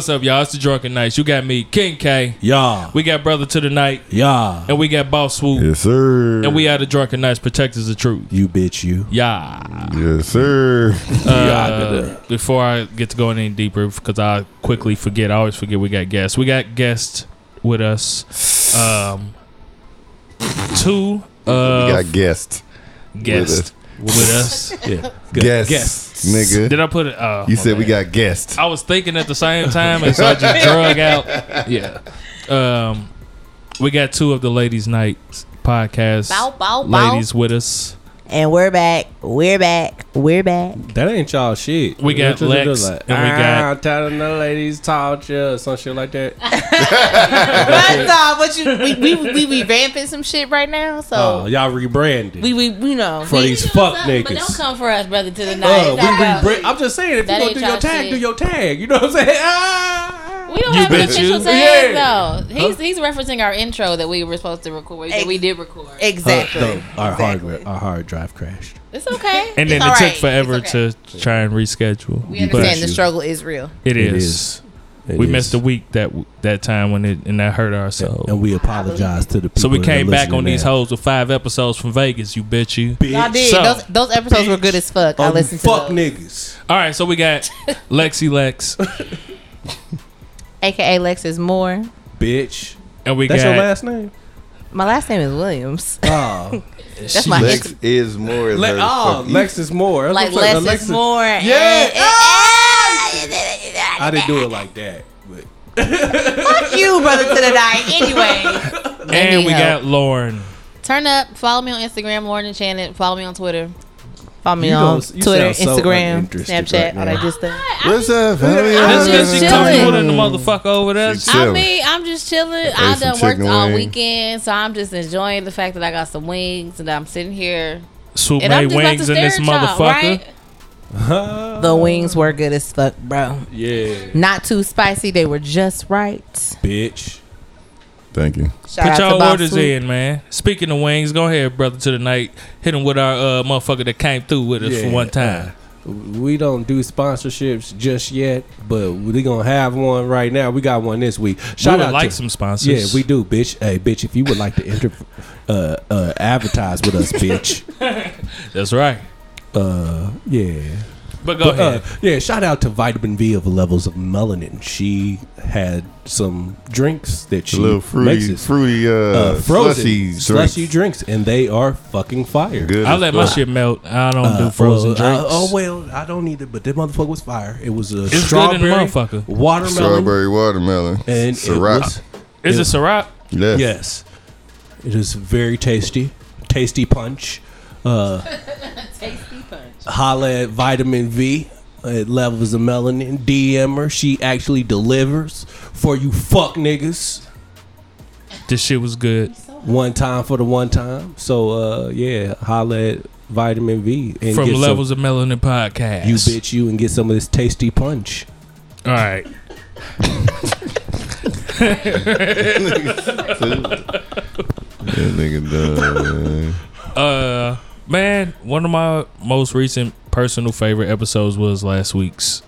bitch. What's up, y'all? It's the Drunken Knights. You got me, King K. Yeah. We got Brother to the Night, Yeah. and we got Boss Swoop, Yes, sir. and we are the Drunken Knights, protectors of truth. You bitch you. Yeah. Yes, sir. Uh, before I get to going any deeper, because I quickly forget, I always forget we got guests. We got guests with us. Um, two we uh, got guests. guests with us. Yeah. Guests, Guests. nigga. Did I put it? Uh, you my said we got guests. I was thinking at the same time, and so I just drug out. Yeah. Um, we got two of the ladies' night podcast Bow, bow, bow. ladies with us. And we're back. We're back. We're back. That ain't y'all shit. We got what it Lex, look like. and we got- Ah, telling the ladies taught you or some shit like that. That's all. But you, we, we, we revamping some shit right now. So Oh, y'all rebranded. we, we, you know. For we, these fuck something, But niggas. don't come for us, brother, to the night. Uh, we rebrand. I'm just saying, if you That gonna ain't do your y'all tag, shit. do your tag. You know what I'm saying? Ah. We don't You have an bet you. official tag Yeah. though. He's he's referencing our intro that we were supposed to record. That we did record. Exactly. Uh, no, our Exactly. hard our hard drive crashed. It's okay. And then It's it all took forever okay. to try and reschedule. We understand the struggle is real. It It is. is. It we is. missed a week that that time when it and that hurt ourselves. soul. and we apologize to the people. So we came back on these now. hoes with five episodes from Vegas. You bet you. Y'all did. So- those, those episodes were good as fuck. I Um, listened to fuck those. niggas. All right, so we got Lexi Lex, AKA Lexus Moore. Bitch. and we That's got your last name? My last name is Williams. Oh. That's my Lex Insta- is more. Le- oh, fuck- Lexus Moore. Like what I'm is Alexis- more. Yeah. I I didn't do it like that. But Fuck you, brother, to the night. Anyway, and we help. got Lauren. Turn up. Follow me on Instagram, Lauren Enchanted. Follow me on Twitter. Follow me You on don't- Twitter, sound so Instagram, Snapchat, right all now. that good stuff. What's up, I'm honey? just This is chilling. comfortable than the motherfucker over there. She's I mean, I'm just chilling. Ate I some done worked chicken all wings. weekend, so I'm just enjoying the fact that I got some wings and I'm sitting here Swoop and I'm made wings to in this stare at y'all, motherfucker. right? The wings were good as fuck, bro. yeah, Not too spicy. They were just right. bitch. Thank you. Shout Put out to your Bob orders Swoop. in, man. Speaking of wings, go ahead, brother, to the night. Hit him with our uh, motherfucker that came through with us for one time. We don't do sponsorships just yet, but we gonna have one right now. We got one this week. Shout we would out like to, some sponsors. Yeah, we do, bitch. Hey, bitch, if you would like to enter, uh, uh, advertise with us, bitch. That's right. Uh, yeah. But go But, uh, ahead. yeah, shout out to Vitamin V of levels of melanin. She had some drinks that she A little makes fruity, us, fruity, uh, uh, frozen slushy, slushy drinks. drinks, and they are fucking fire. Good. I as let my shit melt. I don't Uh, do frozen well, uh, drinks. oh well, I don't need it, but that motherfucker was fire. It was a It's good in the strawberry, motherfucker. watermelon, Strawberry watermelon. and Ciroc. it was Is it- it Ciroc? Yes. yes, it is very tasty, tasty punch. Uh, Tasty punch. Holla at Vitamin V at levels of melanin. DM her. She actually delivers for you fuck niggas. This shit was good. One time for the one time. So uh yeah, holla at Vitamin V and From get some- Levels of Melanin Podcast. you bitch you and get some of this tasty punch. All right. That nigga done, man. Uh, man, one of my most recent personal favorite episodes was last week's.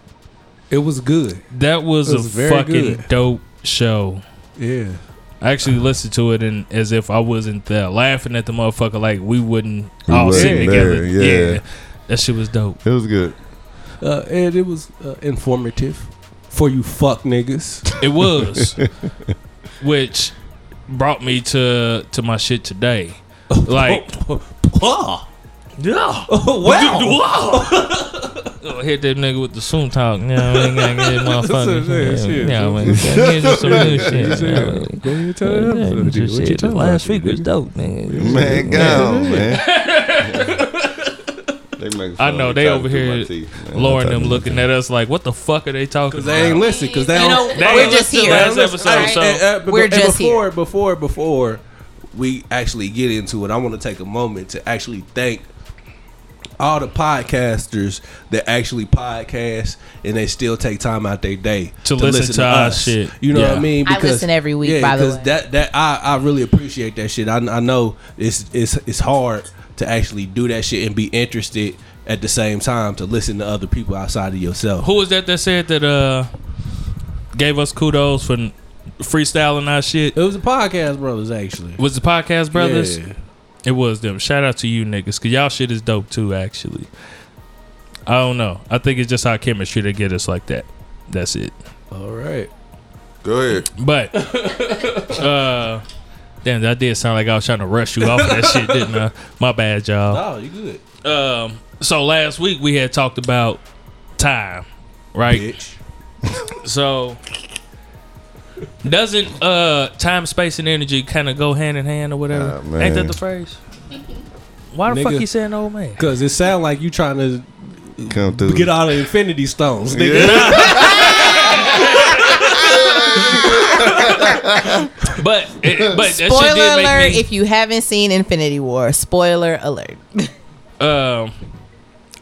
It was good. That was, was a very fucking good. dope show. Yeah. I actually listened to it and as if I wasn't there, laughing at the motherfucker like we wouldn't We all wasn't sit together. there, yeah. that shit was dope. It was good. Uh, and it was uh, informative for you fuck niggas. It was, which brought me to to my shit today. Like, Oh, yeah, wow. Oh, hit that nigga with the soon talk. You know, what I mean, gotta get that motherfucker. Yeah, shit. Yeah, man, get you some new shit. Yeah, what Go ahead, tell the Yeah, What you shit, talking Last about? week was dope, nigga. Man, go on, man. They make I know they over here, my man. Lauren them looking at us like, what the fuck are they talking Cause they ain't listen. Cause they You don't. They we're ain't just here. last episode, Alright. so And, uh, but- We're and just before, here. Before, before we actually get into it, I want to take a moment to actually thank all the podcasters that actually podcast and they still take time out their day To listen to us. shit. You know what I mean? I listen every week, by the 'cause way. that that I, I really appreciate that shit. I, I know it's it's it's hard to actually do that shit and be interested at the same time to listen to other people outside of yourself. Who was that that said that uh gave us kudos for freestyling our shit? It was the podcast brothers actually. Was the podcast brothers? Yeah. It was them. Shout out to you niggas, cause y'all shit is dope too. Actually, I don't know. I think it's just our chemistry that get us like that. That's it. All right. Go ahead. But uh, damn, that did sound like I was trying to rush you off of that shit, didn't I? My bad, y'all. Oh, you good. Um, so last week we had talked about time, right? Bitch. So doesn't uh time, space, and energy kind of go hand in hand or whatever? Man. Ain't that the phrase? Why the fuck you saying old man? Cause it sound like you trying to Come through. get all the infinity stones. Nigga. But it, but that shit Spoiler did alert! make me. if you haven't seen Infinity War, spoiler alert. um,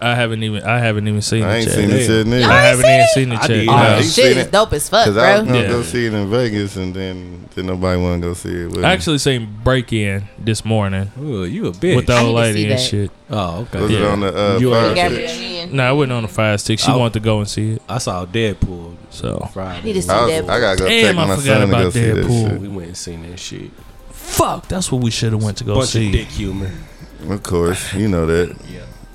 I haven't even I haven't even seen I ain't yet. seen it yet neither. I haven't even seen it I yet. did. no. Yeah, Oh, he shit seen is it. dope as fuck, Cause I was bro. gonna Yeah. go see it in Vegas, and then then nobody want to go see it. With I me. actually seen Break In this morning Ooh, you a bitch. with the I old to see lady and that. shit. oh, okay. was it yeah. on the uh, You fire already stick? Gabrielle Union. No, I wasn't on the fire stick. She Oh. wanted to go and see it. I saw Deadpool So Friday. I need to see I, was, that. I gotta go Damn, take I my forgot son to about go see that Deadpool. shit. We went and seen that shit. fuck, that's what we should have went to go Bunch see. of dick humor. Of course, you know that.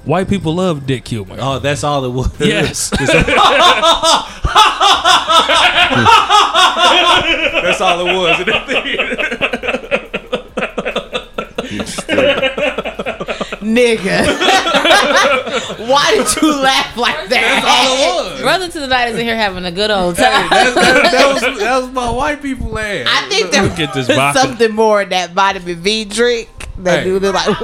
White people love dick humor. Oh, that's all it was. Yes. that's all it was. in the. Nigga. Why did you laugh like that? That's all it was. Brother to the night is in here having a good old time. That, that, that was, that was my white people ass. I think there Get this was vodka. something more in that vitamin V drink that Hey. dude is like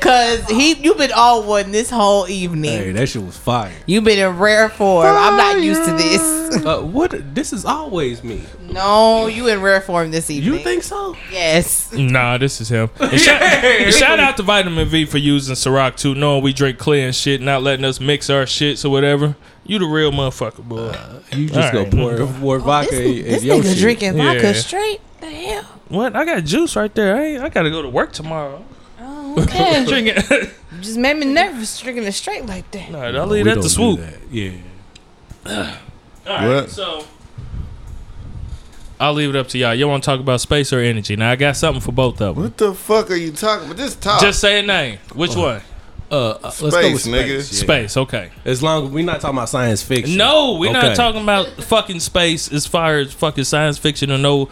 Cause he you been all one this whole evening. Hey, that shit was fire. You've been in rare form. I'm not used to this. Uh, what? This is always me. No, you in rare form this evening. You think so? Yes. Nah, this is him. And shout, and shout out to Vitamin V for using Ciroc too, knowing we drink clear and shit, not letting us mix our shits or whatever. You the real motherfucker, boy. You just Alright. go pour more vodka This, in this your nigga shit. drinking Yeah. vodka straight. The hell? What? I got juice right there. I ain't, I gotta go to work tomorrow. Okay. Drinking. You just made me nervous drinking it straight like that. nah, I'll leave We that don't to swoop. Yeah. All right, What? so I'll leave it up to y'all. You want to talk about space or energy? Now I got something for both of them. What the fuck are you talking about? Just talk. Just say a name. Which one? Uh, uh, let's go Space, with space. nigga. yeah. Space. Okay. As long as we're not talking about science fiction. No, we're not Okay. talking about fucking space as far as fucking science fiction or no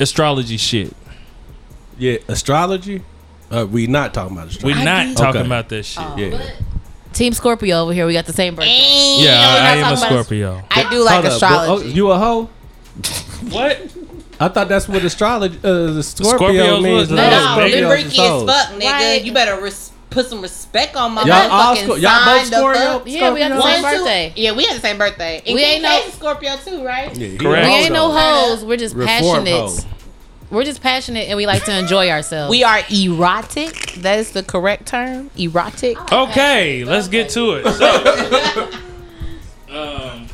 astrology shit. Yeah, astrology. Uh, we not talking about this. We're astrology. not talking Okay. about that shit. yeah. Team Scorpio over here. We got the same birthday. Yeah, I, I am a Scorpio. I do like Hold up, astrology. oh, you a hoe? What? I thought that's what astrology. Uh, the Scorpio Scorpios means. was- No, No, no, Scorpios them is freaky as hoes. fuck, nigga. Right. You better res- put some respect on my Y'all all motherfucking Scor- y'all both sign. the Scorpio? fuck. Yeah, we got the One, same two- birthday. Yeah, we had the same birthday. And We ain't no- Scorpio too, right? Yeah, he Correct. We hoe, ain't no though. hoes. We're just Reform passionate. Hoe. We're just passionate and we like to enjoy ourselves. We are erotic. That is the correct term. Erotic. Okay, let's get to it. So, um,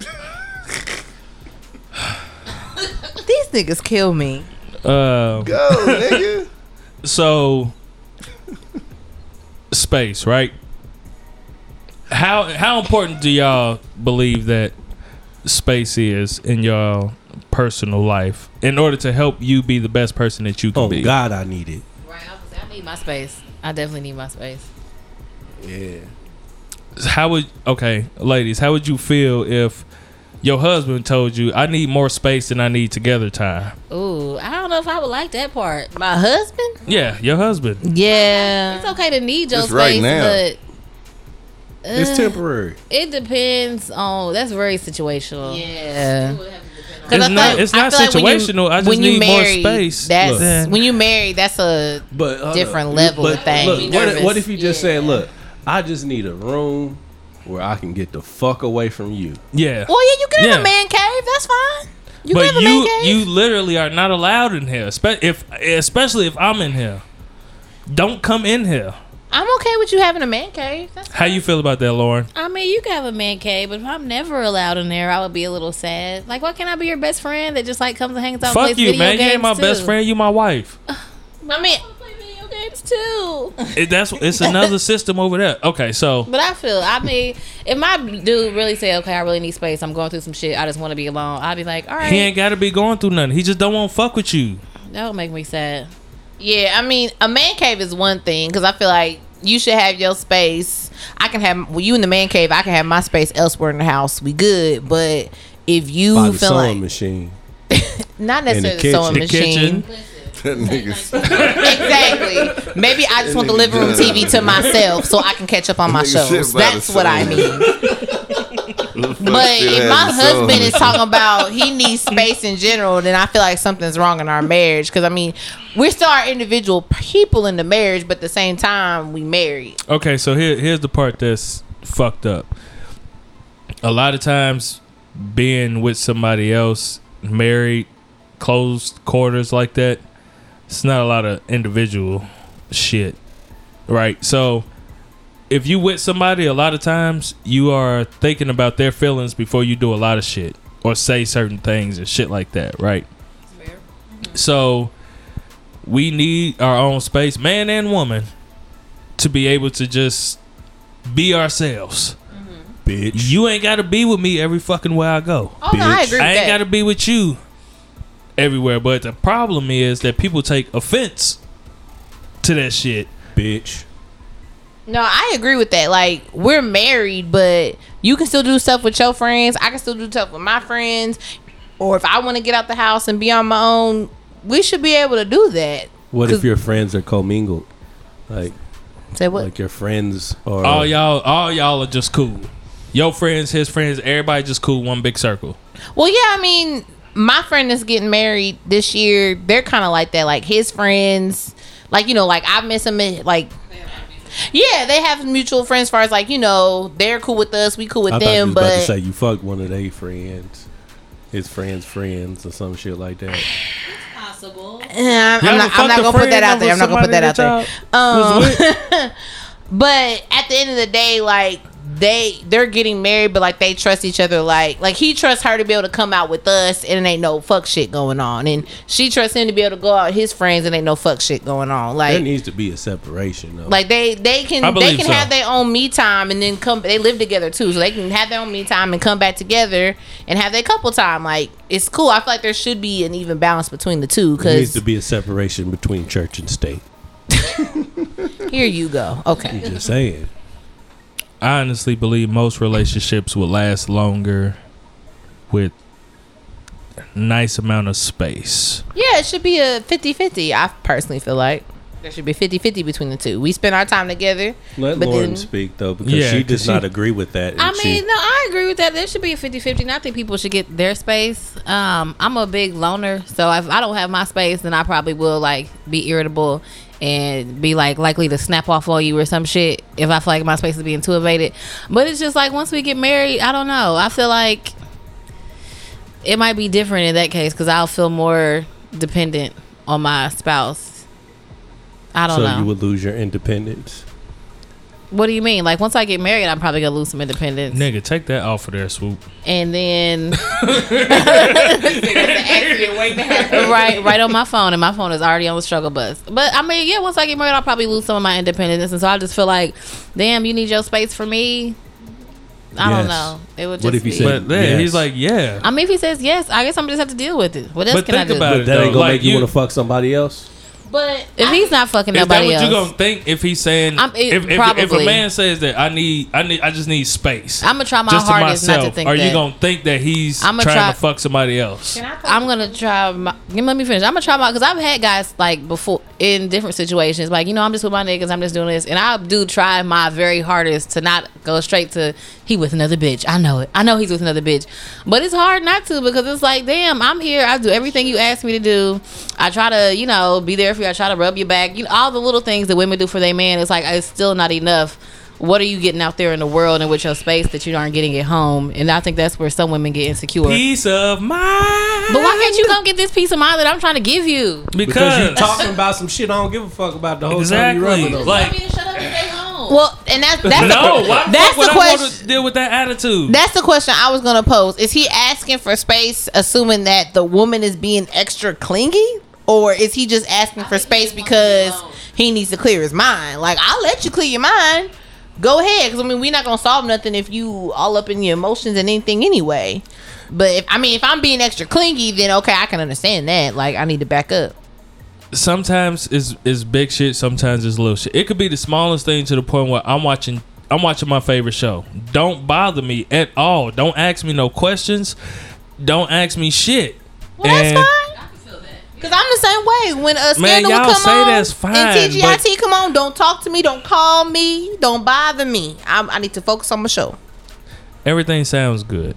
These niggas kill me. uh, Go, nigga. so space, right? How how important do y'all believe that space is in your personal life in order to help you be the best person that you can Oh be? God, I need it. Right, I, need my space. I definitely need my space. Yeah. How would okay, ladies? How would you feel if your husband told you, "I need more space than I need together time"? Ooh, I don't know if I would like that part. My husband? Yeah, your husband. Yeah. It's okay to need your Just space, right now. but It's uh, temporary. It depends on. That's very situational. Yeah. It's not- it's not situational. I just when you need more married, space. That's Look. when you married. That's a But hold different up. level But of thing. Look, what, what if you just Yeah. said, "Look, I just need a room where I can get the fuck away from you." Yeah. Well, yeah, you can have a man cave. That's fine. You but can have a you man cave. you literally are not allowed in here. Espe- if especially if I'm in here. Don't come in here. I'm okay with you having a man cave. That's How you feel about that, Lauren? I mean, you can have a man cave, but if I'm never allowed in there, I would be a little sad. Like, why can't I be your best friend that just like comes and hangs out? and Fuck plays you, video man. You ain't games, my best friend. You my wife. I mean, I Play video games too. It, that's it's another system over there. Okay, so But I feel, I mean, if my dude really say, okay, I really need space, I'm going through some shit, I just want to be alone, I'd be like, all right, he ain't got to be going through nothing. He just don't want to fuck with you. that would make me sad. Yeah, I mean, a man cave is one thing because I feel like you should have your space. I can have well, you in the man cave. I can have my space elsewhere in the house. We good, but if you By the feel sewing like machine. not in the necessarily the sewing The machine, kitchen. That nigga's exactly. Maybe I just want the living room TV to myself so I can catch up on my shows. That's what I mean. But if my husband is talking about he needs space in general, then I feel like something's wrong in our marriage. Because I mean, we're still our individual people in the marriage, but at the same time, we married. Okay, so here here's the part that's fucked up. A lot of times, being with somebody else, married, closed quarters like that, it's not a lot of individual shit, right? So, if you with somebody, a lot of times you are thinking about their feelings before you do a lot of shit or say certain things and shit like that, right? So, we need our own space, man and woman, to be able to just be ourselves. Bitch. You ain't got to be with me every fucking where I go. Oh no, I Bitch. agree with I ain't that. got to be with you everywhere. But the problem is that people take offense to that shit. Bitch. No, I agree with that. Like we're married, but you can still do stuff with your friends. I can still do stuff with my friends. Or if I want to get out the house and be on my own, we should be able to do that. What if your friends are commingled? Like, Say what? like your friends are. All y'all, all y'all are just cool. Your friends, his friends, everybody just cool. One big circle. Well, yeah, I mean, my friend is getting married this year, they're kind of like that. Like his friends, like you know, like I miss him. Like, yeah, they have mutual friends. As far as like you know, they're cool with us, we cool with I thought you them. was about to say you fucked one of their friends, his friends' friends, or some shit like that. It's possible. Yeah, I'm, I'm not, I'm not gonna put that out there. I'm not gonna put that out there. Um, but at the end of the day, like they they're getting married, but like they trust each other. Like like he trusts her to be able to come out with us, and it ain't no fuck shit going on, and she trusts him to be able to go out with his friends, and ain't no fuck shit going on. Like there needs to be a separation, though. like they they can they can so. have their own me time, and then come. They live together too, so they can have their own me time and come back together and have their couple time. Like it's cool. I feel like there should be an even balance between the two Cause there needs to be a separation between church and state. here you go. Okay. I'm just saying. I honestly believe most relationships would last longer with nice amount of space. Yeah, it should be a 50-50. I personally feel like there should be 50-50 between the two. We spend our time together. Let But Lauren then- speak though, because Yeah, she 'cause does she- not agree with that. and I she- mean, no, I agree with that. There should be a 50-50. And I think people should get their space. Um, I'm a big loner, so if I don't have my space, then I probably will like be irritable and be like likely to snap off on you or some shit if I feel like my space is being too invaded. But it's just like once we get married, I don't know. I feel like it might be different in that case because I'll feel more dependent on my spouse. I don't know. so know. you would lose your independence. What do you mean? Like once I get married, I'm probably gonna lose some independence. Nigga, take that off of there, swoop. and then right right on my phone and my phone is already on the struggle bus but i mean yeah once i get married i'll probably lose some of my independence and so i just feel like damn you need your space for me i don't know it would just What if he be, said- But then yes. he's like, yeah. i mean if he says yes i guess i'm just have to deal with it what else But can i think do about But it. that though. ain't gonna Like, make you, you- want to fuck somebody else. But if he's not fucking Is that what else you gonna think if he's saying I'm- it- if, if, if a man says that I need I need I just need space. i'm gonna try my just to hardest not to myself, think Are that you gonna think that he's I'ma trying try- to fuck somebody else? I'm gonna try. My, let me finish. I'm gonna try my because I've had guys like before in different situations. Like you know, I'm just with my niggas. I'm just doing this, and I do try my very hardest to not go straight to he with another bitch. I know it. I know he's with another bitch, but it's hard not to because it's like, damn, I'm here. I do everything you ask me to do. I try to, you know, be there for you. I try to rub your back. You know, all the little things that women do for their man. It's like it's still not enough. What are you getting out there in the world and with your space that you aren't getting at home? And I think that's where some women get insecure. Peace of mind. But why can't you come get this piece of mind that I'm trying to give you? Because, Because you talking about some shit I don't give a fuck about the whole time you exactly rubbing on. like shut up and stay home. well, and that's that's no. the, Why that's fuck would the I want question. to deal with that attitude? That's the question I was gonna pose. Is he asking for space, assuming that the woman is being extra clingy, or is he just asking for space because he needs to clear his mind. Like I'll let you clear your mind. Go ahead, because I mean we're not gonna solve nothing if you all up in your emotions and anything anyway. But if I mean if I'm being extra clingy, then okay, I can understand that. Like I need to back up. sometimes it's it's big shit. Sometimes it's little shit. It could be the smallest thing to the point where I'm watching. I'm watching my favorite show. Don't bother me at all. Don't ask me no questions. Don't ask me shit. Well, And- that's fine. Cause I'm the same way. When a Man, scandal y'all would come say on that's fine, and TGIT come on, don't talk to me, don't call me, don't bother me. I, I need to focus on my show. everything sounds good.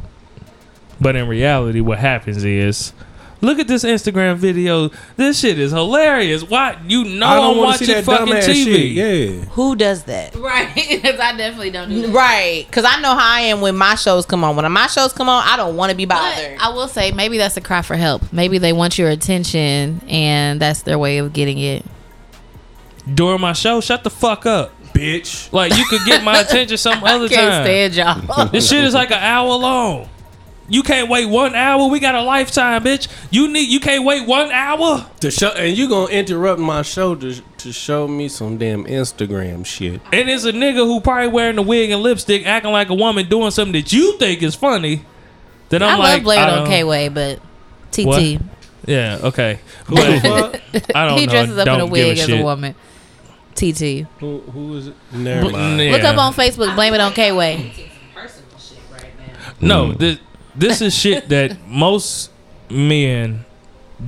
But in reality, what happens is, look at this Instagram video. This shit is hilarious. Why you know I I'm don't want to watching see that fucking dumbass TV? shit. Yeah. Who does that? Right. Because I definitely don't do that. Right, because I know how I am when my shows come on. When my shows come on, I don't want to be But bothered. I will say maybe that's a cry for help. Maybe they want your attention and that's their way of getting it. During my show, shut the fuck up. Bitch. Like you could get my attention some other Can't time. stand y'all. This shit is like an hour long. You can't wait one hour. We got a lifetime, bitch. You need. You can't wait one hour. To show, and you gonna interrupt my show to, to show me some damn Instagram shit. And it's a nigga who probably wearing a wig and lipstick, acting like a woman, doing something that you think is funny. Then I'm I like, love Blade I on don't- K Way, but TT. What? Yeah, okay. But I don't He know. dresses up in a Don't give wig as shit. a woman. TT. Who, who is it? Never But- mind. yeah. Look up on Facebook, blame it on K Way. No, mm. this this is shit that most men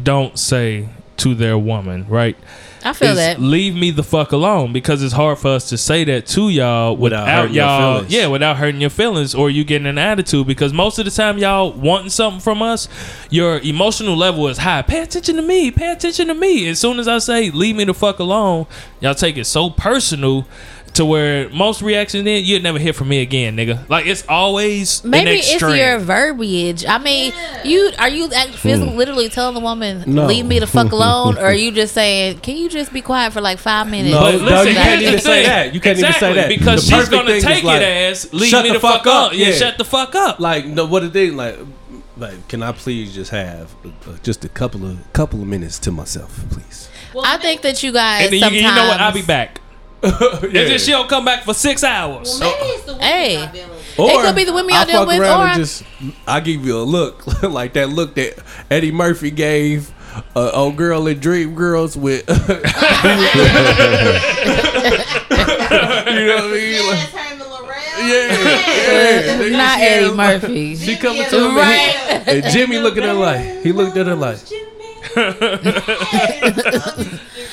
don't say to their woman, right? I feel is that. leave me the fuck alone because it's hard for us to say that to y'all Without without, y'all feelings. yeah without hurting your feelings or you getting an attitude because most of the time y'all wanting something from us your emotional level is high pay attention to me pay attention to me as soon as I say leave me the fuck alone y'all take it so personal to where most reactions then you'd never hear from me again nigga like it's always an Maybe it's extreme. your verbiage. I mean, you are you physically, Hmm. literally telling the woman, No. "Leave me the fuck alone," or are you just saying, "Can you just be quiet for like five minutes?" No, But no, listen, you can't even say that. You can't even say that. because The she's gonna thing is take like, it as leave shut me the the fuck fuck up. up. Yeah, Yeah. shut the fuck up. Like, no, what it thing like, like, can I please just have uh, uh, just a couple of couple of minutes to myself, please? I think that you guys And then you, sometimes. you know what? I'll be back. yeah. And then she don't come back for six hours. Hey, Or It could be the women y'all I deal fuck with, around or and I- just I give you a look like that look that Eddie Murphy gave uh, old girl in Dreamgirls with. you know what I mean? Like, yeah, yeah. not Eddie Murphy. She coming to him, Right. and Jimmy looking at her like he looked at her like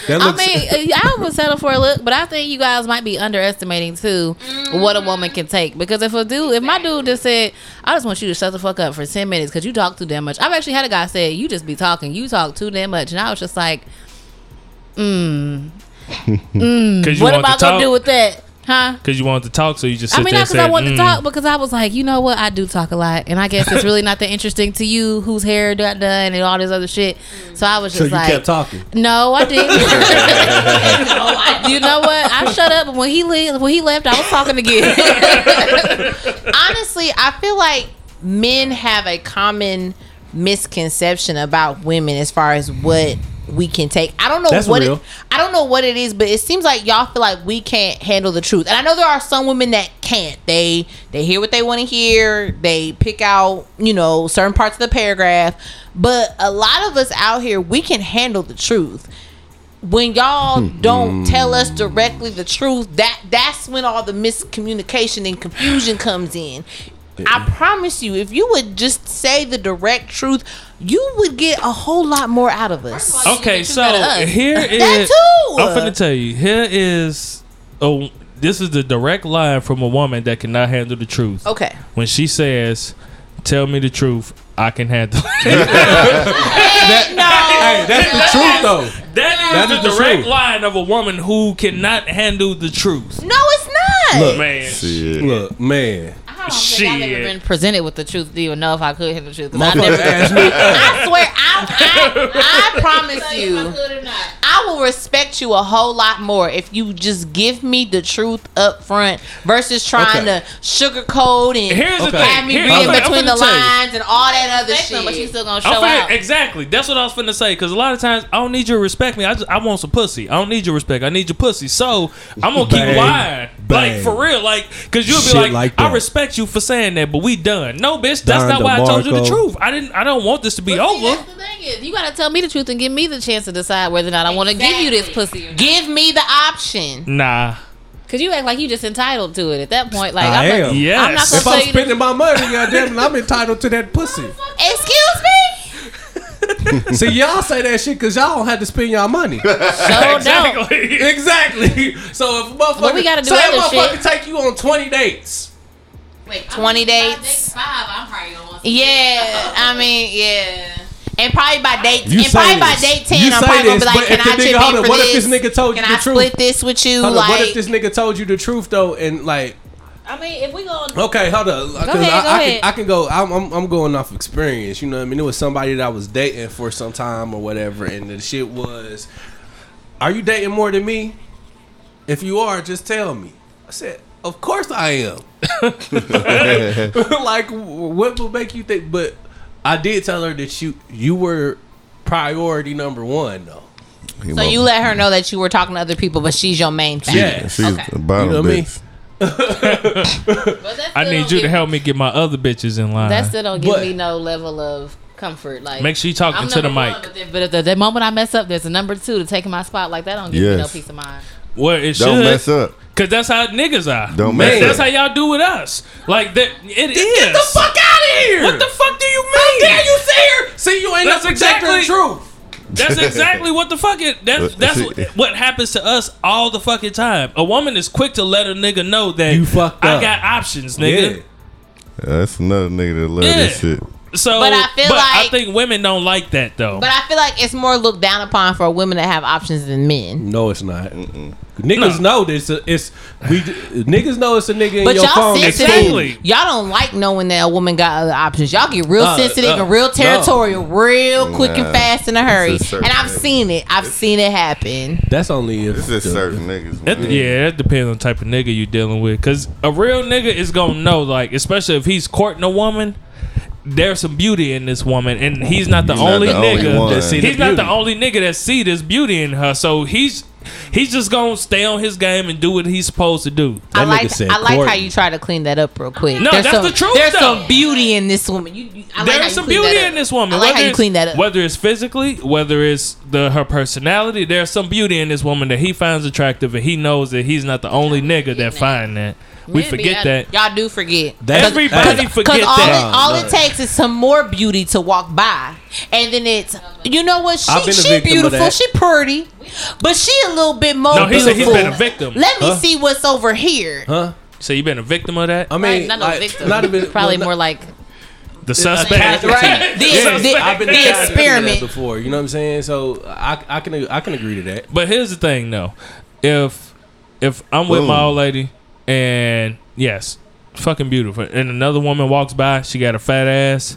that I looks. mean, I would settle for a look, but I think you guys might be underestimating too what a woman can take. Because if a dude, if my dude just said, "I just want you to shut the fuck up for ten minutes because you talk too damn much," I've actually had a guy say, "You just be talking, you talk too damn much," and I was just like, "Hmm, Because you what want am I to gonna do with that?" Huh? Because you wanted to talk, so you just sit I mean, there not because I wanted "Mm." to talk, because I was like, you know what? I do talk a lot, and I guess it's really not that interesting to you, whose hair got done and all this other shit. So I was so just you like, kept talking. no, I didn't. you know what? I shut up, when he le- when he left, I was talking again. honestly, I feel like men have a common misconception about women as far as what we can take. I don't know That's what real. it, I don't know what it is, but it seems like y'all feel like we can't handle the truth. And I know there are some women that can't. They they hear what they want to hear. They pick out, you know, certain parts of the paragraph. But a lot of us out here, we can handle the truth when y'all hmm. don't tell us directly the truth, that that's when all the miscommunication and confusion comes in. I promise you, if you would just say the direct truth, you would get a whole lot more out of us. Okay, so us. here is. That too. I'm finna tell you. Here is. Oh, this is the direct line from a woman that cannot handle the truth. Okay. When she says, "Tell me the truth," I can handle. it. Hey, that's the truth though. That is That the the direct truth. line of a woman who cannot handle the truth. No, it's not. Look, Man, Shit. Look, man. I don't think I've ever been presented with the truth to even know if I could handle the truth. I never. I swear, I, I, I promise you. I I will respect you a whole lot more if you just give me the truth up front versus trying Okay. to sugarcoat and Here's the Okay. have me Here's reading the. I'm between the finna tell you. lines and all that other Respect them, shit. but you still gonna show I'm finna, out. exactly. That's what I was finna say. Because a lot of times I don't need you to respect me. I just I want some pussy. I don't need your respect. I need your pussy. So I'm gonna keep lying, Bang. like for real, like because you'll be Shit like, like I that. Respect you for saying that, but we done. No, bitch, that's Don not why I told you the truth. I didn't. I don't want this to be But see, over. that's the thing is, you gotta tell me the truth and give me the chance to decide whether or not I want to give you this pussy. Or not. Give me the option. Nah. Cause you act like you just entitled to it at that point. Like I I'm am. Not, Yes. I'm not gonna If I'm spending my money, goddamn, it, I'm entitled to that pussy. Excuse me. See, y'all say that shit because y'all don't have to spend y'all money. so don't. Exactly. exactly. So if a motherfucker, But we gotta do say a motherfucker shit. take you on 20 dates. Wait, 20 dates. Five. I'm probably gonna want. Yeah, I mean, yeah. And probably by date, You and say probably by this. date ten, You I'm say probably gonna be like, but "Can if the I nigga- chip hold in for what if this? this nigga told you Can the I truth? split this with you?" Hold like, what if this nigga told you the truth though, and like, I mean, if we going okay, hold on, 'cause ahead, I, go I ahead. Can, I can go. I'm, I'm, I'm going off experience. You know what I mean? It was somebody that I was dating for some time or whatever, and the shit was, "Are you dating more than me? If you are, just tell me." I said, "Of course I am." like, what would make you think? But I did tell her that you you were priority number one though. so you let her know that you were talking to other people, but she's your main thing. Yeah. She's Okay. the bottom You know I bitch. I need you to help me get my other bitches in line. That still don't give But- me no level of comfort. Like Make sure you talking I'm to the mic. one, but, if, but if the, the moment I mess up, there's a number two to taking my spot. Like that don't give me no peace of mind. Well, it Don't should. mess up. Cause that's how niggas are. Don't Man, mess That's up. how y'all do with us. Like that. It is. Get the fuck out of here! What the fuck do you mean? How dare you say her? See, you ain't That's no protector the exactly- truth. That's exactly what the fuck it. That's that's what, what happens to us all the fucking time. A woman is quick to let a nigga know that You fucked I got options, nigga. Yeah. That's another nigga that love this shit. So, But I feel I like- think women don't like that though. But I feel like it's more looked down upon for women to have options than men. No, it's not. Niggas know this. uh, It's we. Niggas know it's a nigga in But your y'all phone. that's sensitive. cool. Exactly. Y'all don't like knowing that a woman got other options. Y'all get real Uh, sensitive uh, and real territorial, real quick and fast in a hurry. A And I've thing. seen it. I've seen it happen. That's only if This is certain niggas. That, yeah, it depends on the type of nigga you're dealing with. Cause a real nigga is gonna know, like, especially if he's courting a woman, there's some beauty in this woman, and he's not the He's not only the nigga. one. that see the he's not the only nigga that see this beauty in her. So he's he's just gonna stay on his game and do what he's supposed to do. I That like nigga said I like how Courtney. you try to clean that up real quick. No, that's some, the truth, There's though. some beauty in this woman. You, you, I like how There's you some clean that beauty up. in this woman. I like how you it's- clean that up. Whether it's physically, whether it's the her personality, there's some beauty in this woman that he finds attractive, and he knows that he's not the only nigga that find that. We Maybe forget I- that. Y'all do forget. That's- Everybody hey, forget all, that. It, all No, it takes is some more beauty to walk by, and then it's you know what she been she beautiful, that. she pretty, but she a little bit more No, he beautiful. said he's been a victim. Let me Huh? see what's over here. Huh? So you been a victim of that? I mean, Right, not no like, victim. Not even Probably well, more like The suspect. Right. The, Yeah, the- I've been the a casualty that experiment. before. You know what I'm saying? So I, I can I can agree to that. But here's the thing, though. If if I'm with my old lady and yes, fucking beautiful, and another woman walks by, she got a fat ass.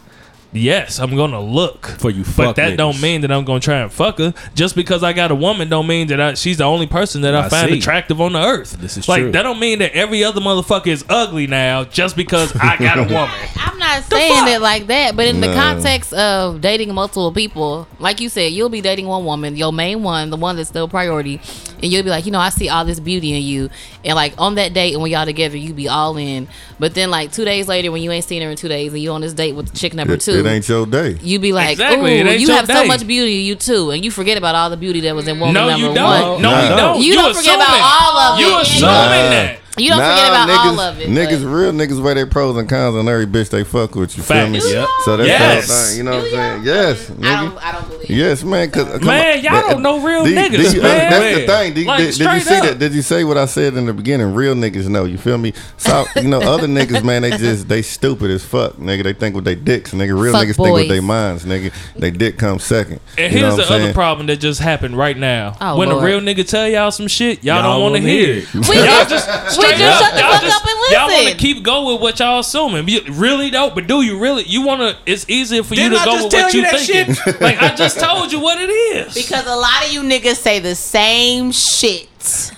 Yes, I'm gonna look For you but that niggas. don't mean that I'm gonna try and fuck her. Just because I got a woman, don't mean that I, she's the only person that I, I find see. attractive on the earth. This is like true. that don't mean that every other motherfucker is ugly now just because I got a woman. I'm not saying it like that, but in the context of dating multiple people, like you said, you'll be dating one woman, your main one, the one that's still priority, and you'll be like, you know, I see all this beauty in you, and like on that date and when y'all together, you be all in. But then like two days later, when you ain't seen her in two days, and you on this date with chick number It, two, it ain't your day. you be like, Exactly, it ooh, you your have so much beauty in you too, and you forget about all the beauty that was in woman No, number you don't. one. No, Nah. you don't. You don't forget about all of You it. assuming Nah. that. You don't Nah, forget about niggas, all of it. Niggas, but- real niggas weigh their pros and cons on every bitch they fuck with. You feel me? Yep. So that's Yes. the whole thing. You know what I'm saying? Yes, I don't. I don't believe. Yes, man. Cause, uh, Man, on. y'all But, don't uh, know real did- niggas, did you- uh, man. That's the thing. Did, Like, did, did you see up. that? Did you say what I said in the beginning? Real niggas know. You feel me? So you know, other niggas, man, they just they stupid as fuck, nigga. They think with their dicks, nigga. Real Fuck niggas think with boys. their minds, nigga. They dick comes second. And You know here's what the I'm other saying? problem that just happened right now. Oh, when Lord. a real nigga tell y'all some shit, y'all, Y'all don't want to hear hear it. it. Y'all just- just just Y'all- shut the y'all fuck just- up and Y'all want to keep going with what y'all assuming. You really don't, but do you really? You want to? It's easier for you Didn't to I go with what you you thinking. shit? like I just told you what it is. Because a lot of you niggas say the same shit.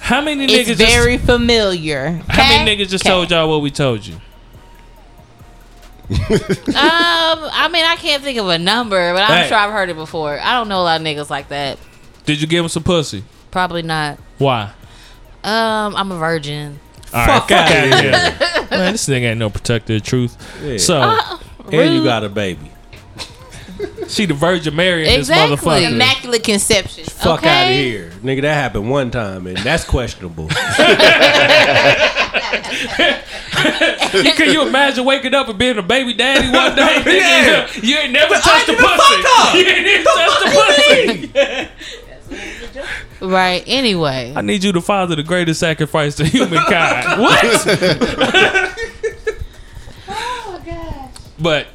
how many It's niggas? very just, familiar. how many niggas just Okay. told y'all what we told you? Um, I mean, I can't think of a number, but I'm Hey. sure I've heard it before. I don't know a lot of niggas like that. Did you give him some pussy? Probably not. Why? Um, I'm a virgin. All Fuck fuck outta outta here. Man, this nigga ain't no protector of truth. Yeah. So and you got a baby. she the Virgin Mary in Exactly. this motherfucker. Immaculate conception. Fuck Okay. out of here, nigga. That happened one time, and that's questionable. Can you imagine waking up and being a baby daddy one day? nigga? Yeah. You ain't never touched the the pussy. up. You ain't even touched the pussy. Right. Anyway. I need you to father the greatest sacrifice to humankind. what? But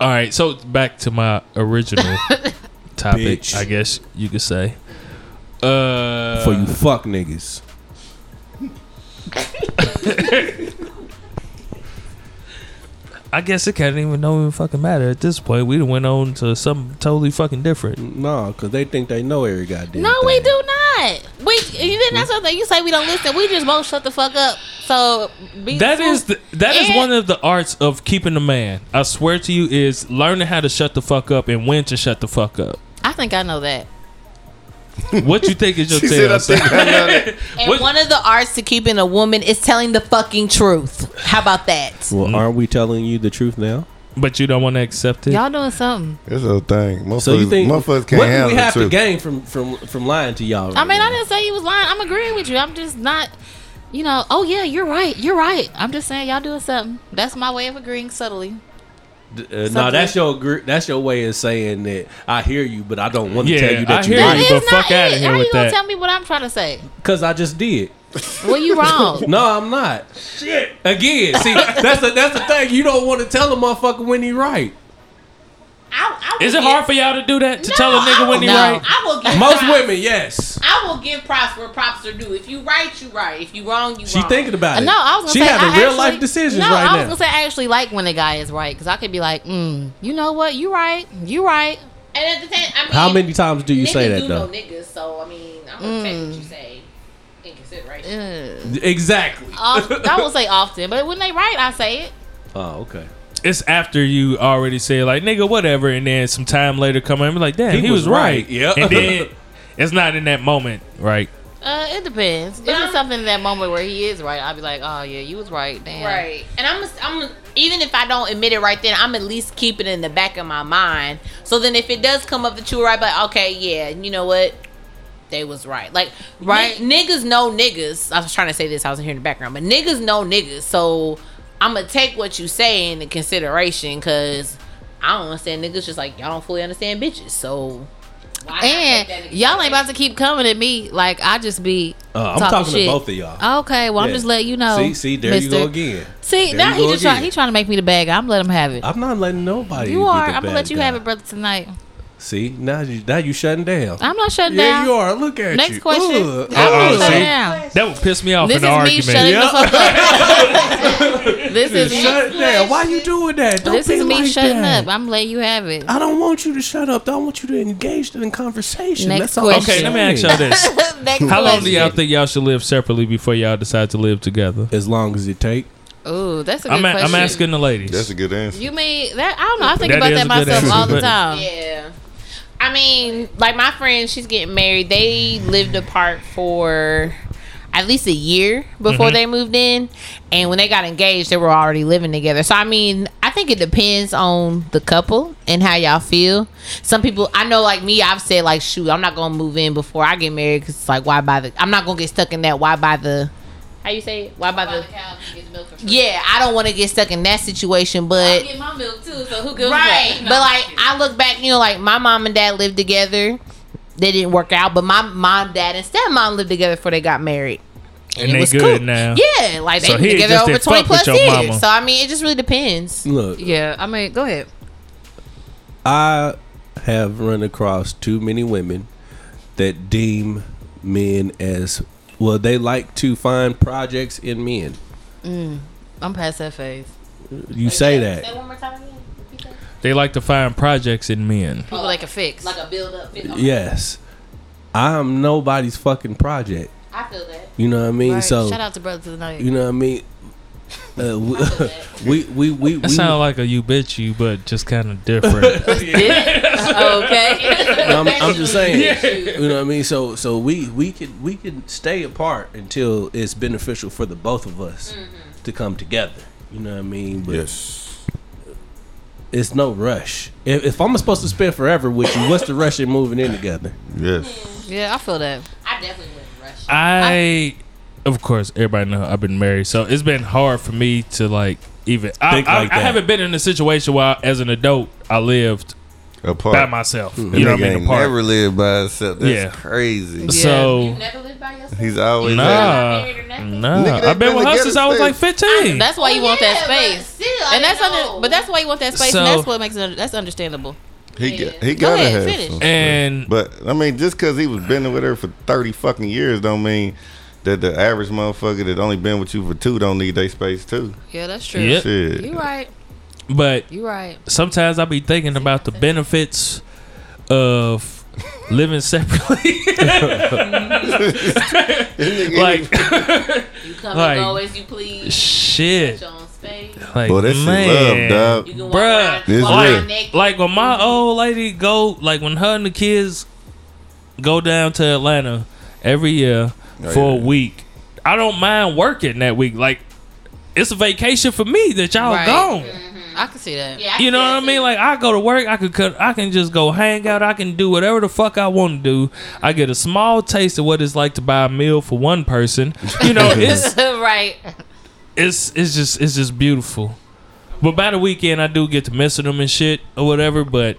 all right, so back to my original topic, Bitch. I guess you could say. Uh, For you fuck niggas. I guess it can't even no even fucking matter at this point. We done went on to something totally fucking different. No, because they think they know every goddamn thing. No, thing. we do not. We you didn't. That's hmm. something you say we don't listen. We just both shut the fuck up. So be That is the, that is And- one of the arts of keeping a man. I swear to you, is learning how to shut the fuck up and when to shut the fuck up. I think I know that. What you think is your She said. I think I. And What- one of the arts to keeping a woman is telling the fucking truth. How about that? Well, aren't we telling you the truth now? But you don't want to accept it. Y'all doing something. It's a thing. Motherfuckers, So you think motherfuckers can't what do handle we the have to gain from from from lying to y'all? I mean, right I didn't say you was lying. I'm agreeing with you. I'm just not. You know. Oh yeah, you're right. You're right. I'm just saying y'all doing something. That's my way of agreeing subtly. Now? Uh, no, that's your gr- that's your way of saying that I hear you, but I don't want to Yeah, tell you that I you hear you, but not fuck outta it. here How with you gonna that. tell me what I'm trying to say? because I just did. Well, you wrong. No, I'm not. Shit. Again, see, that's the that's the thing. You don't want to tell a motherfucker when he right. I, I Is it give- hard for y'all to do that? To No, tell a nigga when will- he no. right? I will give Most props. women, yes. I will give props where props are due. If you right, you right. If you wrong, you She wrong. thinking about it. No, I was gonna she say having I real actually- life decisions no, right I was now. gonna say I actually like when a guy is right because I could be like, mm, you know what, you right, you right. And at the same, I mean, How many times do you say niggas that do though? Know niggas, so I mean, I'm gonna take what you say in consideration. Ugh. Exactly. Oft- I won't say often, but when they right, I say it. Oh, okay. It's after you already say like nigga whatever, and then some time later come in and be like, damn, he, He was, was right. right. Yep. And then it's not in that moment, right? Uh, it depends. If I'm- it's something in that moment where he is right, I'll be like, oh yeah, you was right. Damn. Right. And I'm, I'm, even if I don't admit it right then, I'm at least keep it in the back of my mind. So then if it does come up that you were right, but okay, yeah, you know what? They was right. Like, Right. ni- niggas know niggas. I was trying to say this, I was here in the background, but niggas know niggas. So I'm going to take what you say into consideration because I don't understand niggas just like y'all don't fully understand bitches. So. why not take that And y'all ain't about to keep coming at me like I just be. Uh, I'm talking talking shit. to both of y'all. Okay, well I'm just letting you know. see, see, there you go again. See, There now you he just try, again. he trying to make me the bad guy. I'm letting him have it. I'm not letting nobody. you be are. the I'm gonna let you guy. have it, brother, tonight. See, now you now you shutting down. I'm not shutting yeah, down. you are. Look at you. Next you. question. Ugh. I'm Uh-oh, not shutting see? down. That would piss me off This in is the me argument. shutting the fuck up. this is Shut me. down. Why you doing that? Don't This be is me like shutting that. up. I'm letting you have it. I don't want you to shut up. I want you to engage in conversation. Next That's all question. Okay, let me ask y'all this: Next How long do y'all think y'all should live separately before y'all decide to live together? As long as it take. Ooh, that's a good I'm, a, question. I'm asking the ladies. That's a good answer. You mean that? I don't know. I think That about that myself answer, all the time. Yeah. I mean, like my friend, she's getting married. They lived apart for at least a year before Mm-hmm. they moved in. And when they got engaged, they were already living together. So, I mean, I think it depends on the couple and how y'all feel. Some people, I know, like me, I've said, like, shoot, I'm not going to move in before I get married because it's like, why buy the, I'm not going to get stuck in that, why buy the, how you say it? Why about the, yeah, I don't want to get stuck in that situation, but. i get my milk too. So who gives Right. But like I look back, you know, like my mom and dad lived together. They didn't work out, but my mom, dad, and stepmom lived together before they got married. and it they was good cool. now. Yeah, like they've been together over twenty plus years. mama. So I mean, it just really depends. Look, Yeah, I mean, go ahead. I have run across too many women that deem men as Well, they like to find projects in men. Mm. I'm past that phase. You say Say that. one more time again. They like to find projects in men. People they can fix. Like a build up. Yes. I'm nobody's fucking project. I feel that. You know what I mean? Right. So shout out to Brothers of the Night. you know what I mean? Uh, we, I we we we, That we sounds like a you bitch you, but just kind of different. okay. I'm, I'm just saying. You know what I mean? So so we we could we could stay apart until it's beneficial for the both of us to come together. You know what I mean? But Yes. it's no rush. If, if I'm supposed to spend forever with you, what's the rush in moving in together? Yes. yeah, I feel that. I definitely wouldn't rush. I, of course, everybody know I've been married, so it's been hard for me to like even. I, Think I, like I that. haven't been in a situation where, as an adult, I lived Apart. by myself. That You know what I mean? ain't Apart. never lived by himself. That's Yeah. crazy. Yeah. So You never lived by yourself. He's always Nah. had- married or nothing? nah, Nigga, they I've been been with her together since I was like since- fifteen. That's why you want that space. And that's under, but that's why you want that space, So- and that's what makes it. That's understandable. He Yeah. got, he Go gotta ahead, have finish. some. and But I mean, just because he was been with her for thirty fucking years, don't mean that the average motherfucker that only been with you for two don't need their space too. Yeah, that's true. Yep. Shit. You right. but You right. sometimes I be thinking about the benefits of living separately. Mm-hmm. like You come Like, and go as you please. shit. Your own space. Like Boy, that man. love, dog. You can walk Bruh, This walk real. around naked. Like when my old lady go, like when her and the kids go down to Atlanta every year Oh, for yeah. a week, I don't mind working that week. Like it's a vacation for me that y'all Right. gone. Mm-hmm. I can see that. Yeah, I You know what I mean? that. Like I go to work, I could cut, I can just go hang out, I can do whatever the fuck I want to do. I get a small taste of what it's like to buy a meal for one person. You know, it's right. it's it's just it's just beautiful. But by the weekend, I do get to missing them and shit or whatever. But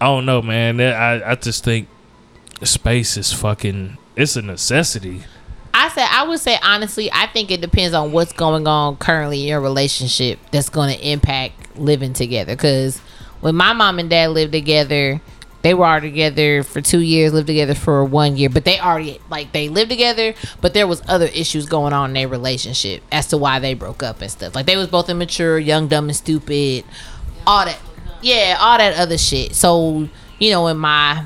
I don't know, man. I I just think space is fucking. It's a necessity. I said I would say honestly, I think it depends on what's going on currently in your relationship that's going to impact living together. Because when my mom and dad lived together, they were already together for two years, lived together for one year, but they already like they lived together, but there was other issues going on in their relationship as to why they broke up and stuff. Like they was both immature, young, dumb, and stupid, all that. Yeah, all that other shit. So you know in my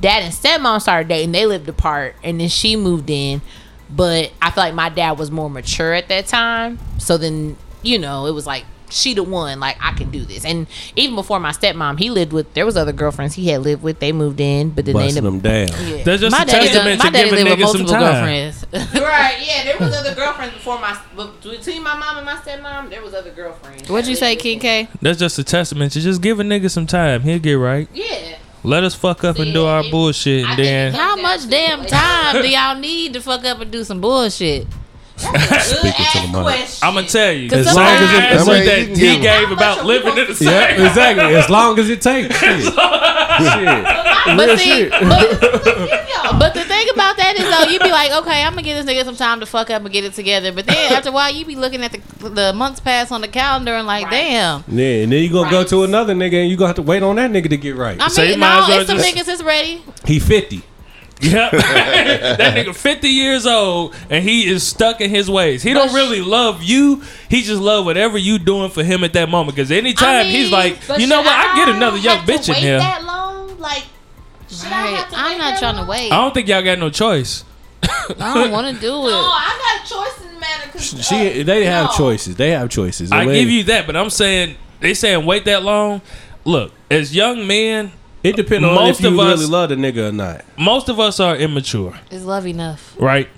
dad and stepmom started dating, they lived apart, and then she moved in. But I feel like my dad was more mature at that time. So then, you know, it was like she the one, like I can do this. And even before my stepmom, he lived with there was other girlfriends he had lived with. They moved in, but then Busting they them down. Yeah. That's just my a daddy, testament my to daddy giving lived with multiple girlfriends. right, yeah, there was other girlfriends before my between my mom and my stepmom, there was other girlfriends. What'd you say, lived King. K? That's just a testament to just give a nigga some time. He'll get right. Yeah. Let us fuck up and do our bullshit, I and then How much damn time do y'all need to fuck up and do some bullshit? Speaking to the mic. I'm gonna tell you. Cause As long as it, I mean, that he gave about living in the supposed same. Yeah, exactly. As long as it takes. Shit. shit. But Real see, shit. but, but the thing about that is you be like, okay, I'm gonna give this nigga some time to fuck up and get it together. But then after a while, you be looking at the the months pass on the calendar and like, Right. damn. Yeah, and then you gonna go to another nigga and you gonna have to wait on that nigga to get right. I So you mean, no, as well it's some just- niggas that's ready. He fifty. Yep. that nigga 50 years old and he is stuck in his ways. He don't really love you. He just love whatever you doing for him at that moment. Because anytime I he's like, you know what? I get another young have to bitch in here. That long, like, should I have to I'm wait not trying long? to wait. I don't think y'all got no choice. I don't want to do it. No. I got a choice in the matter. Cause, She, uh, they have no. choices. They have choices. I way- give you that, but I'm saying they saying wait that long. Look, as young men, It depends on most if you of us- really love the nigga or not. most of us are immature, Is love enough. right?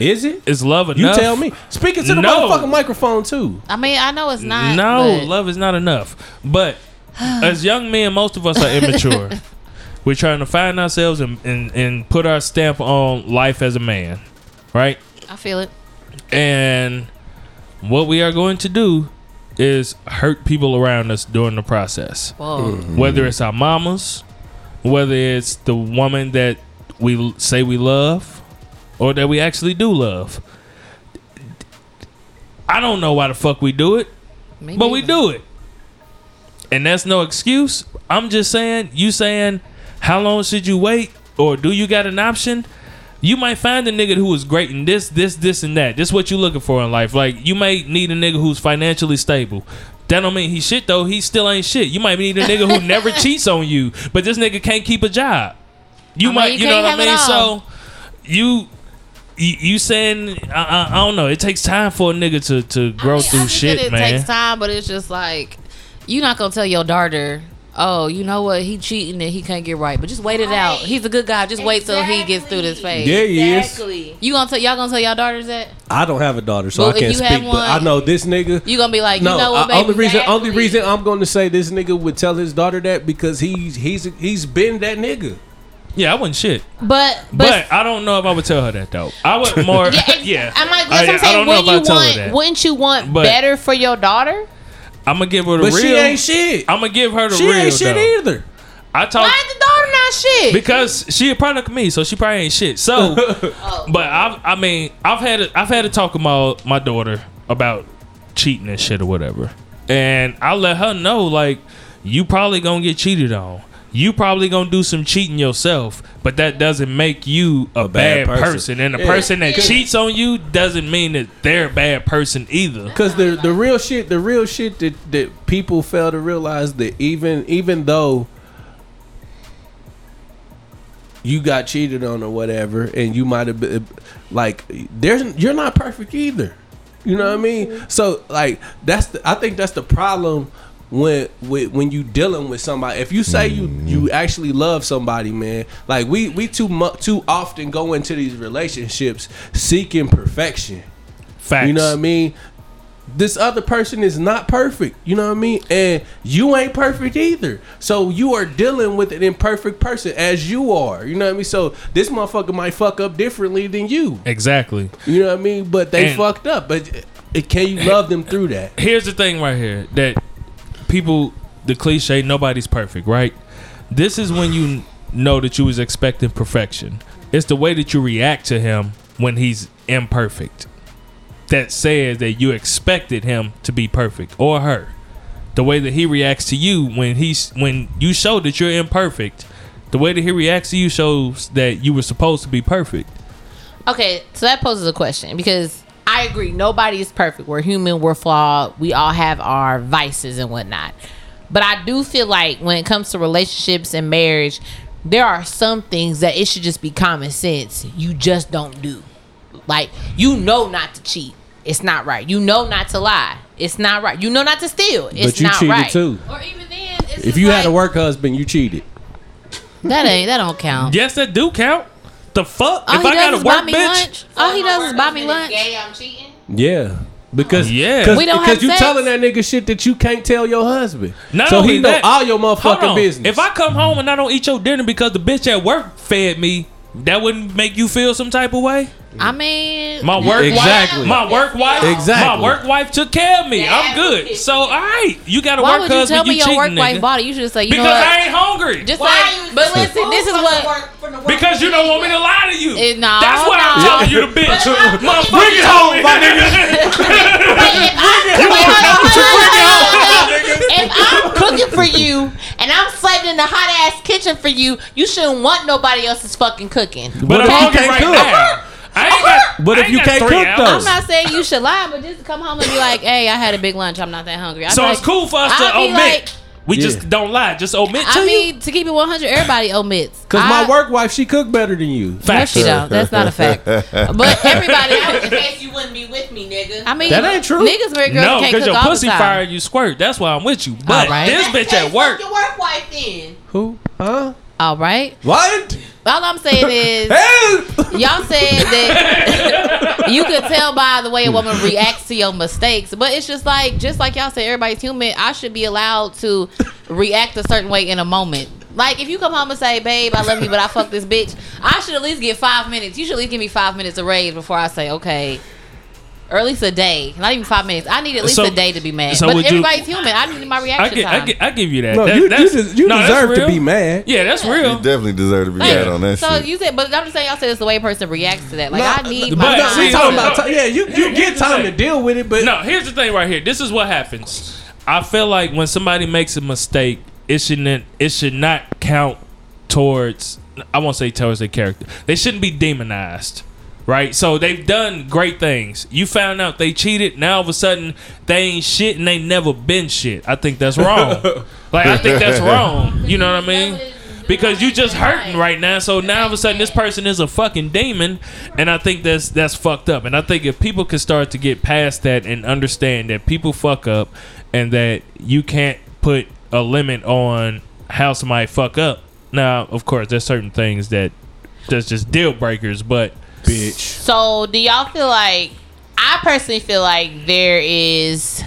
Is it? Is love enough? You tell me. Speaking to the No. motherfucking microphone too. I mean, I know it's not. no, but love is not enough. But as young men, most of us are immature. We're trying to find ourselves and, and, and put our stamp on life as a man, right? I feel it. And what we are going to do is hurt people around us during the process. Whoa. Mm-hmm. Whether it's our mamas, whether it's the woman that we say we love, or that we actually do love. I don't know why the fuck we do it, Me but we neither. do it. And that's no excuse. I'm just saying, you saying, how long should you wait? Or do you got an option? You might find a nigga who is great in this, this, this, and that. This is what you looking for in life. Like you may need a nigga who's financially stable. That don't mean he shit though. He still ain't shit. You might need a nigga who never cheats on you, but this nigga can't keep a job. You I mean, might, you you know what I mean. So you. You, saying I, I, I don't know? It takes time for a nigga to, to grow I mean, through shit, it man. takes time, but it's just like you're not gonna tell your daughter, oh, you know what, he cheating and he can't get right, but just wait it out. He's a good guy. Just wait till he gets through this phase. Yeah, he is. You gonna tell y'all gonna tell y'all daughters that? I don't have a daughter, so Well, I can't you have speak. But I know this nigga. You gonna be like, you no, know what, I- baby? only reason, only reason I'm going to say this nigga would tell his daughter that because he's he's he's been that nigga. Yeah, I wouldn't shit. But But, but, I don't know if I would tell her that though. I would more. yeah, Yeah, I'm like, I- what I I'm saying. don't know Wouldn't if you I'd tell her want? that. Wouldn't you want But- better for your daughter? I'm gonna give her the But real. she ain't shit. I'm gonna give her the she real. She ain't shit though. either. I talk Why is the daughter not shit? because she a product of me, so she probably ain't shit. So, Oh. but I, I mean, I've had a, I've had to talk to my my daughter about cheating and shit or whatever, and I let her know like you probably gonna get cheated on. You probably gonna do some cheating yourself, but that doesn't make you a, bad, bad person. person. And the Yeah. person that cheats on you doesn't mean that they're a bad person either. Cause the the real shit, the real shit that that people fail to realize that even even though you got cheated on or whatever, and you might have been like, there's you're not perfect either. You know what I mean? Mm-hmm. So like that's the, I think that's the problem when when when you dealing with somebody. If you say you mm-hmm. you actually love somebody, man, like we we too much too often go into these relationships seeking perfection. Facts. You know what I mean? This other person is not perfect. You know what I mean? And you ain't perfect either. So you are dealing with an imperfect person as you are. You know what I mean? So this motherfucker might fuck up differently than you. Exactly. You know what I mean? But they And- fucked up. But it, can you love them through that? here's the thing right here that people the cliche nobody's perfect right? This is when you know that you was expecting perfection. It's the way that you react to him when he's imperfect. That says that you expected him to be perfect or her. The way that he reacts to you when he's when you show that you're imperfect the way that he reacts to you shows that you were supposed to be perfect. Okay, so that poses a question because I agree. Nobody is perfect. We're human. We're flawed. We all have our vices and whatnot. But I do feel like when it comes to relationships and marriage, there are some things that it should just be common sense. You just don't do. Like you know not to cheat. It's not right. You know not to lie. It's not right. You know not to steal. It's but you not cheated right. too. Or even then, it's If just you had a work husband, you cheated. that ain't that don't count. yes that do count the fuck All if he i does got is a buy work me bitch lunch. All he does is buy me lunch. Gay, I'm cheating. Yeah. Because Yeah. cause, We don't because you sex. telling that nigga shit that you can't tell your husband. Not so only he know that- all your motherfucking business. If I come home and I don't eat your dinner because the bitch at work fed me, that wouldn't make you feel some type of way. I mean, My work Exactly. wife, my work wife, Exactly. my work wife took care of me. Yeah, I'm good. So all right, you got a why work would you husband. tell me your cheating, work wife bought it? You should just say, you Because know what? I ain't hungry. Just Why like, you but listen, this is what. work- from the because you don't want me to lie to you. It- no, That's why I'm no. telling you the bitch. I'm- Motherfucker, Bring it home, my if I'm cooking for you and I'm slaving in the hot ass kitchen for you, you shouldn't want nobody else's fucking cooking. But I'm if you hungry right cook? now. I ain't got. But I if ain't you got can't three cook, hours. though? I'm not saying you should lie, but just come home and be like, "Hey, I had a big lunch. I'm not that hungry." I'd So it's like- cool for us to I'd be omit. like- we Yeah. just don't lie. Just omit to I you. mean, to keep it 100, everybody omits. Because my work wife, she cook better than you. No, Facts. she don't. That's not a fact. But everybody, in case you wouldn't be with me, nigga. I mean, That ain't true. Niggas married girls No, can't because cook your all pussy the time. fire, you squirt. That's why I'm with you. But Alright. this bitch at work. your work wife then. Who? Huh? All right. What? All I'm saying is, y'all said that you could tell by the way a woman reacts to your mistakes, but it's just like, just like y'all said, everybody's human. I should be allowed to react a certain way in a moment. Like if you come home and say, "Babe, I love you, but I fuck this bitch," I should at least get five minutes. You should at least give me five minutes of rage before I say, "Okay." Or at least a day, not even five minutes. I need at least So- a day to be mad. so but would you- everybody's human. I need my I reaction get, I time. get, I give you that. No, That- you, you, des- you no, deserve to be mad. Yeah, that's You real. You definitely deserve to be Like, mad on that so shit. you said, but I'm just saying, y'all said it's the way a person reacts to that. Like No, I need but my No, time. see, we talking no, about no. ti- yeah. You you get time to deal with it, but No, here's the thing right here. This is what happens. I feel like when somebody makes a mistake, it shouldn't it should not count towards I won't say towards their character. They shouldn't be demonized. Right, so they've done great things. You found out they cheated. Now all of a sudden they ain't shit, and they never been shit. I think that's wrong. like I think that's wrong. You know what I mean? because you just hurting right now. So now all of a sudden this person is a fucking demon, and I think that's that's fucked up. And I think if people could start to get past that and understand that people fuck up, and that you can't put a limit on how somebody fuck up. Now, of course, there's certain things that that's just deal breakers, but bitch. So, do y'all feel like? I personally feel like there is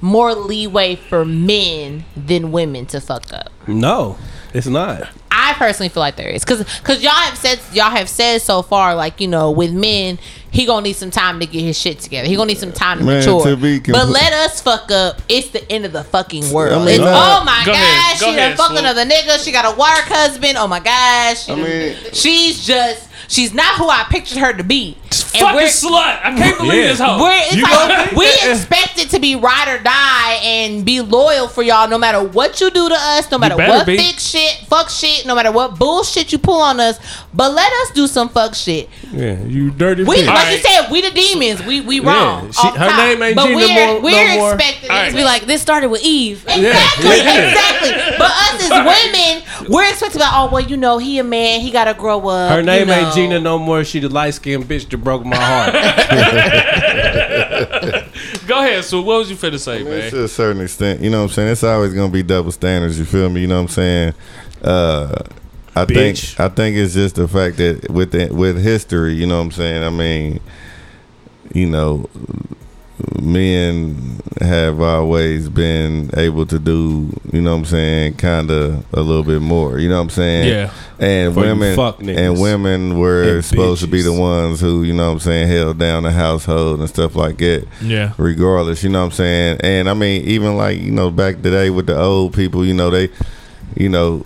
more leeway for men than women to fuck up. No, it's not. I personally feel like there is because because y'all have said y'all have said so far like you know with men he gonna need some time to get his shit together. He gonna need some time to Man, mature. to be but let us fuck up. It's the end of the fucking world. I mean, It's, no. oh my Go gosh, ahead. Go she done ahead, fucked another nigga. She got a work husband. Oh my gosh. She I mean- she's just she's not who I pictured her to be. And fucking we're- slut. I can't believe Yeah. this hoe. we're, it's You like go- we expect it to be ride or die and be loyal for y'all no matter what you do to us, no matter what be. thick shit, fuck shit, no matter what bullshit you pull on us. But let us do some fuck shit. Yeah, you dirty We bitch. like Alright. you said, we the demons. We we wrong. she- her top. name ain't but Gina we're, more- we're no more. expecting it Alright. to Be like, this started with Eve. Exactly, Yeah. exactly. But us as women, we're expecting like, oh well, you know, he a man, he gotta grow up. Her name you ain't. Gina no more. She the light skinned bitch that broke my heart. Go ahead, so what was you finna say, man? To a certain extent, you know what I'm saying. It's always gonna be double standards. You feel me? You know what I'm saying? Uh, I Bitch. think I think it's just the fact that with the, with history, you know what I'm saying. I mean, you know, men have always been able to do, you know what I'm saying, kind of a little bit more. You know what I'm saying? Yeah. And For you women and women were And supposed to be the ones who, you know what I'm saying, held down the household and stuff like that Yeah. regardless. You know what I'm saying? And I mean, even like you know, back today with the old people, you know, they, you know,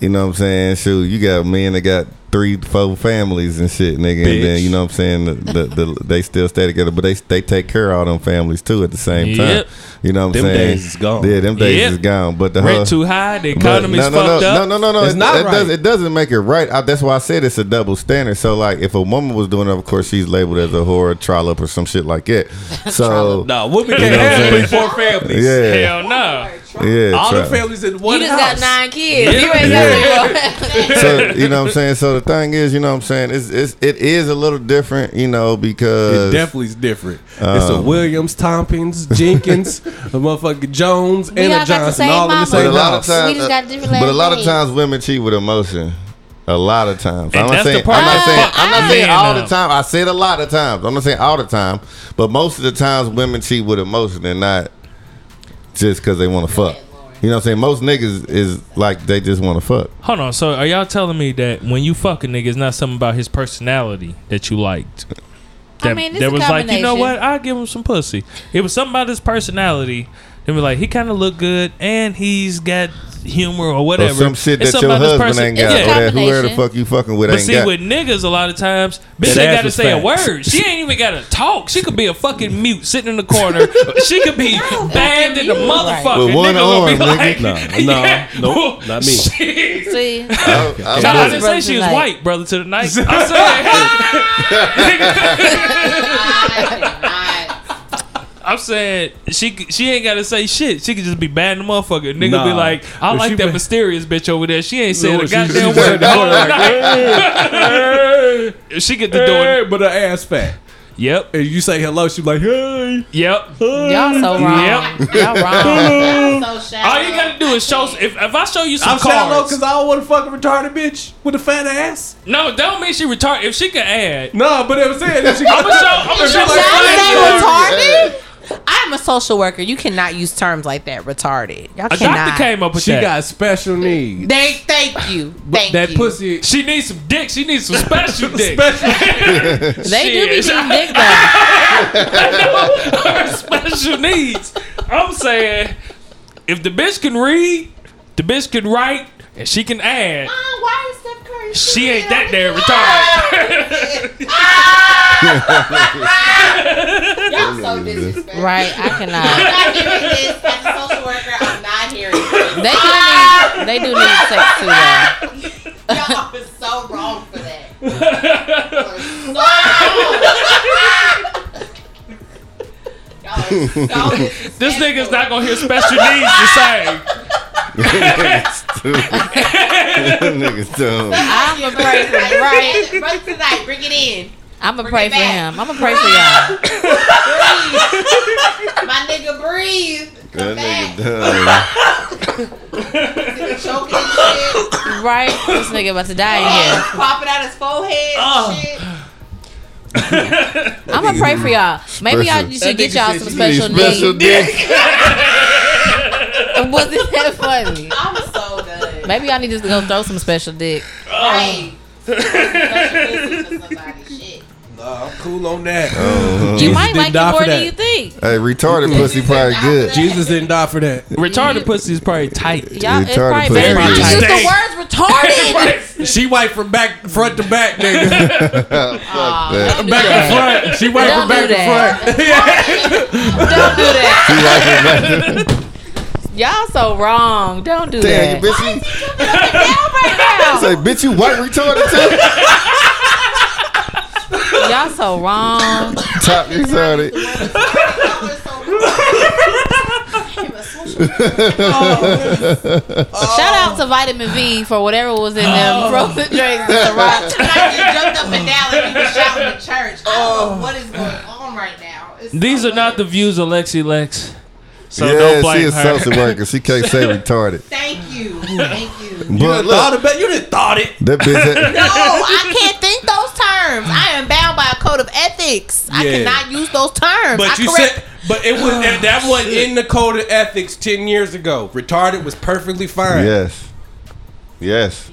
you know what I'm saying? Shoot, you got men that got three, four families and shit, nigga, and then you know what I'm saying? The, the, the, they still stay together, but they they take care of all them families too at the same Yep. time. You know what I'm saying? Them saying? days is gone. Yeah, them days Yep. is gone. But the Rent whole- too high, the but economy's no, no, fucked no, up. No, no, no, no. It's it, not it does, right. it doesn't make it right. I, that's why I said it's a double standard. So, like, if a woman was doing it, of course, she's labeled as a whore, trollop, or some shit like that. So, no, women You can't know what I'm have three, four families. yeah, Hell no. Yeah. All try- the families in one You just house. got nine kids. Yeah. You ain't got any more. so you know what I'm saying. So the thing is, you know what I'm saying. It's, it's it is a little different, you know, because It because definitely is different. it's a Um, Williams, Tompkins, Jenkins, a motherfucking Jones, We and a Johnson, all in the but same a lot of house. times, We just but a lot of times women cheat with emotion. A lot of times. And I'm not that's the saying. part I'm not saying. I'm not saying all the time. I said a lot of times. I'm not saying all the time, but most of the times women cheat with emotion and not just because they want to fuck. You know what I'm saying? Most niggas is like they just want to fuck. Hold on. So are y'all telling me that when you fuck a nigga, it's not something about his personality that you liked? I That, mean, it's that a was like, you know what? I'll give him some pussy. It was something about his personality. They were like, he kind of look good and he's got humor or Or whatever. some shit that your husband person- ain't Yeah. got, or that whoever the fuck you fucking with But ain't see, got. with niggas, a lot of times, bitch That ain't got to was say a word. She ain't even got to talk. She could be a fucking mute sitting in the corner. she could be bad in the motherfucker. With one nigga gonna arm, like, nigga. No, no, Yeah. nope, not me. See, I- I- No, I didn't say she was white, brother to the night. I'm saying, I'm saying she she ain't gotta say shit. She could just be bad in the motherfucker. Nigga be like, I If like that be- mysterious bitch over there. She ain't saying No, a goddamn she word the said whole like, night. She get to doing. Hey, but her ass fat. Yep, And you say hello, she be like, hey. yep. y'all so wrong. Yep. Y'all wrong. So. All you gotta do is show. If, if I show you some I'm shallow cards, because I don't want to fuck a retarded bitch with a fat ass. no, that don't mean she retarded. If she can add, No, but it was saying that she I'm gonna show. I'm gonna show. If like- retarded? I'm a social worker. You cannot use terms like that. Retarded. Y'all A cannot. doctor came up with She that. got special needs. They thank you. Thank that you. pussy. she needs some dick. She needs some special dick. Special. They do be Shit. getting dick though. her special needs. I'm saying, if the bitch can read, the bitch can write, and she can add, she ain't that damn retired. Y'all so disrespectful. Right, I cannot. I'm not hearing this a social worker. I'm not hearing this. They do need, they do need sex too, though. Y'all are so wrong for that. You're so wrong. This nigga's not gonna hear special needs the same. Niggas dumb. I'm gonna pray for right. Right tonight, bring it in. I'm gonna pray for him. I'm gonna pray for y'all. breathe. My nigga breathe. Come That back. nigga dumb. Choking and shit. Right? This nigga about to die in here. Popping out his forehead and shit. I'm gonna pray for y'all. Maybe y'all you should get y'all some special special needs. dick. Wasn't that funny? I'm so done. Maybe y'all need to go throw some special dick. Hey. Special pussy for somebody. Shit. Nah, I'm cool on that. Uh-huh. You Jesus might didn't like die it for more than that. you think. Hey, retarded pussy probably good. Jesus didn't die for that. Retarded pussy is probably tight. Y'all, it's Retarded probably pussy. better not to use the words retarded. She white from back front to back, nigga. Fuck that. back to front. She white Don't from back to front. Don't do that. She like it better. Y'all so wrong. Don't do Damn, you that. bitch. You, Down right now. say, bitch, you white retarded too? Y'all so wrong. Top retarded. Oh. Shout out to Vitamin V for whatever was in them oh. frozen drinks. the rock. Tonight you jumped up and down like you was shouting in church. I don't know oh. what is going on right now. It's These so are not the views of Lexi Lex. So yeah, don't she blame a her. social worker. She can't say retarded. Thank you. Thank you. But thought look, about you didn't thought it. that bitch. had- No, I can't think those terms. I am bound by a code of ethics. I cannot use those terms. But I you correct- said, but it was that, that wasn't in the code of ethics ten years ago. Retarded was perfectly fine. Yes. Yes.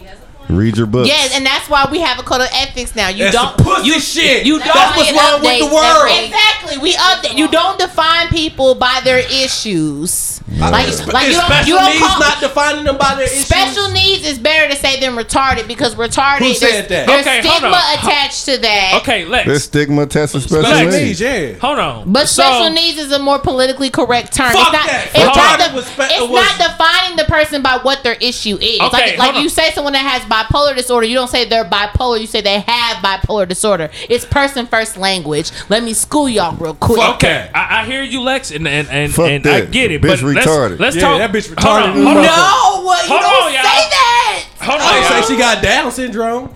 Read your book. Yes, and that's why we have a code of ethics now. You That's don't some pussy shit. you don't that's what's wrong with the world. every- Exactly. We update. You don't define people by their issues. Like, like you don't, special you don't needs call not defining them by their issues. special needs is better to say than retarded because retarded. Who said there's, that? There's Okay, hold stigma on. attached to that. Okay, Lex. There's stigma attached to special Special needs. needs, yeah. Hold on. But So- special needs is a more politically correct term. Fuck it's not. that. It's, Retarded not, the- was spe- it's was- not defining the person by what their issue is. Okay, like hold like on. you say someone that has bipolar disorder, you don't say they're bipolar. You say they have bipolar disorder. It's person first language. Let me school y'all real quick. Fuck Okay, that. I, I hear you, Lex, and and and, Fuck and I get it. Bitch but let's, let's Yeah, talk. that bitch Hold retarded on, as hold on. No, what you Hold don't on, y'all. say that. Hold I on, say she got Down syndrome.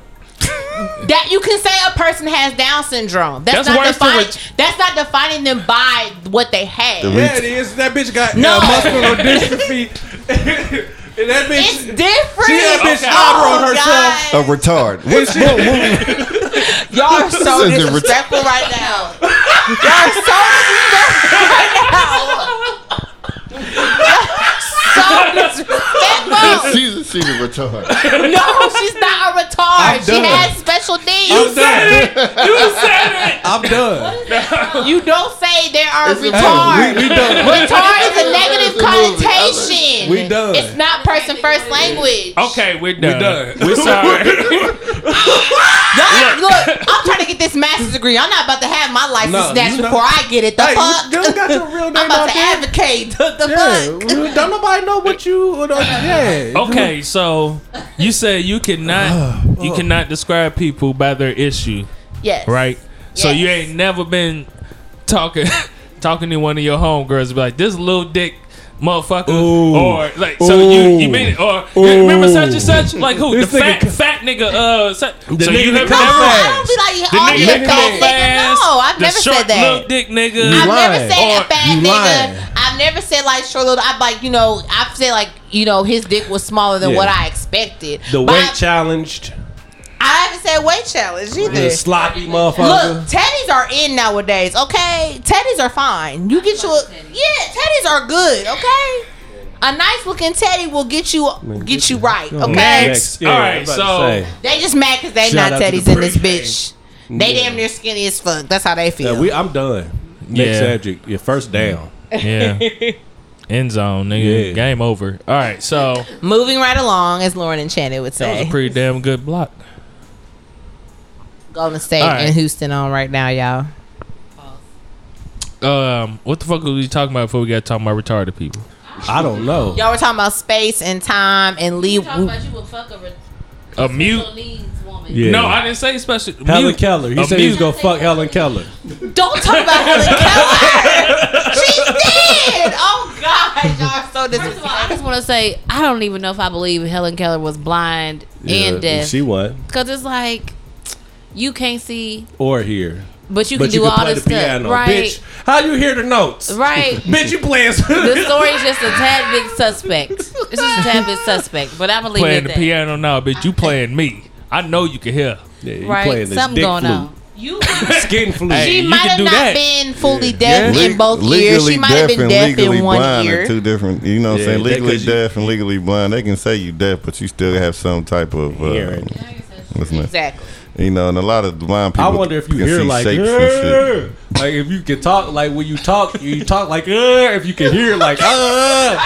That you can say a person has Down syndrome. That's, That's not worse than defining. ret- that's not defining them by what they have. The Yeah, it is. That bitch got No. uh, muscular dystrophy. and that bitch. it's different. She that bitch Okay. outrun Oh, herself. A retard. What's she- what movie? Y'all are so is a ret- disrespectful right now. Y'all are so disrespectful right now. so disrespectful. she's, she's a retard. No, she's not a retard. I'm She done. has special needs. I'm done. You said it. I'm done. You don't say there are It's a- retard. we, we done. retard is a It's negative a movie. connotation. We done. It's not person first language. Okay, we're done. done. We're sorry. Y'all, look, I'm trying to get this master's degree. I'm not about to have my license No, snatched before I get it. The Hey, fuck? you don't got your real name I'm about to there. advocate. The, the Yeah, fuck? don't nobody know what you. Yeah. okay, so you said you cannot you cannot describe people by their issue, Yes. right? So you ain't never been talking talking to one of your homegirls and be like this little dick motherfucker Ooh. or like so you you mean it or you remember such and such like who This the fat nigga- fat nigga uh so, The so nigga you that have No, never fast. I don't be like, the oh, nigga you a fat nigga. fast No, I've never short said that. little dick nigga I've lying. never said Or a fat you lying. nigga. I've never said like short little. I'm like, you know, I've said like, you know, his dick was smaller than Yeah. what I expected. The But weight challenged. I haven't said weight challenge The either. sloppy motherfucker. Look, motherfucker. teddies are in nowadays. Okay, teddies are fine. You get you a yeah, teddies are good. Okay, a nice looking teddy will get you get you right. Okay, Next. Yeah, All I'm right, about to so- they just mad because they Shout not out teddies the in this break. bitch. They Yeah. damn near skinny as fuck. That's how they feel. Yeah, we, I'm done. Next Yeah. subject. Your first down. yeah end zone nigga Yeah. game over all right so Moving right along, as Lauren Enchanted would say, that was a pretty damn good block Golden State All right. and Houston on right now, y'all. Um, what the fuck was we talking about before we got talking about retarded people? I don't know. Y'all were talking about space and time and leave. talking about you would fuck a, re- A mute. woman. woman. Yeah. No, I didn't say special. Helen Mute. Keller. He A said he was gonna fuck Helen Keller. Don't talk about Helen Keller. She's dead. Oh God, y'all are so First of all, I just want to say I don't even know if I believe Helen Keller was blind and deaf She won because it's like you can't see, or hear. but you but can you do can all play this the stuff, piano, right? bitch. How you hear the notes? Right. bitch, you playing. The story's just a tad bit suspect. It's just a tad bit suspect, but I'm gonna leave playing it the at that. piano now, bitch. You playing me. I know you can hear. Yeah, you Right, playing this something dick going flute. on. You. Skin flute. Hey, She you might have not that. been fully deaf Le- in both ears. She might have been deaf in one blind ear. are two different. You know what I'm Yeah, saying? legally Legally 'cause you- deaf and legally blind. They can say you deaf, but you still have some type of. Uh, Hearing. what's name? Exactly. You know, and a lot of blind people. I wonder if you hear like, shapes and shit. Like if you can talk like when you talk, you talk like, uh, if you can hear like, uh,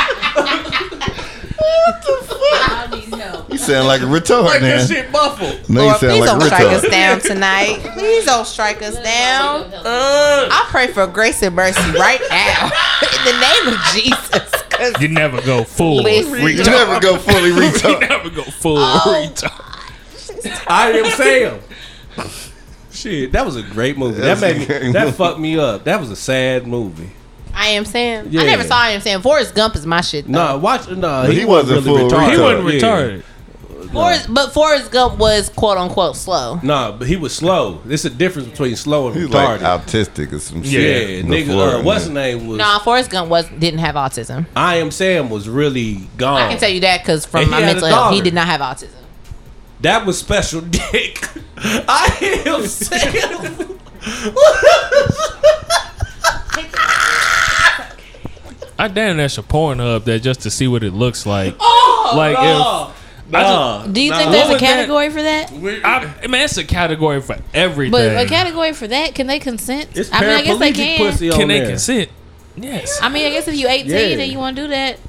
I need help. You sound like a retard, like man. that shit muffled. No, you Lord, sound please like a don't strike us down tonight. Please don't strike us down. Uh, I pray for grace and mercy right now in the name of Jesus. 'cause You never go full. Listen. You never go fully retard. You never go full Oh. Retard. I am Sam. Shit, that was a great movie. That That's made me. That movie. fucked me up. That was a sad movie. I am Sam. Yeah. I never saw I am Sam. Forrest Gump is my shit. Though. Nah, watch. Nah, he, he wasn't, wasn't really full retarded. He wasn't Yeah. retarded. Forrest, but Forrest Gump was quote unquote slow. Nah, but he was slow. There's a difference between slow and He's like retarded. autistic or some shit. yeah, shit. nigga. before, Uh, what's his name was? Nah, Forrest Gump was didn't have autism. I am Sam was really gone. I can tell you that because from And my mental health, he did not have autism. That was special dick. I am Sam. I damn that's a porn hub there just to see what it looks like. Oh, Like nah. Nah, Do you nah. think there's a was that? category for that? I, mean, it's a category for everything. But a category for that? Can they consent? It's I mean, I guess they can. pussy Can they there. consent? Yes. I mean, I guess if you 18 Yeah. and you want to do that,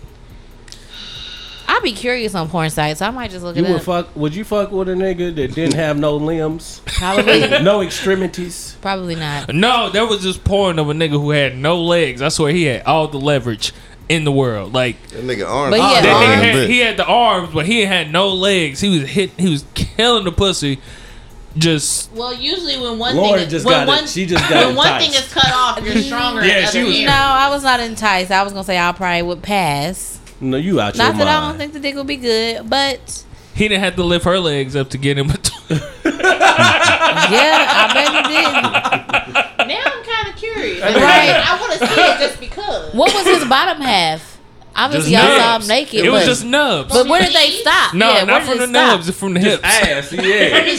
I'd be curious on porn sites. So I might just look You it would up. fuck? Would you fuck with a nigga that didn't have no limbs, Probably, no extremities? probably not. No, there was this porn of a nigga who had no legs. I swear he had all the leverage in the world. Like That nigga arms. But he had that arms. nigga had, he had the arms, but he had no legs. He was hit. He was killing the pussy. Just Well, usually when one Lord thing is, just when got it. one, She just got when one thing is cut off, you're stronger. Yeah, she was- areas. No, I was not enticed. I was gonna say I probably would pass. No, you out your Not that I don't think the dick would be good, but he didn't have to lift her legs up to get him between. yeah, I bet he did. Now I'm kind of curious. Right. I want to see it just because. What was his bottom half? Obviously, Just y'all saw him naked. It was but, just nubs. but where did they stop? no, yeah, not from the stop? nubs. It's from the hips. ass, yeah. that nigga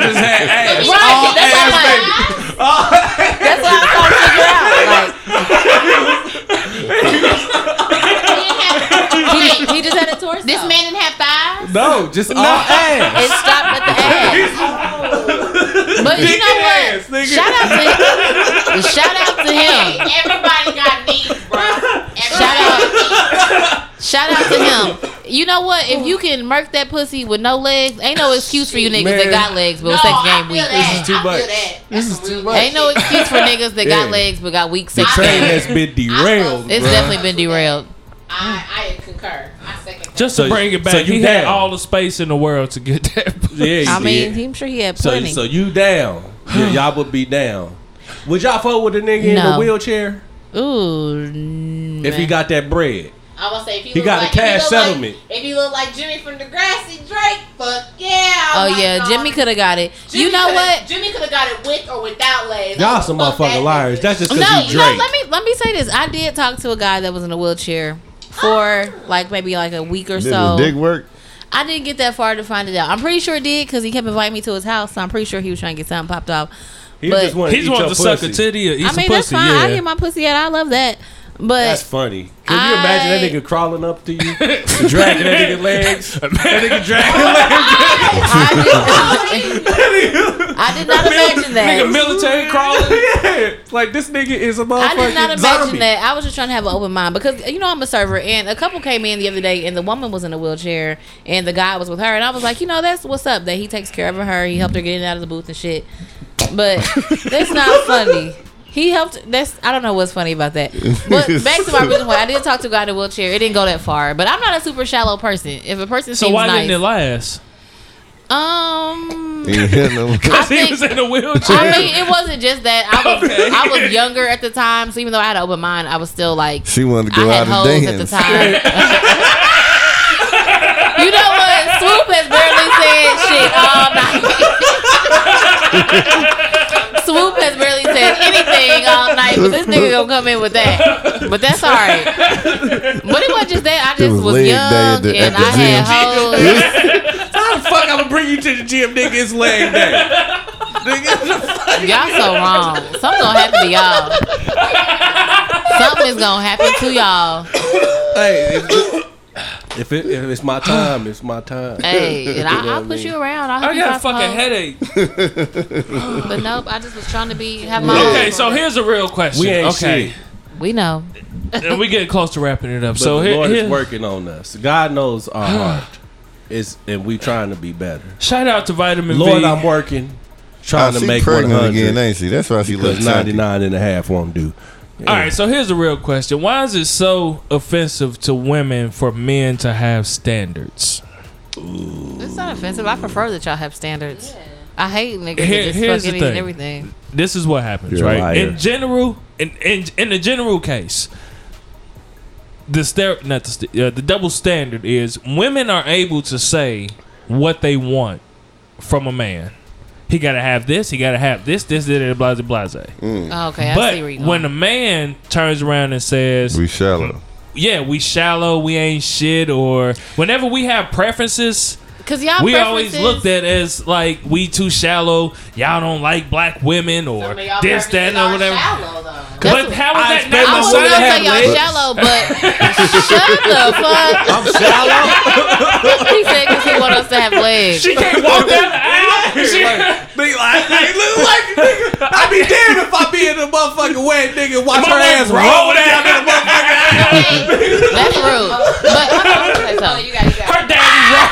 just had ass. Right, All that's ass, what I'm baby. like- That's what I'm trying to figure out. Like he, he just had a torso. This man didn't have thighs. No, just all ass. it stopped at the ass. But you Big know what? ass, nigga. Shout out to him. shout out to him. Everybody got knees, bro. Shout out, shout out to him. You know what? If you can murk that pussy with no legs, ain't no excuse for you niggas Man. that got legs but No, sex game feel weak. that. This is too I feel much. that. This is too much. Ain't no excuse for niggas that Yeah. got legs but got weak The sex train has been derailed. It's bruh. definitely been derailed. I, I concur. I second. that. Just So- to bring it back, so you he had all the space in the world to get that. Yeah, you I mean, did. I'm sure he had plenty. so you down? Y- y'all would be down. Would y'all fuck with a nigga in No. a wheelchair Ooh, if he got that bread? I will say if you He got a like, if you cash look settlement. Like, if he look like Jimmy from Degrassi Drake, fuck yeah. I Oh, oh like yeah, all Jimmy could have got it. Jimmy you know what? Jimmy could have got it with or without legs. Y'all some motherfucking that liars. That's just No, because he no. Drake. Let me let me say this. I did talk to a guy that was in a wheelchair for like maybe like a week or Did so. his dick work? I didn't get that far to find it out. I'm pretty sure it did because he kept inviting me to his house. So I'm pretty sure he was trying to get something popped off. He but- just wanted He's to eat wanted your to suck a titty or eat I some mean, that's pussy. fine. yeah. I get my pussy out. I love that. But That's funny. Can you imagine that nigga crawling up to you, dragging that nigga legs? That nigga dragging I did, I did not imagine that. Nigga military crawling. yeah, like this nigga is a motherfucking I did not imagine zombie. that. I was just trying to have an open mind because you know I'm a server, and a couple came in the other day, and the woman was in a wheelchair, and the guy was with her, and I was like, you know, that's what's up. That he takes care of her, he helped her get in and out of the booth and shit. But that's not funny. He helped. That's I don't know what's funny about that. But back to my original point, I did talk to a guy in a wheelchair. It didn't go that far, but I'm not a super shallow person. If a person So seems why nice, didn't it last? Um, You know? I Because he think- was in a wheelchair. I mean, it wasn't just that. I was Okay. I was younger at the time, so even though I had an open mind, I was still like She wanted to go I had out and hoes at the time. you know what? Swoop has barely said shit all night. Swoop has barely said anything all night, but this nigga gonna come in with that. But that's all right. But it wasn't just that. I It just was was, leg day young at the- and at the I had hoes. How the fuck I'm gonna bring you to the gym, nigga? It's leg day. nigga, Y'all so wrong. Something gonna happen to y'all. Something is gonna happen to y'all. hey, if, if, it, if it's my time, it's my time. Hey, and You know I, I'll what I push mean? you around. I'll help I you got a find fucking headache. But nope, I just was trying to be have my own. Okay, so here's a real question. We ain't okay, shit. we know. and we getting close to wrapping it up. But so the here, Lord here- is working on us. God knows our heart. It's and we trying to be better. shout out to Vitamin B Lord, I'm working, Oh, trying to make pregnant 100 again, ain't she? That's why she looks because 99 and a half won't do. All right, so here's a real question: Why is it so offensive to women for men to have standards? It's not offensive. I prefer that y'all have standards. I hate niggas Here- that just here's fuck the anything thing. and everything. This is what happens, You're right? In general, in, in in the general case, the star- not the st- uh, the double standard is women are able to say what they want from a man. He got to have this. He got to have this. This. This. Blah blah blah. Mm. Oh, okay, I But see where you when a man turns around and says, We shallow. "Yeah, we shallow, we ain't shit," or whenever we have preferences, Cause y'all we always looked at as like we too shallow. Y'all don't like black women or Some of y'all this, that, or whatever. shallow, though. But That's- how is I that expect not I my was son gonna say y'all legs. shallow, but shut the fuck. I'm shallow. He said because he want us to have legs. She can't walk down the aisle. She- Be like, hey, look like nigga. I be damned if I be in a motherfucking wedding, nigga. Watch her ass roll roll down. down in the motherfucking aisle. That's rude. But okay, so you got, you got. Her daddy wrong.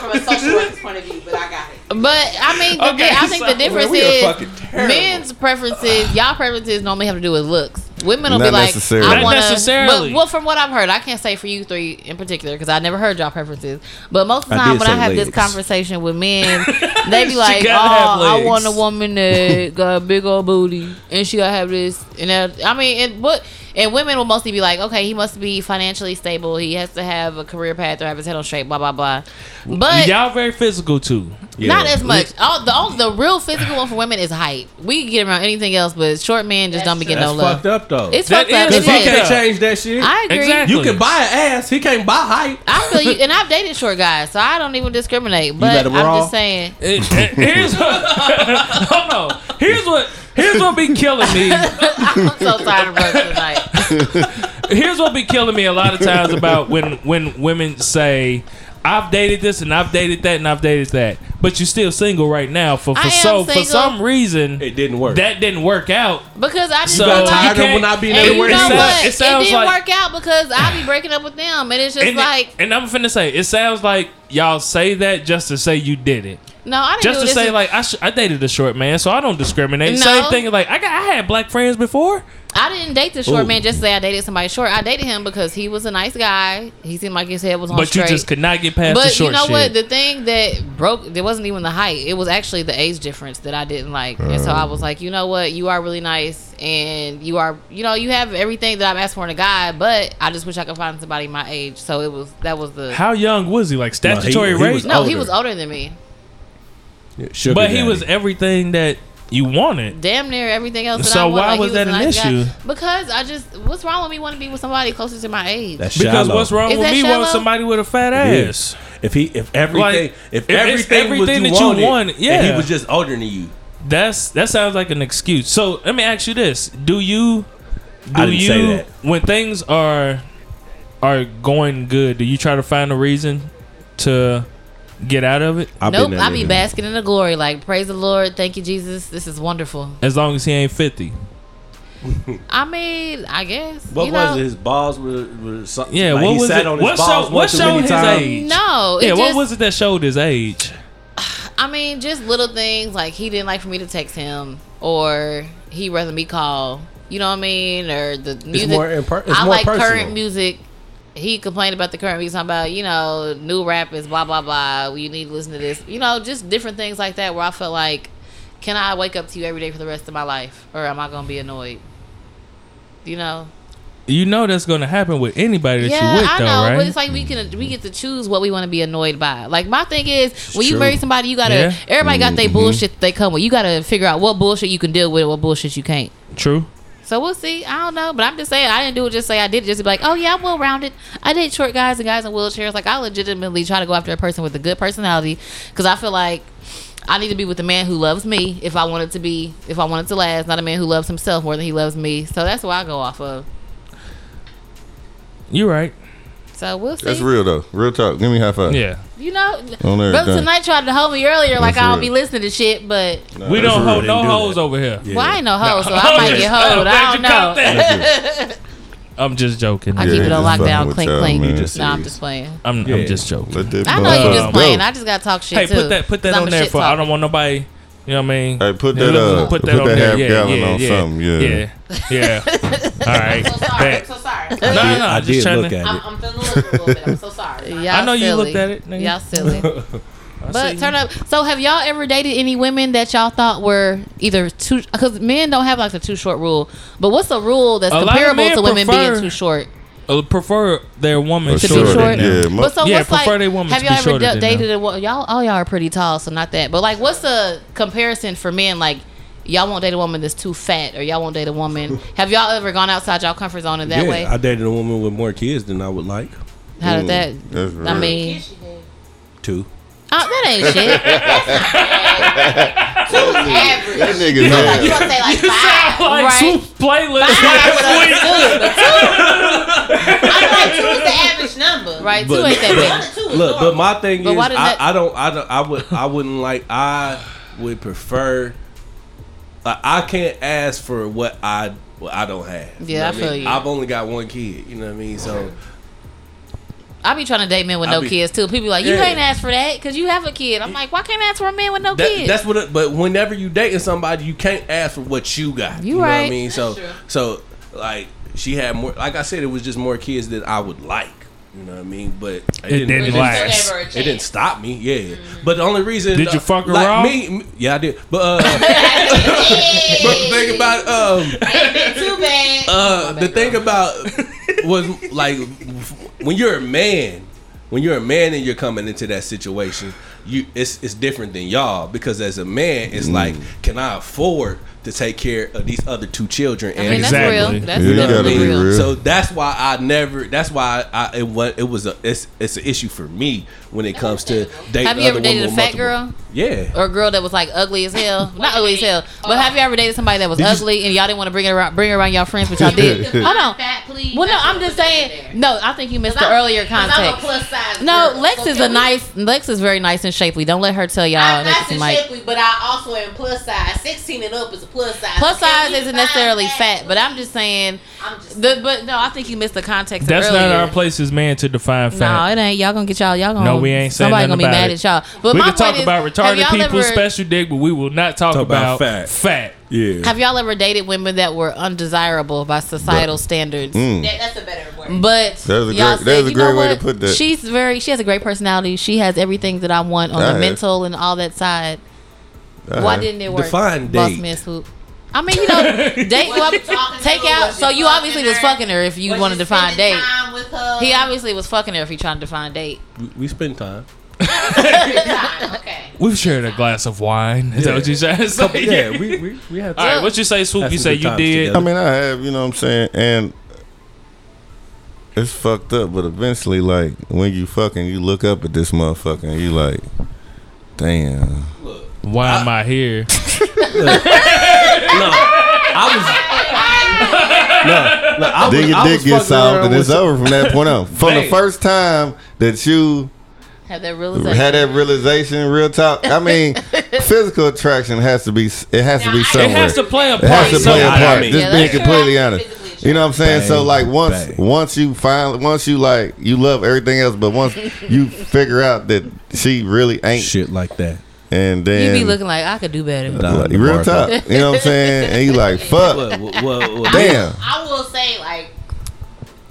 From a social worker's point of view, but I got it. But I mean, the, Okay, I think so the difference we is men's preferences. Y'all preferences normally have to do with looks. Women will Not be like, necessarily. I want to. necessarily. But well, from what I've heard, I can't say for you three in particular because I never heard y'all preferences. But most of the time did when I say have this conversation with men, they be like, "Oh, I want a woman that got a big old booty and she gotta have this and that." I mean, and what? And women will mostly be like, "Okay, he must be financially stable. He has to have a career path or have his head on straight." Blah blah blah. But Y'all very physical too. not as much. All the all, the real physical one for women is height. We can get around anything else, but short men just don't be getting That's no love. fucked up though. It's That fucked up. is It Cause he fucked is. can't change that shit. I agree. Exactly. you can buy an ass. He can't buy height. I feel you, and I've dated short guys, so I don't even discriminate. But I'm raw? just saying. It- it- here's what. hold on. Here's what. Here's what be killing me. I'm so tired of work tonight. Here's what be killing me a lot of times about when when women say. I've dated this and I've dated that and I've dated that, but you're still single right now. For for I am so for some reason It didn't work. that didn't work out. Because I just So feel you tired of can't- when I be and you everywhere know he sounds- what? it It, didn't like- work out because I be breaking up with them, and it's just And, like, and I'm finna say, it sounds like y'all say that just to say you did it. No, I didn't Just to this. say, like, I, sh- I dated a short man, so I don't discriminate. No. Same thing, like, I got I had black friends before. I didn't date the short Ooh. man just to say I dated somebody short. I dated him because he was a nice guy. He seemed like his head was on But straight. you just could not get past the short. But you know shit. what? The thing that broke it wasn't even the height. It was actually the age difference that I didn't like. And so I was oh. like, you know what? You are really nice, and you are, you know, you have everything that I'm asking for in a guy. But I just wish I could find somebody my age. So it was that was the. How young was he? Like he- statutory he rape? was no, he was older than me. Sugar but he was everything that you wanted. Damn near everything else. That So I want. why Like, he was that an nice guy. issue? Because I just, what's wrong with me wanting to be with somebody closer to my age? That's Because shallow. what's wrong Is with me shallow? wanting somebody with a fat ass? is. If he, if everything, Like, if, if everything, everything was that you you wanted, wanted, and yeah. he was just older than you. That's that sounds like an excuse. So let me ask you this: Do you do I didn't you say that. when things are are going good? Do you try to find a reason to get out of it? I've nope, I that be basking in the glory. Like, praise the Lord, thank you, Jesus. This is wonderful. As long as he ain't fifty. I mean, I guess. What you was know, it? His balls were, were something. Yeah, like what he was sat it? on his What balls show- what showed his times. age? No, it yeah, what just- was it that showed his age? I mean, just little things like he didn't like for me to text him, or he rather me call. You know what I mean? Or the music. more imper- it's I more like personal. current music. He complained about the current music, talking about you know new rappers, blah blah blah. You need to listen to this, you know, just different things like that. Where I felt like, can I wake up to you every day for the rest of my life, or am I gonna be annoyed? You know. You know that's gonna happen with anybody that yeah, you with, I though, know, right? but it's like we can we get to choose what we want to be annoyed by. Like my thing is, when you marry somebody, you gotta Yeah. everybody got their Mhm. bullshit that they come with. You gotta figure out what bullshit you can deal with, and what bullshit you can't. True. So we'll see. I don't know, but I'm just saying I didn't do it. Just say I did it. Just to be like, oh yeah, I'm well rounded. I date short guys and guys in wheelchairs. Like I legitimately try to go after a person with a good personality because I feel like I need to be with a man who loves me. If I want it to be, if I want it to last, not a man who loves himself more than he loves me. So that's what I go off of. You're right. So we'll see. That's real though. Real talk. Give me a high five. Yeah. You know, brother tonight tried to hold me earlier, like That's I don't real. be listening to shit, but we don't hold no do hoes that. over here. Yeah. well, I ain't no hoe, so I oh, might get hoed. Oh, I don't know. I'm just joking. I Yeah, keep it on lockdown, with clink y'all, clink. man. Just I'm just playing. I'm, Yeah. I'm just joking. I know you bug just playing. go. I just gotta talk shit Hey, too. put that put that 'Cause I'm on there for. I don't want nobody. You know what I mean? Hey, put that look, up. Put Put that on that half Yeah, gallon yeah, on yeah, something. Yeah. yeah, yeah. All right. So sorry. Bet. I'm so sorry. No, no, I I'm just did look to. at I'm, it. I'm feeling a little, little bit. I'm so sorry. Y'all I know you looked at it, nigga. Y'all silly. But turn up. So have y'all ever dated any women that y'all thought were either too? Because men don't have like the too short rule. But what's a rule that's A comparable to women prefer- being too short? Uh, prefer their woman To To shorter be short. them. Yeah, But so Yeah, what's prefer like? they woman have y'all ever shorter da- than dated a wo- y'all? All y'all are pretty tall, so not that. But like, what's the comparison for men? Like. Y'all won't date a woman that's too fat, or y'all won't date a woman. Have y'all ever gone outside y'all comfort zone in that yeah, way? I dated a woman with more kids than I would like. How did Mm, that? that's I mean, Two. Oh, that ain't shit. Two's average. That nigga Like, mad. you gonna say like five? Like Right. Swoop's playlist Five last would week. but two. I feel like two is the average number. Right, two ain't that but- many. Two Look, but my thing But is, why I, that- I don't, I don't, I would, I wouldn't like. I would prefer. Like, I can't ask for what I, what I don't have. You Yeah, know I feel mean? you. I've only got one kid. You know what I mean? So I be trying to date men with I no be- kids too. People be like, you Yeah. ain't ask for that because you have a kid. I'm like, why can't I ask for a man with no that, kids? that's what. It, but whenever you dating somebody, you can't ask for what you got. You know what I right. mean? So, true. so like she had more. Like I said, it was just more kids that I would like. You know what I mean? But it, didn't But you still last. gave her a It didn't stop me, yeah. But the only reason Did you fuck her like raw? Me, me- yeah, I did. But uh, but the thing about um, Ain't been too bad. uh, the thing about was like when you're a man, when you're a man and you're coming into that situation, you it's it's different than y'all because as a man, it's mm. like, can I afford to take care of these other two children? I mean, Exactly. that's real. That's Yeah, you definitely gotta be real. real. So that's why I never. That's why I it was it was a it's it's an issue for me when it comes to dating. Have you ever dated a fat multiple- girl? Yeah. Or a girl that was like ugly as hell? Not ugly as hell. But have you ever dated somebody that was Did you- ugly and y'all didn't want to bring her around, bring her around y'all friends, but y'all did? Hold on. Fat, please. Well, no, I'm just saying. No, I think you missed there. the earlier 'Cause I'm a context. plus size. No, girl. Lex So is a we- nice. Lex is very nice and shapely. Don't let her tell y'all. I'm nice and shapely, but I also am plus size. 16 and up is a plus size. Plus size isn't necessarily fat, but I'm just saying. I'm just. The, but no, I think you missed the context. That's earlier. not our place as man to define fat. No, it ain't. Y'all gonna get y'all. Y'all gonna. No, we ain't saying Somebody gonna be mad it. at y'all. But we my can talk is, about retarded people, ever- special dick, but we will not talk, Talk about about, fat. fat. Yeah. Have y'all ever dated women that were undesirable by societal standards? Mm. That, that's a better word. But That's a y'all great- said, that's a you know great way to what? put that. She's very. She has a great personality. She has everything that I want on I the have. mental and all that side. Uh-huh. Why didn't it work? Define Boss date. man swoop. I mean, you know, date. Well, take out. So you you obviously fucking was fucking her if you Was wanted to find spending date. Time with her? He obviously was fucking her if he trying to define date. We, we spend time. Time, okay. We've shared a glass of wine. Is that what you said? to? Yeah, we we, we had. All right, what you say, Swoop? You say you did. together. I mean, I have, you know what I'm saying, and it's fucked up. But eventually, like when you fucking, you look up at this motherfucker, and you like, damn. Why am I here? No, I was. no, no, I was, Then your I dick gets soft, and it's some- over from that point on. From the first time that you Have that realization. had that realization, real talk. I mean, physical attraction has to be. It has to be Now, somewhere. It has to play a part. It has part. to play a I part. mean- Just Yeah, being completely honest. You know what I'm saying? so like once bang. once you find once you like you love everything else, but once you figure out that she really ain't, shit like that. And then You be looking like I could do better. Nah. like, real talk. You know what I'm saying? And you like fuck, Well, well, well, well, damn. I will say, like,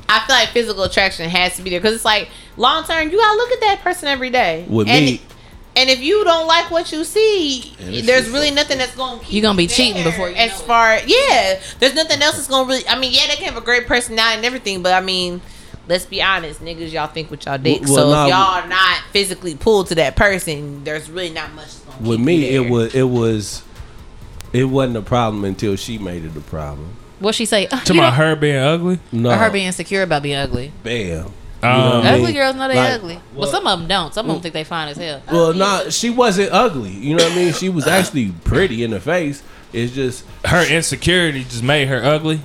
I feel like physical attraction has to be there because it's like long term. You gotta look at that person every day. With and, me- and if you don't like what you see, there's really nothing that's gonna keep You gonna be there cheating before you as know it. far yeah. There's nothing else that's gonna really. I mean, yeah, they can have a great personality and everything, but I mean. Let's be honest, niggas. Y'all think with y'all dick. Well, so nah, if y'all are not physically pulled to that person, there's really not much. Gonna With keep me, you it was it was it wasn't a problem until she made it a problem. What she say? To my her being ugly. No, or her being insecure about being ugly. bam. Um, what I Ugly mean? girls know they Like, ugly, well- but some of them don't. Some of them think they fine as hell. Well, nah, she wasn't ugly. You know what I mean? She was actually pretty in the face. It's just her insecurity just made her ugly.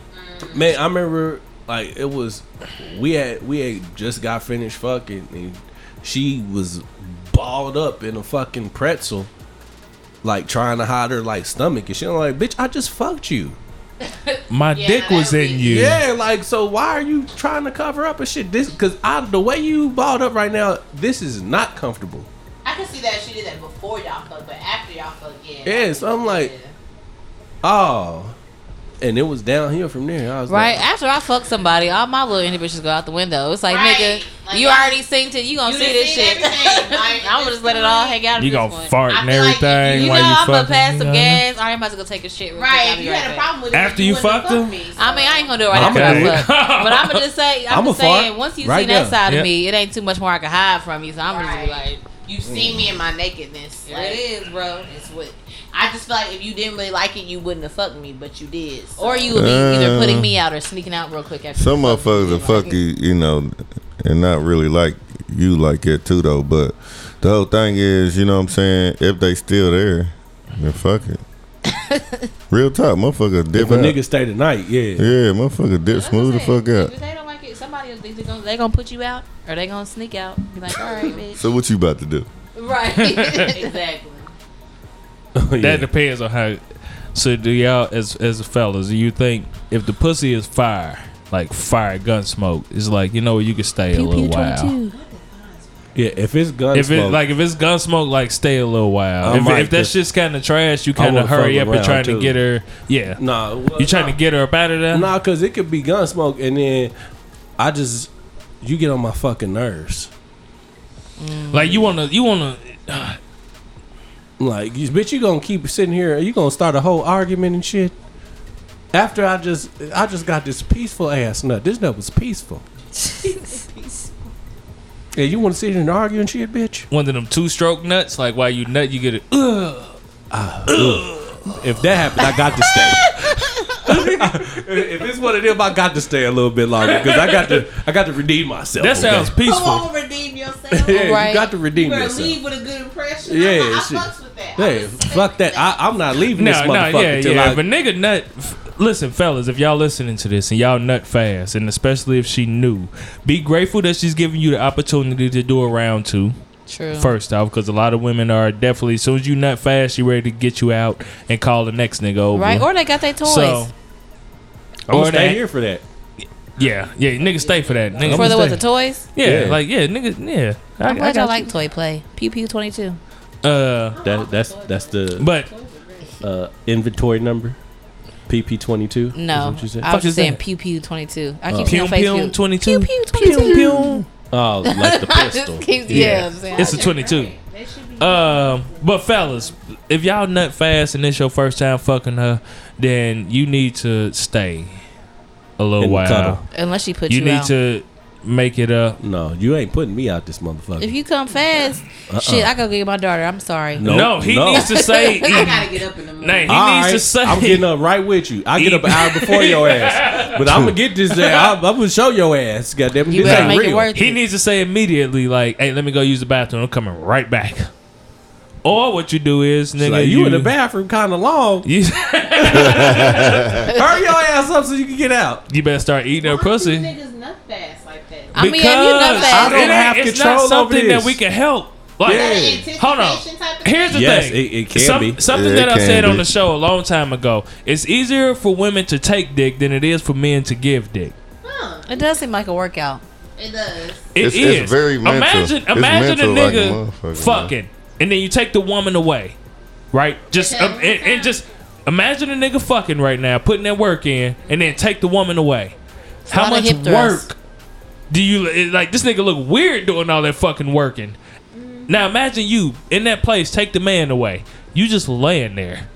Man, I remember like it was we had we had just got finished fucking and she was balled up in a fucking pretzel, like trying to hide her like stomach and shit. I'm like, bitch, I just fucked you. My Yeah, dick was in be- you. Yeah, like so why are you trying to cover up and shit? This because I the way you balled up right now, this is not comfortable. I can see that she did that before y'all fuck, but after y'all fuck, yeah. Yeah, so I'm like, oh. And it was downhill from there. I was Right like, after I fuck somebody, all my little inhibitions go out the window. It's like, Right. nigga, Like, you I- already seen it. You gonna You see this shit. Like, I'm gonna just let it all hang out. You this gonna point. fart and feel like if everything You know, I'm gonna pass some gas. I'm about to go take a shit. Real quick. Right, if you right had a problem with it, After then you wouldn't fucked have him? me, so- I mean, I ain't gonna do it right I'm after I fuck. But I'm gonna just say, I'm I'ma just saying, once you see that side of me, it ain't too much more I can hide from you. So I'm gonna just be like, You see me in my nakedness. It is, bro. It's what I just feel like if you didn't really like it, you wouldn't have fucked me, but you did. so- or you would be either Uh, putting me out or sneaking out real quick after. Some you fuck motherfuckers me. will fuck you, you know, and not really like you like it too, though. But the whole thing is, you know what I'm saying? If they still there, then fuck it. Real talk, motherfucker dip if a out. nigga stay tonight, yeah. Yeah, motherfucker dip That's smooth the fuck saying. out. If they don't like it, somebody else either gonna they gonna put you out or they gonna sneak out. Be like, all right, bitch. So what you about to do? right. exactly. Yeah. That depends on how. So do y'all as as fellas, do you think if the pussy is fire, like fire gun smoke, it's like you know you can stay a little while. Yeah, if it's gun If it smoke, like if it's gun smoke, like stay a little while. I If, might if that just- shit's kind of trash, you kind of hurry up and around, trying to get her. Yeah, nah, well, you trying nah. to get her up out of there. Nah, cause it could be gun smoke, and then I just you get on my fucking nerves. Like you wanna you wanna. I'm Like, you, bitch, you gonna keep sitting here? You gonna start a whole argument and shit? After I just I just got this peaceful ass nut. This nut was peaceful. Yeah, you want to sit here and argue and shit, bitch? One of them two stroke nuts, like while you nut, you get it. Ah, if that happened, I got to stay. if it's one of them, I got to stay a little bit longer because I got to I got to redeem myself. That sounds okay? peaceful. Come on, redeem yourself. Yeah, Right. you got to redeem better yourself. leave with a good impression. Yeah, I'm I shit. fucks with that. I Hey, fuck that. I, I'm not leaving this No, no, motherfucker yeah, till yeah. I. If a nigga nut, f- listen, fellas, if y'all listening to this and y'all nut fast, and especially if she knew, be grateful that she's giving you the opportunity to do a round two. True. First off, because a lot of women are definitely as soon as you nut fast, she ready to get you out and call the next nigga over. Right? Or they got their toys. so I'm or gonna stay that- here for that. Yeah, yeah, nigga, stay for that. Nigga, For the what the toys? Yeah, Yeah. like yeah, nigga, yeah. I, I'm glad y'all like toy play. Pew pew twenty two. Uh, That that's that's the but uh, inventory number. PP twenty two. No, What you said? I was just saying that? pew pew twenty two. I keep Pew seeing Pew Facebook. twenty two. Pew pew twenty two. Oh, like the pistol. keep Yeah. yeah. I'm. It's a twenty two. Um, but fellas, if y'all nut fast and it's your first time fucking her, then you need to stay a little And while. cuddle. Unless she put You out. you, need out. to make it up. No, you ain't putting me out this motherfucker. If you come fast, Uh-uh. shit, I go get my daughter. I'm sorry. No, no, he no. needs to say. I gotta get up in the morning. Nah, he All needs to right, say. I'm getting up right with you. I get up an hour before your ass, but I'm gonna get this. There. I'm, I'm gonna show your ass. Goddamn, You this better ain't make real. it worth He it. needs to say immediately, like, "Hey, let me go use the bathroom. I'm coming right back." Or what you do is, nigga, like, you, in the bathroom kind of long. You, Hurry your ass up so you can get out. you better start eating her Why do pussy. niggas nut fast like that? I mean, yeah, you nut Because fast. I don't it ain't- have it's control not over something that we can help. Like, Yeah. hold on. Anticipation type of Here's the Yes, thing. it- it can Some- be. Something Yeah, that I can said on the show a long time ago. It's easier for women to take dick than it is for men to give dick. Huh, It does seem like a workout. it does. It It's- is. it's very mental. Imagine, It's imagine mental a like a nigga motherfucker, fucking, and then you take the woman away, right? Just um, and, and just imagine a nigga fucking right now, putting that work in, and then take the woman away. a How much work Do you like this nigga look weird doing all that fucking working? Now imagine you in that place, take the man away. You just laying there.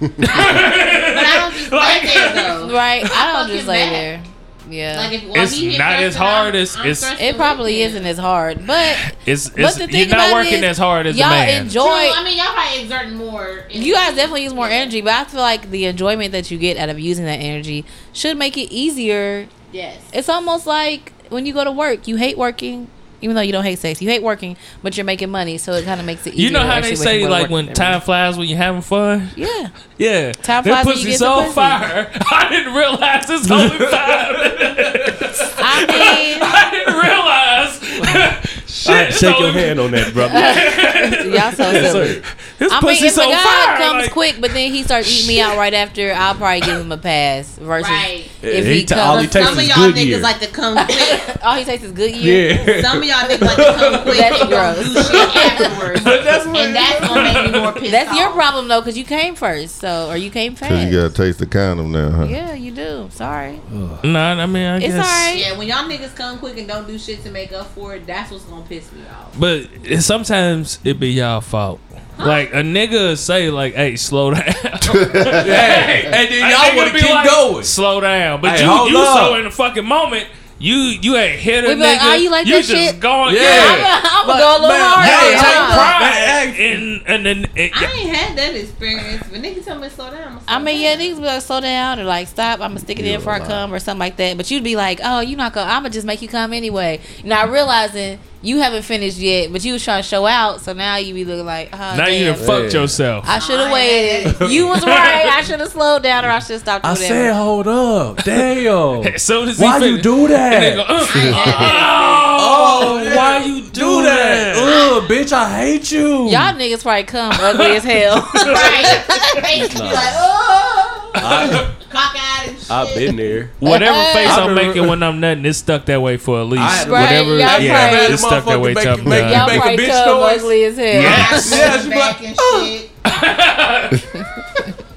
But I don't just Like- lay there though. Right. I don't just lay mad. there. Yeah. Like if while It's he not as hard I'm- as- I'm it's- it probably with isn't as hard, but It's, but it's the you're thing not working is, as hard as a y'all man. enjoy. True, I mean, y'all probably exerting more. You guys definitely use more energy, but I feel like the enjoyment that you get out of using that energy should make it easier. Yes. It's almost like when you go to work, you hate working, even though you don't hate sex. You hate working, but you're making money, so it kind of makes it easier. you know how they say like when time flies when you're having fun? Yeah, Yeah. Time That flies when you get so pussy. fire. I didn't realize only five minutes. I mean, I didn't realize. Shit, All right, it's shake your hand on that, brother. y'all so silly. sir. His I mean, if so a guy fire. comes like- quick, but then he starts eating me out right after, I'll probably give him a pass. Versus Right. if He he, ta- all comes, he takes Some of y'all good niggas year. like to come quick. all he takes is good year. Yeah. Some of y'all niggas like to come quick That's and don't gross. do shit afterwards. That's what and that's gonna make me more pissed That's your problem though, because you came first, so or you came fast. Cause you gotta taste the condom now, huh? yeah, you do. Sorry, Nah, I mean, I it's guess. alright. Yeah, when y'all niggas come quick and don't do shit to make up for it, that's what's gonna piss me off. But sometimes it be y'all fault. Like a nigga say like, "Hey, slow down." Hey, and then y'all nigga want to be keep like, going. Slow down, but Hey, you you up. so in the fucking moment. You you ain't hit a We nigga. be like, "Oh, you like that just shit?" going. Yeah. Yeah. I'm gonna go a little man, harder. hey, Hey, take take pride Man, in and then it, I ain't had that experience, but niggas tell me to slow down. I'ma slow I mean, yeah, niggas be like, slow down or like, stop. I'm gonna stick it in before I come or something like that. But you'd be like, oh, you not gonna, I'm gonna just make you come anyway. Not realizing you haven't finished yet, but you was trying to show out. So now you be looking like, oh, now you damn. done fucked yourself. I should have I waited. you was right. I should have slowed down or I should have stopped. I doing said, that. hold up, damn. As soon as he Why you do and go, that? Uh, uh, uh, "Uh, oh, why you do, Do that? Ugh, bitch, I hate you. Y'all niggas probably come ugly as hell. right. Face be like, oh, I, cockeyed and shit. I've been there. Whatever face I I'm making when I'm nutting, it's stuck that way for at least I had- Right, whatever. y'all yeah, it's stuck that way. Motherfucker till make- I'm make- done. Y'all make a bitch come noise. ugly as hell. Yes. Yeah, she be like, "Oh." shit.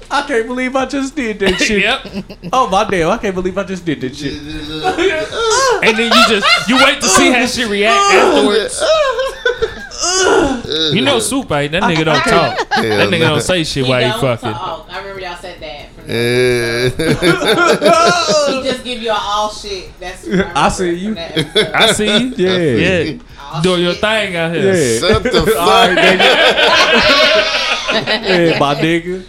I can't believe I just did that shit. yep. Oh my damn, I can't believe I just did that shit. And then you just you wait to see how she react afterwards. You know, soup ain't that nigga don't talk. That nigga don't say shit He while he fucking. talk. I remember y'all said that. From Yeah. Eh. he just give you an all shit. That's I see you. I see you. Yeah. Yeah. All Doing your thing out here. Yeah. Shut the fuck. All right, nigga. yeah, my nigga.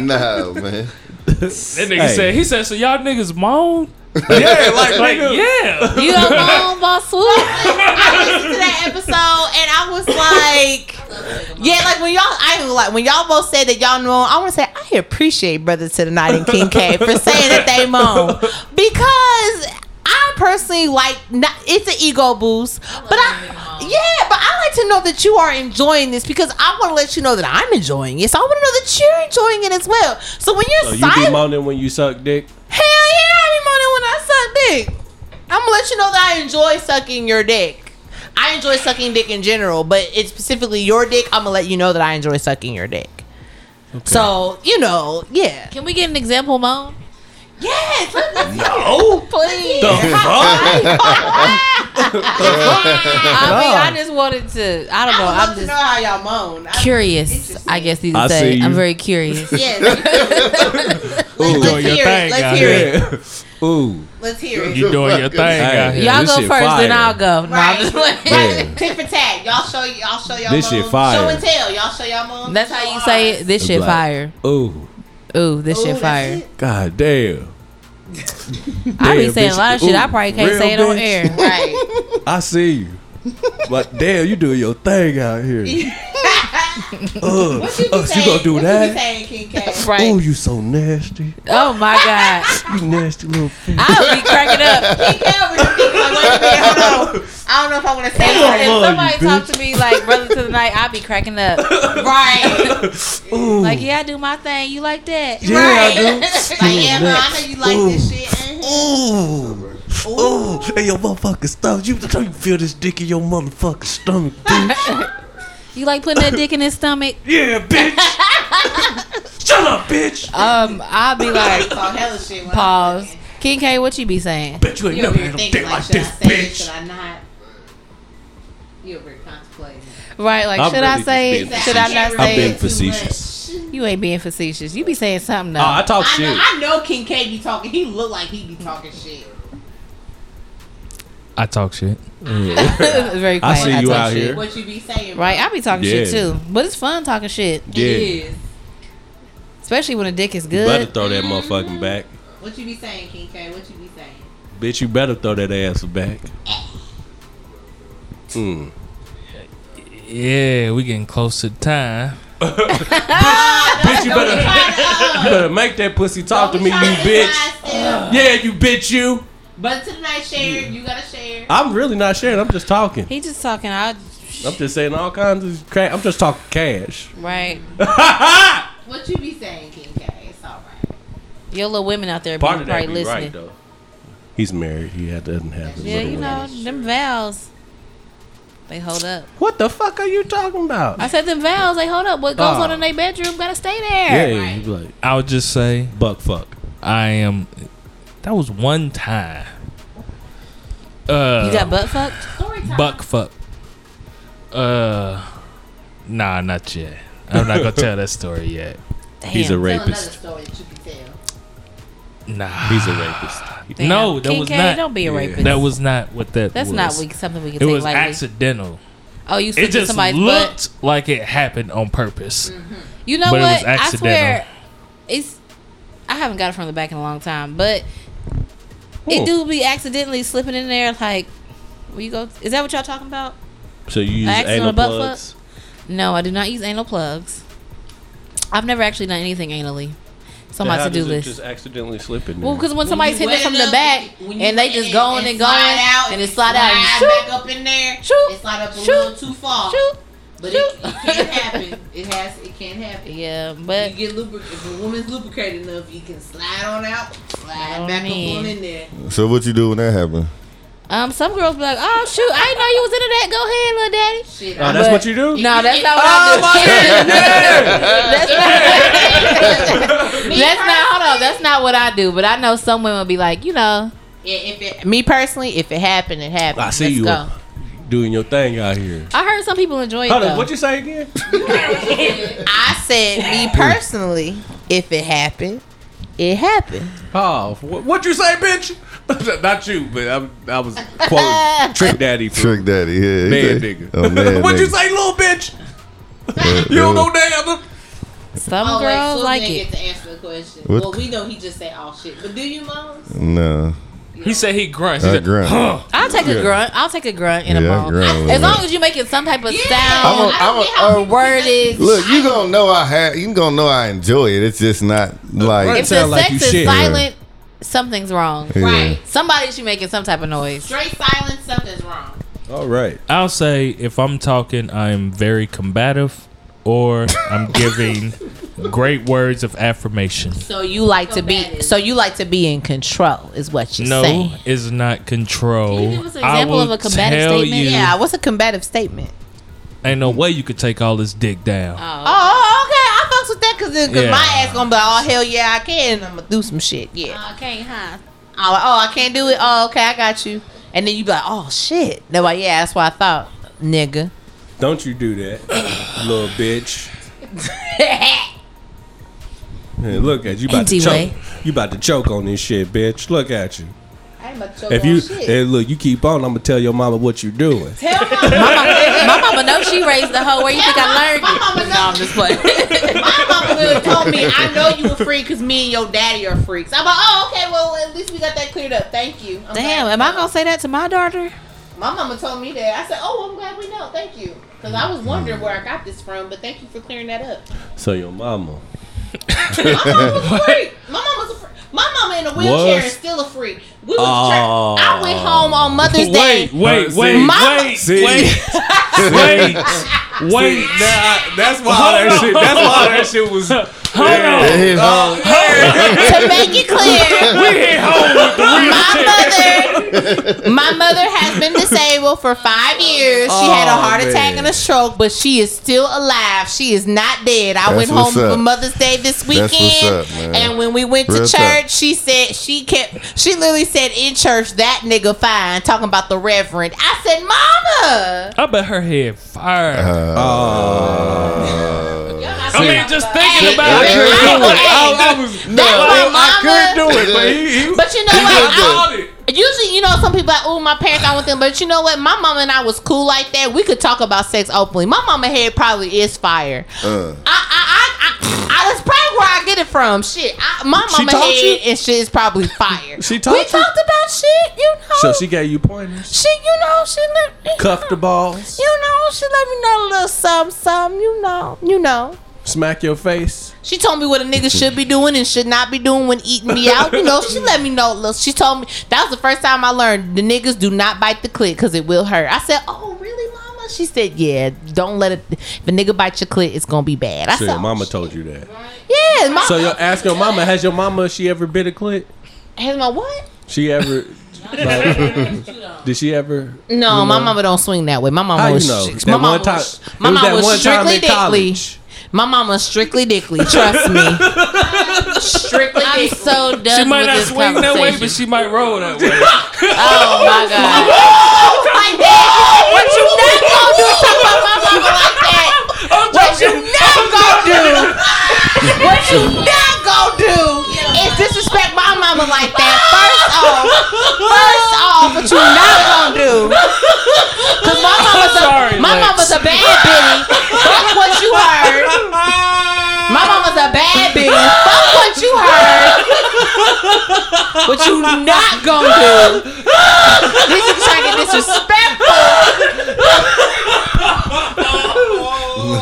Nah, man. That nigga Hey. said he said so y'all niggas moan. Yeah, like, Like yeah. You don't moan, boss swoop. I listened to that episode and I was like, yeah, like when y'all, I ain't gonna when y'all both said that y'all moan, I want to say I appreciate Brother to the Night and King K for saying that they moan because I personally like not, it's an ego boost, but I, yeah, but I like to know that you are enjoying this because I want to let you know that I'm enjoying it, so I want to know that you're enjoying it as well. So when you're So you silent, be moaning when you suck dick? Hell yeah, I be moaning when I suck dick. I'm gonna let you know that I enjoy sucking your dick. I enjoy sucking dick in general, but it's specifically your dick. I'm gonna let you know that I enjoy sucking your dick. So you know, yeah, Can we get an example, moan? yes. Let, let's No. please. The I mean, I just wanted to. I don't know. I would love I'm to know just how y'all moan. I- curious. I guess you I could say. see I'm very curious. Yes. Ooh. let's Doing your hear it. Let's hear here. it. Yeah. Ooh. Let's hear it. You doing your thing Hey. out here. Y'all this go shit first, then. I'll go. No, I'm just playing. Yeah. Tit for tat. Y'all show y'all show y'all This moan. shit fire. Show and tell. Y'all show y'all moan. That's how Show you say it. This shit Black. fire. Ooh. Ooh, this Ooh, shit fire. it. God damn. I be Damn, saying bitch. a lot of shit. I probably can't real say it on bitch. air. Right. I see you. But damn, you doing your thing out here. Ugh. What you be Oh, saying? you gonna do what that? be saying, King K? Right. Oh, you so nasty. Oh my god. You nasty little bitch. I'll be cracking up. King K over here thinking like, wait a minute, hold on. I don't know if I want to say If, it. if somebody you talk bitch. to me like brother to the night, I'll be cracking up. Right. Ooh. Like, yeah, I do my thing. You like that? Yeah, right. I do. like, yeah, man, I know you like this shit. Mhm. Ooh. Ooh. Hey, your motherfucking stomach. You, you feel this dick in your motherfucking stomach, bitch. You like putting that dick in his stomach? yeah, bitch. Shut up, bitch. Um, I'll be like, Talk hella shit. when I pause. King K, what you be saying? Bet you ain't You never over here had no thinking dick like, like should I this, say? Should bitch. I not? You over contemplating. Right, like I'm should really I say it? Should I not say? I'm say being facetious. You ain't being facetious. You be saying something though. Oh, I talk I shit. know, I know King K be talking. He look like he be talking shit. I talk shit. It's very I quiet. see you talk out shit. here. What you be saying? Right, I be talking shit too, but it's fun talking shit, It Yeah. is. especially when a dick is You better throw that motherfucking back. What you be saying, King K? What you be saying? Bitch, you better throw that ass back. Mm. Yeah, we getting close to time. Bitch, you better, you better make that pussy talk to me, you bitch. Yeah, you bitch, you. But tonight, the night share, you gotta share. I'm really not sharing. I'm just talking. He just talking out. I'm just saying all kinds of crap. I'm just talking cash. Right, What you be saying, King K? It's all right. your little women out there be Part of that probably be listening. right though. He's married. He had, doesn't have his yeah, you know ones. them vows. They hold up. What the fuck are you talking about? I said them vows. They hold up. What goes Oh. on in their bedroom gotta stay yeah, there. yeah, you be like I would just say buck fuck. I am. That was one time. Uh, You got butt fucked. Buck fuck. Uh, nah, not yet. I'm not gonna tell that story yet. Damn. He's a Tell rapist. story that you can tell. Nah, He's a rapist. Damn. No, that King was K, not. Don't be a Yeah. rapist. That was not what that. That's was. not we, something we can It take was lightly. accidental. Oh, you It slipped in just somebody's looked butt. like it happened on purpose. You know but it was what? I swear, it's. I haven't got it from the back in a long time, but. It do be accidentally slipping in there. Like, where you go? Is that what y'all talking about? So you use Accidental anal butt plugs? No, I do not use anal plugs. I've never actually done anything anally. It's on Then my to do does it list. Just accidentally slipping. Well, because when When somebody's hitting it from the back and they just and- going and and going out and and it slide out and slide shoot, back up in there. Shoot. It slide up a Shoot. little too far. shoot. But it, it can happen. It has. It can happen. Yeah, but you but get lubric- if a woman's lubricated enough, you can slide on out, slide back man. up on in there. So what you do when that happen? um, some girls be like, "Oh shoot, I didn't know you was into that. Go ahead, little daddy." Shit, oh, that's but- what you do? No, that's not what Oh, I do. that's not. Me That's not. Hold on. That's not what I do. But I know some women will be like, you know, Yeah, if it, me personally, if it happened, it happened. I see Let's you go. Doing your thing out here. I heard some people enjoy it Hold on, what you say again? I said, me personally, if it happened, it happened. Oh, wh- what you say, bitch? Not you, but I'm, I was quoting Trick Daddy. From Trick Daddy, yeah. Man said- nigga. Oh, man What'd you nigga. say, little bitch? Uh, You don't uh, know damn. some oh, girls wait, like Swoop it. didn't get to answer the question. What? Well, we know he just say all shit, but do you, Mons? No. He said he grunts. He I said, grunt. huh. I'll take Yeah. a grunt. I'll take a grunt in a Yeah, I grunt a little As long bit. as you making some type of Yeah. sound I'm a- I don't I'm a- get or uh, people word do is. that. Look, you gonna know I have. You gonna know I enjoy it. It's just not like. If the sound like sex you is shit. silent, something's wrong. Yeah. Right. Somebody should making some type of noise. Straight silence, something's wrong. All right. I'll say if I'm talking, I'm very combative, or I'm giving great words of affirmation. So you like to be, so you like to be in control, is what you're No, saying. is not control. Can you give us an I example will of a combative statement? You, Yeah, what's a combative statement? Ain't no way you could take all this dick down. Oh. Oh, okay, I fucks with that because cause Yeah. my ass gonna be like, oh hell yeah, I can. I'm gonna do some shit. Yeah. Oh, okay, huh? I'm like, oh, I can't do it. Oh, okay, I got you. And then you be like, oh shit. They're like, yeah, that's what I thought, nigga. Don't you do that, little bitch. Hey, look at you about to choke. You about to choke on this shit, bitch. Look at you. I ain't about to choke If on you shit. hey, look, you keep on. I'm gonna tell your mama what you're doing. Tell my, My mama know she raised the hoe. Where you think I learned my it? mama No. I'm just playing. my mama would have told me, I know you a freak because me and your daddy are freaks. I'm like, oh, okay, well, at least we got that cleared up. Thank you. I'm Damn, glad am I gonna say that to my daughter? My mama told me that. I said, oh, I'm glad we know. Thank you. Because I was wondering mm. where I got this from, but thank you for clearing that up. So your mama. My mama's a freak. My mama's a freak. My mama in a wheelchair Was? is still a freak. We was Oh. tra- I oh. went home on Mother's Day. Wait, wait, wait, Mama- wait, see. wait, wait, wait. Nah, that's why all that shit. That's why all that shit was. Hold on. It to make it clear, We hit home with the real my mother, my mother has been disabled for five years. She had a Oh, heart attack and a stroke, but she is still alive. She is not dead. I That's went home up. for Mother's Day this weekend, up, and when we went Real to talk. church, she said she kept. She literally said in church that nigga fine, talking about the reverend. I said, Mama. I bet her head fire. Uh, I mean, just thinking Hey, about it. hey, I was- hey, I was- That's my mama. do it, but he, he, But you know he what? looked I- Usually, you know, some people like, oh, my parents are with them. But you know what? My mama and I was cool like that. We could talk about sex openly. My mama head probably is fire. uh, I, I, I, I, I, that's probably where I get it from. Shit, I, my She mama taught head you? and shit is probably fire. She taught we you? talked about shit, you know. So she gave you pointers. she, you know, she let me Cuff the balls. You know, she let me know a little something, something. You know, you know. Smack your face. She told me what a nigga should be doing and should not be doing when eating me out. You know, she let me know. Look, she told me that was the first time I learned the niggas do not bite the clit because it will hurt. I said, "Oh, really, mama?" She said, "Yeah, don't let it. If a nigga bite your clit, it's gonna be bad." I Shit, said, mama oh, told you that. "Yeah, mama." So you ask your mama, has your mama she ever bit a clit? has my what? She ever? like, did she ever? No, my know? mama don't swing that way. My mama How you was, know? sh- my mama time- was, it my was mama was strictly in dickly. College. My mama strictly dickly. Trust me, strictly I'm dickly. so done She might with not this swing that way, but she might roll that way. oh my god. like that. What you not gonna do? Talk about my mama like that. What you not gonna do? What you not gonna do is disrespect my mama like that. First off, first off, what you not gonna do? Cause my mama's a Sorry, my Lex. mama's a bad bitty. What you not gonna do? This is trying to get disrespectful.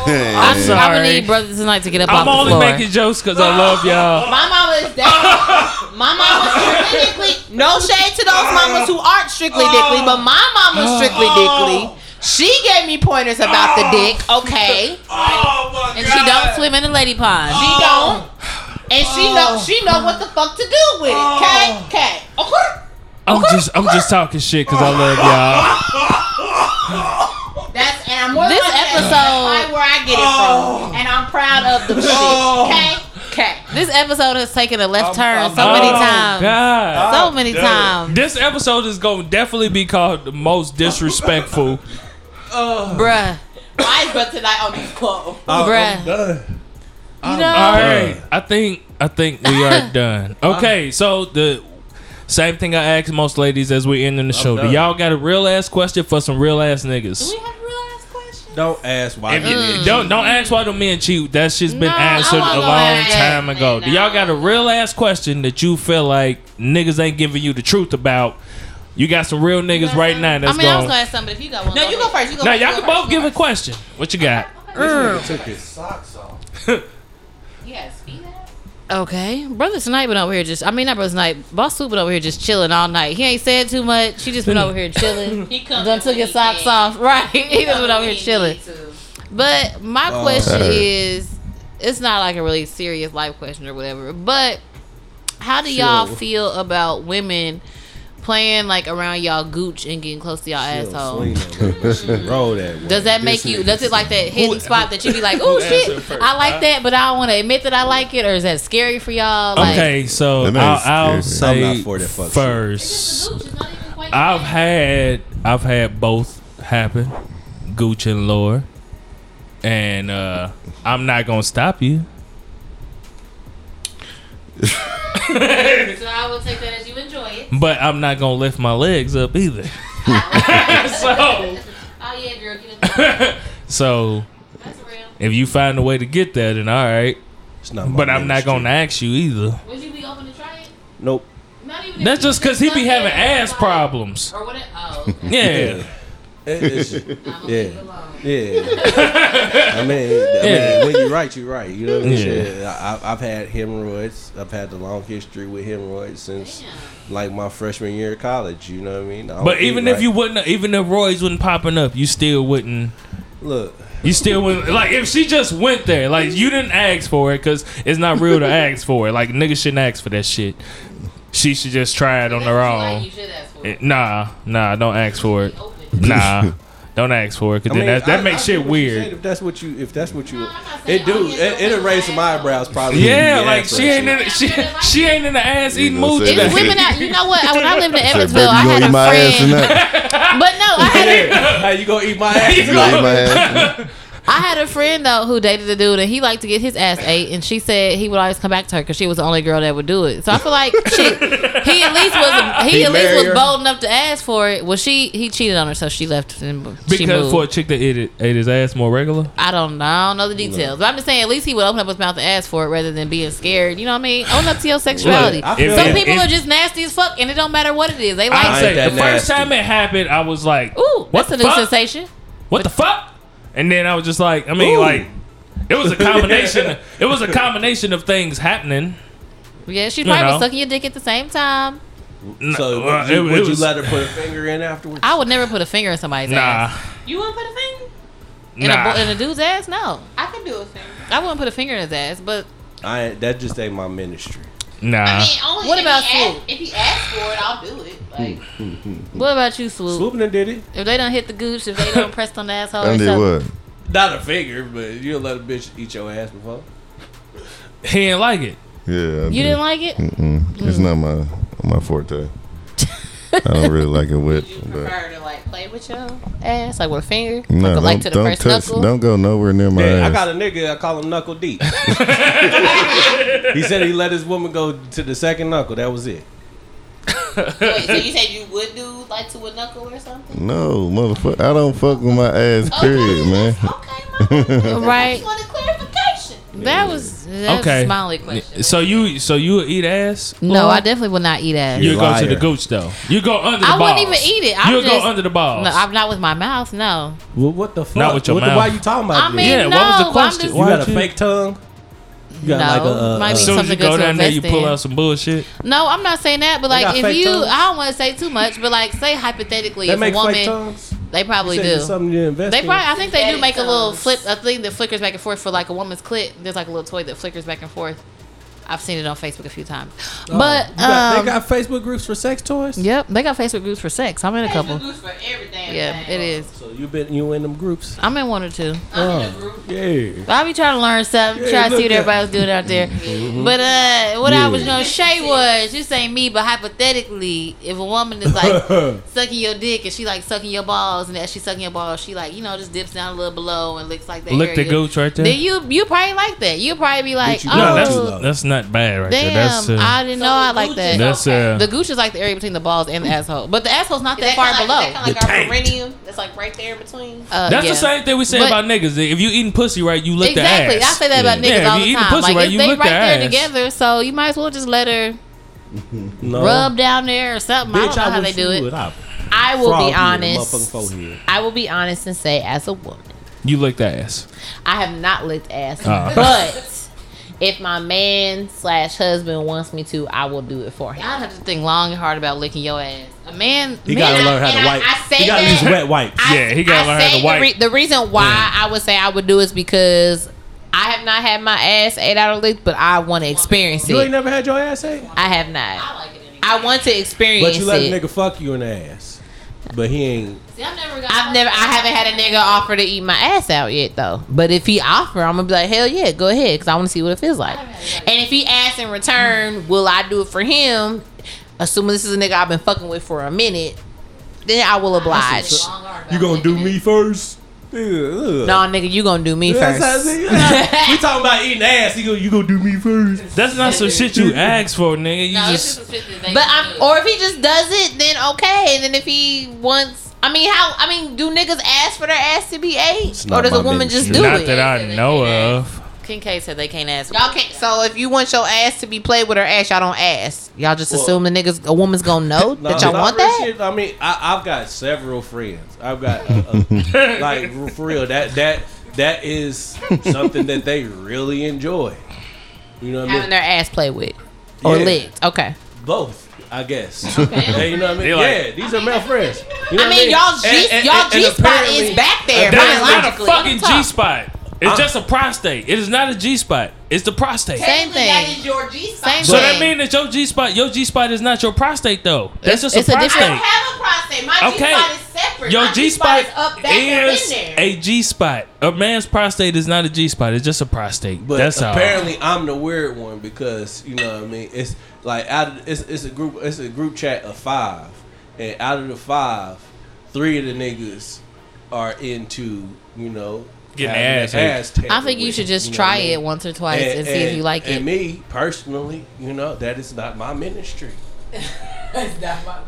man. I'm I'm sorry. gonna need brother tonight to get up I'm off only the floor. making jokes because I love y'all. My mama is that. My mama strictly dickly. No shade to those mamas who aren't strictly dickly, but my mama's oh. strictly dickly. She gave me pointers about the dick. Okay, oh, oh and she don't swim in the lady pond. she don't, and she know oh. she know what the fuck to do with it. Oh. Okay, okay. Okay. I'm just I'm just talking shit because I love y'all. That's and I'm more This than episode- That's probably where I get it from, oh. and I'm proud of the shit. Okay, okay. This episode has taken a left turn so many Oh, times. God. So many times. This episode is going to definitely be called the most disrespectful. Bruh. Why is but tonight on this call? Bruh. Done. You oh, know? All right, I think I think we are done. Okay, so the same thing I ask most ladies as we end in the show. Do done. y'all got a real ass question for some real ass niggas? Do we have real ass questions? Don't ask why. If you- don't don't ask why the men cheat. That shit's been No, I answered wasn't a gonna long ask time ago. Do y'all got a real ass question that you feel like niggas ain't giving you the truth about? You got some real niggas right now that's I that's mean, I was going. gonna ask something, but if you got one, No, you go first. You go Now first. y'all you can go both first, give you a question. What you got? took his socks off. first. You gotta speed up. Okay, brother tonight been over here just. I mean, not brother tonight. Boss Swoop been over here just chilling all night. He ain't said too much. He just been over here chilling. He comes Done took his socks can. off. Right. He just been over here chilling. But my Oh. question is, it's not like a really serious life question or whatever. But how do y'all Chill. feel about women playing like around y'all gooch and getting close to y'all asshole? Swing that way, but she roll that way. Does that make you? Does it like that hidden Who- spot that you be like, oh shit. I like that, but I don't want to admit that I like it, or is that scary for y'all? Like, Okay, so I'll, ain't I'll scary. I'm say not for that fuck first. Gooch is not even quite I've had I've had both happen, Gooch and Lore, and uh, I'm not gonna stop you. So I will take that as you enjoy it. But I'm not gonna lift my legs up either. so, Oh yeah, girl, get it. so That's real. if you find a way to get that, then all right. It's not But I'm not gonna ask you either. Would you be open to try it? Nope. Not even. That's you just because he be having ass problems. Or what? It, oh, okay. Yeah. It- it's- I'm Yeah. leave it alone. yeah. I mean, I Yeah. mean, when you're right, you're right. You know what I mean? Yeah. Shit, I, I've had hemorrhoids. I've had the long history with hemorrhoids since like my freshman year of college. You know what I mean? I But even if right. you wouldn't, even if Roy's wasn't popping up, you still wouldn't. look, You still wouldn't like if she just went there. Like you didn't ask for it because it's not real to ask for it. Like niggas shouldn't ask for that shit. She should just try it on her what you like, own. You should ask for it. Nah, nah, don't ask for it. Open. Nah, don't ask for it because I mean, then that, that I- makes I shit get what you're saying, weird. If that's what you, if that's what you, I'm not saying it do. it, it'll raise some eyebrows probably. Yeah, like she ain't that in she, she ain't in the ass eating You gonna mooch. say today. It's women out. You know what? When I lived in Evansville, baby, I had a my friend. tonight? But no, I had a, shit. Hey, you gonna eat my ass? You gonna eat my ass? I had a friend though who dated a dude and he liked to get his ass ate, and she said he would always come back to her because she was the only girl that would do it. So I feel like she, he at least was he, He at least was her? bold enough to ask for it. Well, she he cheated on her, so she left and she Because moved. for a chick that ate, it, ate his ass more regular. I don't know. I don't know the details. But I'm just saying, at least he would open up his mouth and ask for it rather than being scared. You know what I mean? Own up to your sexuality. I feel If- Some if- people if- are just nasty as fuck, and it don't matter what it is. They I like. ain't say that the first time it happened, I was like, Ooh, what that's a the new fuck? sensation. What the fuck? And then I was just like, I mean, Ooh. like, it was a combination. it was a combination of things happening. Yeah, she You probably know. was sucking your dick at the same time. N- So uh, would, you, it- would it you was- let her put a finger in afterwards? I would never put a finger in somebody's Nah, ass. You want to put a finger? In, nah. a, in a dude's ass? No. I can do a finger. I wouldn't put a finger in his ass, but I that just ain't my ministry. Nah. I mean, only What if about he Swoop? ask, if he asks for it, I'll do it. Like, hmm, hmm, hmm, what about you, Swoop? Swooping and did it. If they don't hit the gooch, if they don't press on the asshole or I did what? Not a finger, but you'll let a bitch eat your ass before. he didn't like it. Yeah. I You did. didn't like it? Mm-mm. It's mm. not my my forte. I don't really like it wet. you But prefer to like play with your Ass, like with a finger? no, like, like don't, to the don't first touch. knuckle? Don't go nowhere near my Yeah, I got a nigga. I call him Knuckle Deep. he said he let his woman go to the second knuckle. That was it. Wait, so you said you would do like to a knuckle or something? no, motherfucker. I don't fuck with my ass. Period, man. Okay, mama. Right. Just wanted clarification. That was that's Okay. a smiley question. So you, so you would eat ass? No, Or I definitely would not eat ass. You would go to the Liar. gooch though. You go under the I balls. wouldn't even eat it. I'm You would go under the balls. No, I'm not with my mouth. No. Well, what the fuck? Not with your what mouth. The, why you talking about I this? mean, Yeah, no. what was the question? just- you got a fake tongue? You got No, like a, uh, might as be soon as you good go to down there, you pull in. out some bullshit. No, I'm not saying that, but like got if you, tongues? I don't want to say too much, but like say hypothetically, they if make a woman, fake they probably do. Something you invest They in. probably, I think they do Synthetic make a little flip, a thing that flickers back and forth for like a woman's clit. There's like a little toy that flickers back and forth. I've seen it on Facebook a few times. Oh, but you got- um, they got Facebook groups for sex toys. yep, they got Facebook groups for sex. I'm in a couple. Groups for everything. Yeah, it is. So you been you in them groups? I'm in one or two. I'm in a group. Yeah. I'll be trying to learn something, Yeah, try to see what at- everybody's doing out there. But uh, what I was Yeah. gonna say was, this ain't me, but hypothetically, if a woman is like sucking your dick and she like sucking your balls, and as she's sucking your balls, she like you know just dips down a little below and licks like that. Lick the area. gooch right there. Then you you probably like that. You probably be like, you oh, no, that's- that's that's not bad right damn, there. That's uh, I didn't know I like that. that's uh, the gooch is like the area between the balls and the asshole, but the asshole's not that that far kinda below. Like, is that kind of The like our taint. perineum? That's like right there in between. Uh, that's yeah. the same thing we say But- about niggas. If you eating pussy right, you lick Exactly. the ass. I say that about Yeah. niggas Yeah, all if the you eating time. pussy Like right, if you they lick right the there ass. together, so you might as well just let her No. rub down there or something. I don't know how they do it. I will be you in the honest. I will be honest and say, as a woman, You lick the ass. I have not licked ass, Uh. but if my man slash husband wants me to, I will do it for him. I'd have to think long and hard about licking your ass. A man, He men, gotta I- learn how to I- wipe. I say he gotta that- use wet wipes. I- Yeah, he gotta I learn how to wipe. The, re- the reason why Yeah. I would say I would do is because I have not had my ass ate out of lick, but I want to experience it. you ain't never had your ass ate, I have not. I like it anyway. I want to experience it. but you let it. a nigga fuck you in the ass, but he ain't. See, I've never got. I've never, I haven't had a nigga offer to eat my ass out yet though. But if he offer, I'm gonna be like, hell yeah, go ahead, because I want to see what it feels like. And if he asks in return, will I do it for him? Assuming this is a nigga I've been fucking with for a minute, then I will oblige. You gonna do me first? Yeah, ugh. No, nigga, you gonna do me That's first. we talking about eating ass. You go, you gonna do me first? That's not some shit you ask for, nigga. You No, just just shit that they But I'm, or if he just does it, then okay. And then if he wants, I mean, how? I mean, do niggas ask for their ass to be ate, or does a woman just ministry. do not it? that I know of. King K said they can't ask. Y'all can't. So if you want your ass to be played with her ass, y'all don't ask. Y'all just Well- assume the niggas, a woman's gonna know No, that y'all want real that. shit, I mean, I, I've got several friends. I've got uh, uh, like for real that that that is something that they really enjoy. You know what I mean? Having mean? their ass played with or Yeah. licked. Okay. Both, I guess. Hey, you know what I mean? Like- yeah, these are male friends. You know I what mean, y'all G, and, and, y'all G spot is back there That is not a fucking G spot. It's Uh. just a prostate. It is not a G spot. It's the prostate. Same thing. That is your G spot. Same So thing. that means that your G spot, your G spot is not your prostate though. That's just it's a a I different- don't prostate. have a prostate. My Okay. G spot is separate. Your My G spot is up back in there. a G spot. A man's prostate is not a G spot. It's just a prostate. But That's all. apparently, I'm the weird one because you know what I mean. It's like out of, it's it's a group it's a group chat of five, and out of the five, three of the niggas are into you know Getting having their their ass tampered I think you should just know try I mean? it once or twice and, see if you like and it. And me personally, you know, that is not my ministry.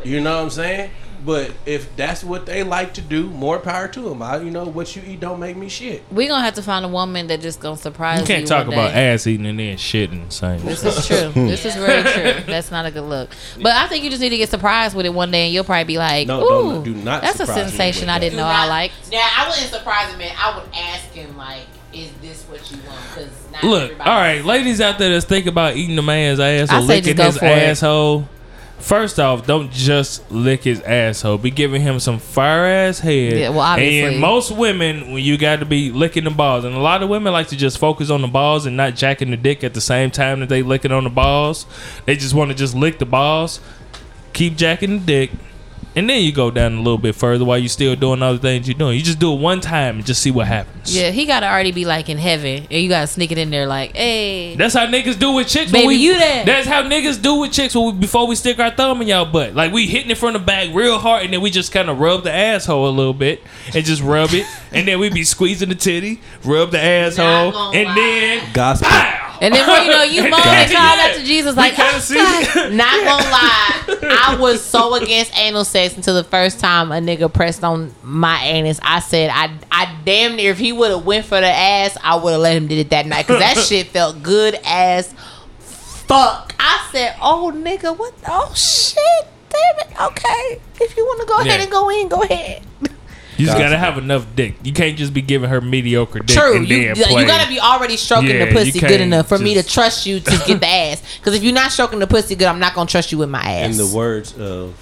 You know what I'm saying? But if that's what they like to do, more power to them. I, you know, what you eat don't make me shit. we gonna have to find a woman that just gonna surprise you. you can't talk one about day. ass eating and then shitting the same. This is true. this is very true. That's not a good look. But I think you just need to get surprised with it one day, and you'll probably be like, No, "Ooh, don't- do not that's a surprise me sensation I didn't know I liked." Now I wouldn't surprise him, man. I would ask him like, "Is this what you want?" Because Look, all right, ladies out there that's think about eating a man's ass or licking his asshole. it. First off, don't just lick his asshole. Be giving him some fire ass head. Yeah, well, obviously. And most women, when you got to be licking the balls, and a lot of women like to just focus on the balls and not jacking the dick at the same time that they licking on the balls. They just want to just lick the balls, keep jacking the dick, and then you go down a little bit further while you're still doing other things you're doing. You just do it one time and just see what happens. Yeah, he gotta already be like in heaven, and you gotta sneak it in there like, "Hey, That's how niggas do with chicks. Baby, when we, you there. That's how niggas do with chicks when we, before we stick our thumb in y'all butt. Like we hitting it from the back real hard, and then we just kind of rub the asshole a little bit and just rub it, and then we be squeezing the titty, rub the asshole, and lie. then Gospel. pow. And then you know you And moan and call yeah. out to Jesus like, kinda oh, see- God. Not gonna lie, I was so against anal sex until the first time a nigga pressed on my anus. I said, I, I damn near if he would have went for the ass, I would have let him did it that night because that shit felt good as fuck. I said, oh nigga, what? Oh shit, damn it. Okay, if you want to go ahead and go in, go ahead. You just gotta have enough dick. You can't just be giving her mediocre dick True, and you, then you play. gotta be already stroking Yeah, the pussy good enough for me to trust you to get the ass. Because if you're not stroking the pussy good, I'm not gonna trust you with my ass. In the words of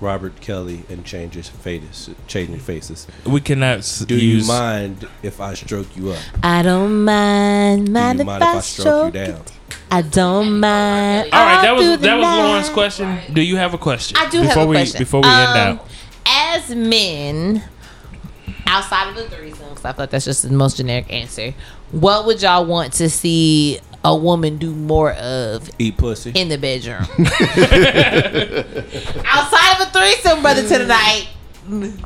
Robert Kelly and Changes Faces, Changing Faces. we cannot Do use. you mind if I stroke you up? I don't mind, Do mind you if mind I if I stroke you stroke down? I don't mind. All right, that was the that was. Lauren's question. Do you have a question? I do before have a we, question. Before we end Um, out, As men, outside of the threesomes, I thought that's just the most generic answer. What would y'all want to see a woman do more of Eat pussy. in the bedroom? outside of a threesome, brother, to the.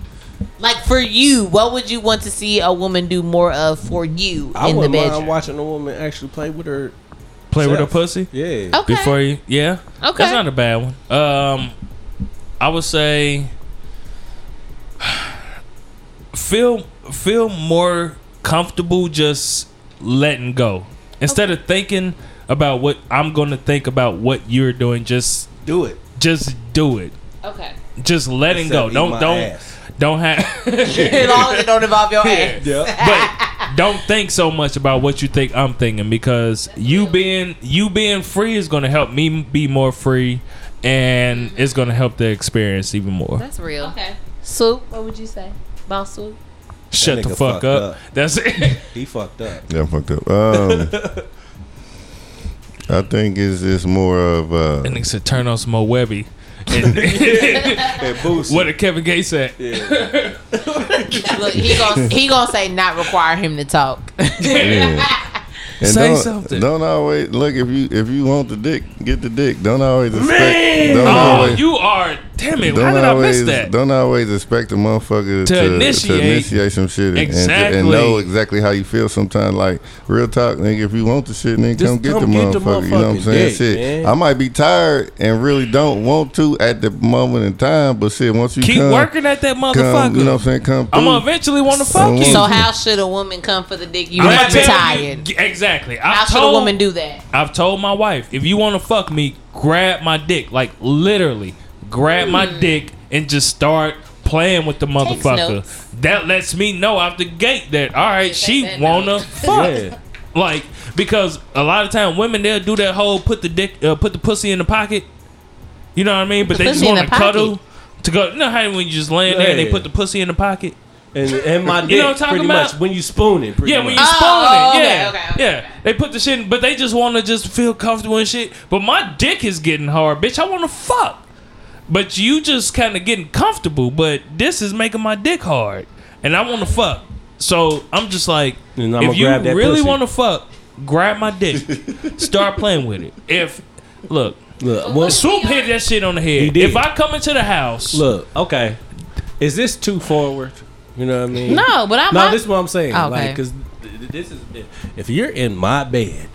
Like for you, what would you want to see a woman do more of for you I in the wouldn't mind watching a woman actually play with her. play with her self. pussy. Yeah. Okay. Before you, yeah, Okay. that's not a bad one. Um, I would say feel feel more comfortable just letting go instead of thinking about what I'm going to think about what you're doing. Just Do it. just do it. Okay. Just letting go. Except eat Don't don't ass. don't have. as long as it don't involve your ass. Yeah. but don't think so much about what you think I'm thinking because you being you being free is going to help me be more free, and mm-hmm. it's going to help the experience even more. That's real. Okay. Swoop, what would you say? Boss. Shut the fuck up. up. That's it. He fucked up. Yeah, I'm fucked up. Um, I think it's it's more of uh, and nigga said turn on some more Webbie. And Hey, Boosie. what did Kevin Gates say? Look, he gonna he gonna say not require him to talk. yeah. And Say don't, something. Don't always look if you if you want the dick, get the dick. Don't always expect. Man, Don't oh, always, you are. Damn it! How don't did always, I miss that? Don't always expect a motherfucker To to, to initiate. initiate, some shit and, and, Exactly. and know exactly how you feel. Sometimes, like real talk, nigga. If you want the shit, nigga, Just come get come the get the motherfucker. you know what I'm saying? dick, shit. man. I might be tired and really don't want to at the moment in time, but shit, once you Keep come, working at that motherfucker. come, you know what I'm saying? Come through. I'm gonna eventually want to fuck I you. so how should a woman come for the dick? You I'ma have to be tired. you- exactly. I've should a told, woman do that? I've told my wife, if you want to fuck me, grab my dick. Like literally, grab my Hmm. dick and just start playing with the motherfucker. That lets me know out the gate that all right, she wanna fuck. Yeah. Like because a lot of time women they'll do that whole put the dick, uh, put the pussy in the pocket. You know what I mean? But the they just want to the cuddle to go. You know how when you just laying there and they put the pussy in the pocket. And, and my dick, You know what I'm talking pretty about? much when you spoon it. Pretty Yeah, when you much. Oh, spoon oh, it. okay, Yeah, okay, okay, yeah. They put the shit, in, but they just want to just feel comfortable and shit. But my dick is getting hard, bitch. I want to fuck. but you just kind of getting comfortable. But this is making my dick hard, and I want to fuck. So I'm just like, And I'ma if you grab that really want to fuck, grab my dick, start playing with it. If look, Look, what, swoop hit that shit on the He head. did. If I come into the house, look, okay. Is this too forward? You know what I mean? No, but I'm No, I'm- this is what I'm saying. Oh, okay. Like, cause th- th- this is if you're in my bed.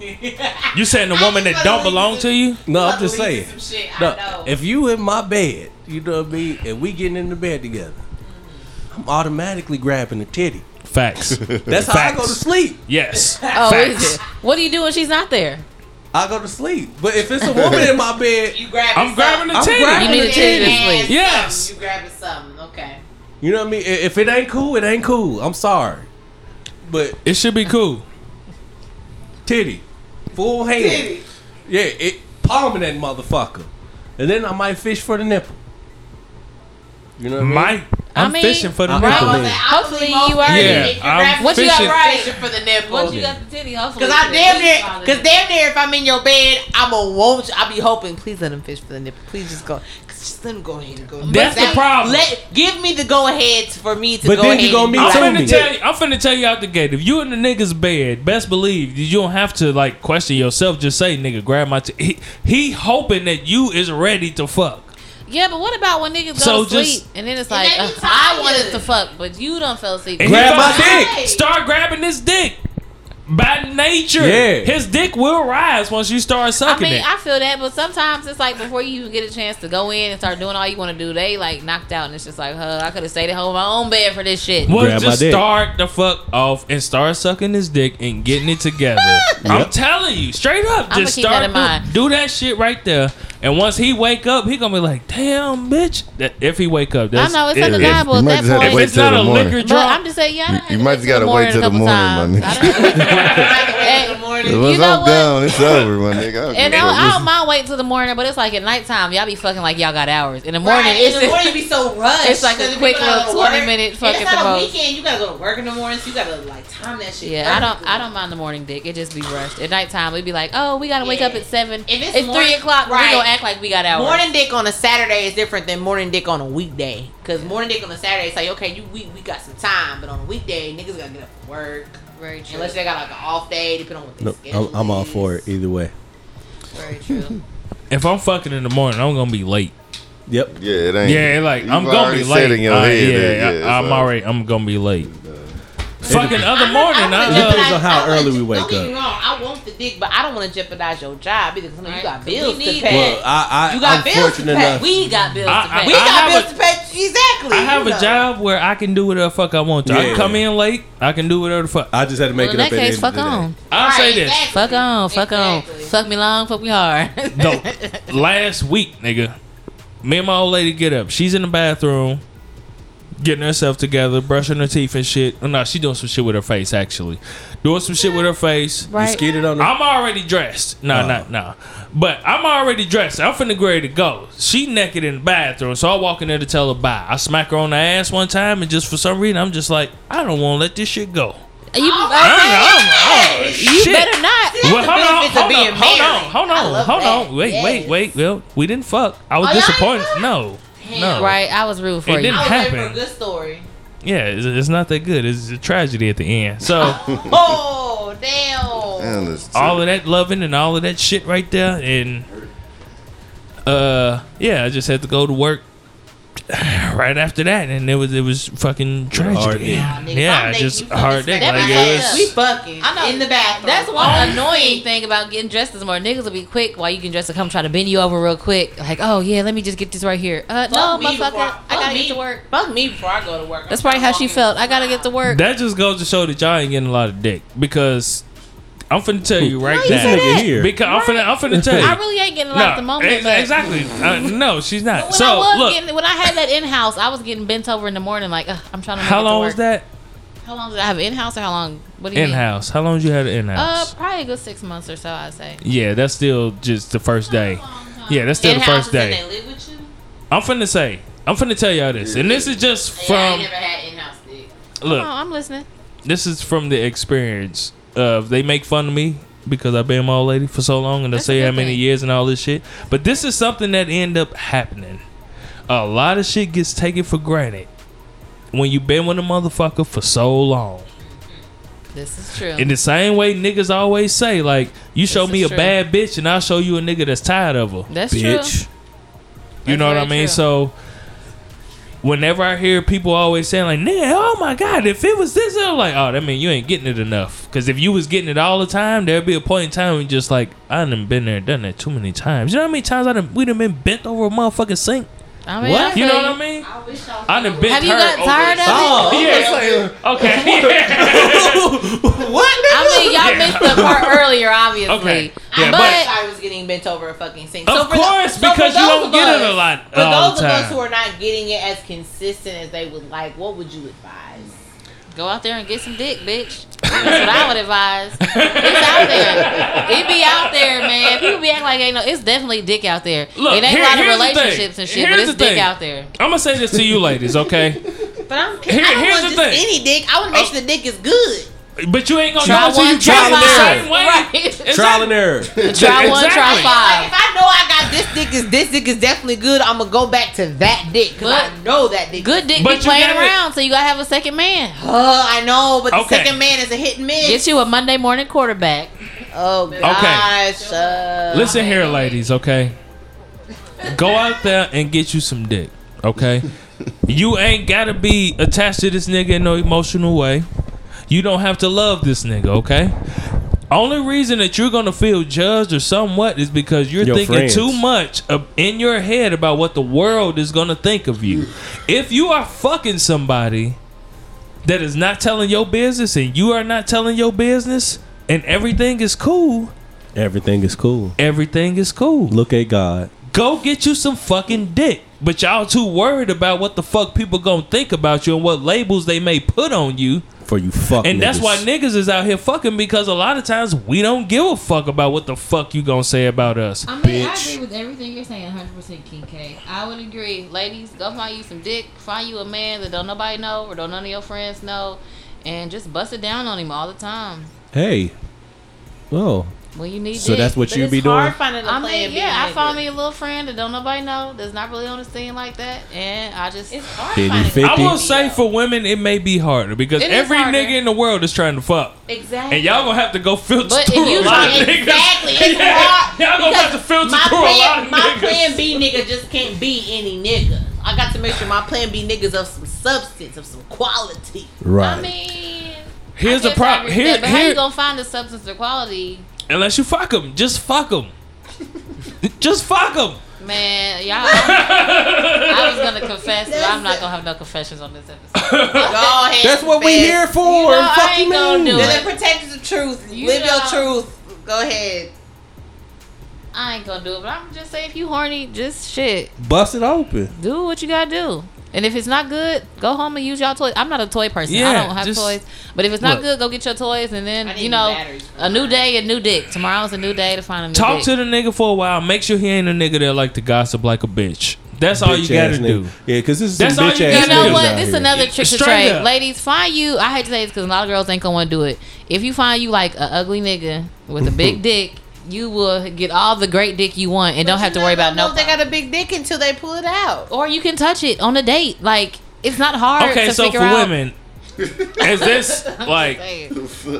you saying the woman that don't belong to you? No, I'm just saying. Some shit, I No, know. if you in my bed, you know what I mean, and we getting in the bed together, I'm automatically grabbing the titty. Facts. That's how I go to sleep. yes. Oh, Facts. is it? What do you do when she's not there? I go to sleep. But if it's a woman in my bed, you grabbing I'm grabbing the I'm titty. grabbing You need a titty to Ass sleep. Yes. something, You grabbing something. Okay. you know what I mean. If it ain't cool, it ain't cool. I'm sorry, but It should be cool. titty, full hand, Titty. yeah, it palming that motherfucker, and then I might fish for the nipple. You know what I mean? Mike, I'm I mean, fishing for the I- nipple. I Hopefully you already- Yeah, you're I'm grabbing- What you got fishing. right? fishing for the nipple. Once you got the titty, hopefully. Cause I damn near, cause damn near, if I'm in your bed, I'm a won't. I'll be hoping, please let him fish for the nipple. Please just go, Cause just let him go ahead and go. That's the problem. Let give me the go ahead for me to But go then ahead. you gonna meet do I'm finna me. tell you. I'm finna tell you out the gate. If you in the nigga's bed, best believe you don't have to like question yourself. Just say, "Nigga, grab my." T-. He, he hoping that you is ready to fuck. Yeah, but what about when niggas go So to sleep and then it's like uh, I wanted to fuck, but you don't fell asleep. And Grab my fucking- dick. Start grabbing his dick. By nature, Yeah. his dick will rise once you start sucking. I mean, it. I feel that, but sometimes it's like before you even get a chance to go in and start doing all you want to do, they like knocked out, and it's just like, huh, I could have stayed at home in my own bed for this shit. well, Grab just start the fuck off and start sucking his dick and getting it together. I'm telling you, straight up, I'ma just keep that start in do, do that shit right there. And once he wake up, he gonna be like, "Damn, bitch!" That, if he wake up, I that's, know it's if- undeniable You at might that just have to point. Wait it's till not the a morning. liquor But I'm just saying, yeah, I done had You to might just gotta wait till the morning, times. my I nigga. done- in the morning. You Once know I'm what? gone, it's over, my nigga. I And don't I, give a I don't mind waiting till the morning, but it's like at nighttime, y'all be fucking like y'all got hours. In the morning, Right, it's in the morning you be so rushed. it's like a quick little 20 work. minute fuck And at it's the not a weekend. You gotta go to work in the morning, so you gotta like time that shit. Yeah, I don't. I don't mind the morning dick. It just be rushed. At nighttime, we'd be like, "Oh, we gotta wake up at seven. If it's it's three o'clock. right. We gonna act like we got hours." Morning dick on a Saturday is different than morning dick on a weekday. Cause morning dick on a Saturday is like, okay, you we, we got some time, but on a weekday, niggas gotta get up from work. Very true. Unless they got like an off day, depending on what they No, schedule I'm, I'm all for it either way. Very true. if I'm fucking in the morning, I'm gonna be late. Yep. Yeah, it ain't. Yeah, like I'm gonna be late. in your Uh, yeah, yeah, I, it's I'm all- already. I'm gonna be late. Fucking other morning, I don't I, It depends jeopardize- on how I wanna early we je- wake don't get me up. wrong, I want the dick, but I don't want to jeopardize your job either. Because you got bills to pay. Well, I, I You got I'm bills to fortunate pay. enough. we got bills I- to I- pay. we got have bills a- to pay. Exactly. I have you a know. job where I can do whatever the fuck I want to. I can come in late. I can do whatever the fuck. I just had to make well, in it up that case, fuck of the day. on. I'll Right, say this. exactly. Fuck on. Fuck Exactly. on. Fuck me long. Fuck me hard. Though, last week, nigga, me and my old lady get up. She's in the bathroom, getting herself together, brushing her teeth and shit. Oh, no, she doing some shit with her face, actually. Doing some shit with her face. You skidded on the I'm already dressed. No, no, no. But I'm already dressed. I'm finna ready to go. She naked in the bathroom, so I walk in there to tell her bye. I smack her on the ass one time, and just for some reason, I'm just like, I don't want to let this shit go. you, I don't know. Oh, you shit. better not. Well, hold on, benefits of hold being on, hold on, married. hold on, hold on. Wait, Yes. wait, wait. Well, we didn't fuck. I was Oh, y'all ain't disappointed. fuck? No, no. Right, I was rude for It you. didn't I was ready for a happen. good story. Yeah, it's, it's not that good. It's a tragedy at the end. So Oh damn! Man, all of that loving and all of that shit right there, and uh, yeah, I just had to go to work right after that, and it was it was fucking hard tragedy. dick. Nah, nigga, Yeah, just dating a you, hard some dick. respect. Like That it was- was. We fucking I know. in the bathroom. That's one On annoying thing about getting dressed this morning. Niggas will be quick while you can dress to come try to bend you over real quick. Like, oh yeah, let me just get this right here. Uh, no, Fuck me motherfucker, before I gotta fuck get to work. Fuck me before I go to work. That's I'm probably how she felt. I gotta get to work. That just goes to show that y'all ain't getting a lot of dick because I'm finna tell you right No, you now. said that. here. Because I'm finna I'm finna tell you. I really ain't getting a lot at the moment. ex- exactly. Uh, no, she's not. When so I was look, getting, when I had that in house, I was getting bent over in the morning. Like, I'm trying to. Make how it to long work. was that How long did I have in house, or how long? What do you in house? How long did you have it in Uh, house? probably a good six months or so. I'd say. yeah, that's still just the first day. Yeah, that's still in the first day. they live with you. I'm finna say. I'm finna tell y'all this, and this is just yeah, I from ain't never had in-house dick. Oh, look. I'm listening. This is from the experience of they make fun of me because I've been my old lady for so long and That's say how many thing. years and all this shit. But this is something that end up happening. A lot of shit gets taken for granted when you been with a motherfucker for so long. This is true. In the same way niggas always say, like, you show me a true. bad bitch and I'll show you a nigga that's tired of her. That's Bitch. You true. know what I mean? true. So whenever I hear people always saying like, "Nigga, oh my god, if it was this," I'm like, "Oh, that mean you ain't getting it enough." Because if you was getting it all the time, there'd be a point in time when just like, I done been there, done that too many times. You know how many times I done we done been bent over a motherfucking sink? I mean, What? You know what I mean? I wish done bent Have you got tired of it? Oh, Yeah. Okay. what? I mean, y'all missed the part earlier, obviously. Okay. Um, yeah, but, but- I was getting bent over a fucking sink. Of for course, so for because you don't of get it a lot For those the of us who are not getting it as consistent as they would like, what would you advise? Go out there and get some dick, bitch. That's what I would advise. It's out there. It be out there, man. People be acting like ain't no. It's definitely dick out there. Look, it ain't here- a lot of here's the thing. relationships and shit, Here's but it's the dick thing. out there. I'm gonna say this to you, ladies. Okay. But I'm, Here- I don't here's want the just thing. any dick. I want to make oh. sure the dick is good. But you ain't gonna Try know one, you try try it the five. same way. Right. Trial and error. Try one, try Exactly. Like, five. if I know I got this dick is this dick is definitely good, I'm gonna go back to that dick because I know that dick. Good dick But be you playing gotta- around, so you gotta have a second man. Uh, I know, but the Okay. second man is a hit and miss. Get you a Monday morning quarterback. oh gosh. Uh, Listen here, ladies, okay? Go out there and get you some dick, okay? You ain't gotta be attached to this nigga in no emotional way. You don't have to love this nigga, okay? Only reason that you're gonna feel judged or somewhat is because you're Your thinking friends. too much of, in your head about what the world is gonna think of you. If you are fucking somebody that is not telling your business and you are not telling your business and everything is cool, Everything is cool. everything is cool. Look at God. Go get you some fucking dick. But y'all too worried about what the fuck people gonna think about you and what labels they may put on you. For you fuck And that's why niggas is out here fucking because a lot of times we don't give a fuck about what the fuck you gonna say about us. I mean, I agree with everything you're saying, 100% King K. I would agree. Ladies, go find you some dick. Find you a man that don't nobody know or don't none of your friends know. And just bust it down on him all the time. Hey. Oh. When you need to, So dick. that's what But you it's be doing? hard finding a I plan mean, B yeah, I nigga. found me a little friend that don't nobody know, that's not really on the scene like that, and I just It's hard Did he finding fit a I Fifty. will plan B, say for women it may be harder because It is every harder. nigga in the world is trying to fuck. Exactly. And y'all gonna have to go filter But through if you a lot of try- niggas. Exactly. Yeah. hard. Y'all gonna have to filter my through a lot plan, of My niggas. plan B nigga just can't be any nigga. I got to make sure my plan B niggas of some substance, of some quality. Right. I mean, Here's I the guess I problem. agree with Here, but how here, you gonna find the substance or quality? Unless you fuck them, just fuck them. just fuck them. Man, y'all. I was gonna confess, but I'm not gonna have no confessions on this episode. Go ahead. That's what we confess. here for. You know, I fuck ain't you gonna mean? do You're the protectors of truth. You Live your truth. Go ahead. I ain't gonna do it, but I'm just saying, if you horny, just shit, Bust it open. do what you gotta do. And if it's not good, go home and use y'all toys. I'm not a toy person. I don't have just- toys. But if it's not look. good, go get your toys, and then you know, a new day, a new dick. Tomorrow's a new day to find a new dick. Talk dick. to the nigga for a while. Make sure he ain't a nigga that like to gossip like a bitch. That's all you gotta ass do. Yeah, because this is That's some all bitch you ass gotta You know what? This is another trick to Straight trade. Ladies, find you. I hate to say this because a lot of girls ain't gonna want to do it. If you find you like a ugly nigga with a big dick, you will get all the great dick you want and don't have to worry about no. they got a big dick until they pull it out. or you can touch it on a date. Like it's not hard. Okay, to so figure for out. women, is this like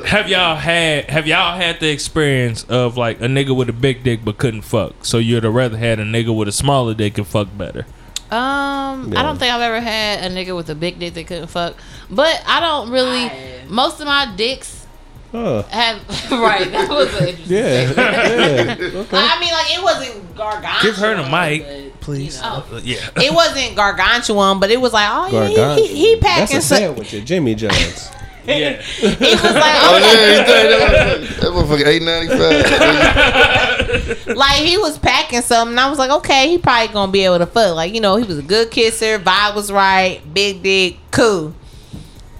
have y'all had have y'all had the experience of like a nigga with a big dick but couldn't fuck? So you'd have rather had a nigga with a smaller dick and fuck better. Um, Yeah. I don't think I've ever had a nigga with a big dick that couldn't fuck. But I don't really. I. Most of my dicks Huh. have right. That was an interesting. Yeah. yeah. Okay. I mean, like it wasn't gargantuan. Give her the mic, but, please. you know. Uh, yeah. It wasn't gargantuan, but it was like, oh yeah, he, Gargantuan. he, he packing That's a some. sandwich at Jimmy John's. yeah. He was like, Oh okay. yeah, you think that motherfucker eight ninety five. like he was packing something. I was like, okay, he probably gonna be able to fuck. Like you know, he was a good kisser, vibe was right, big dick, cool.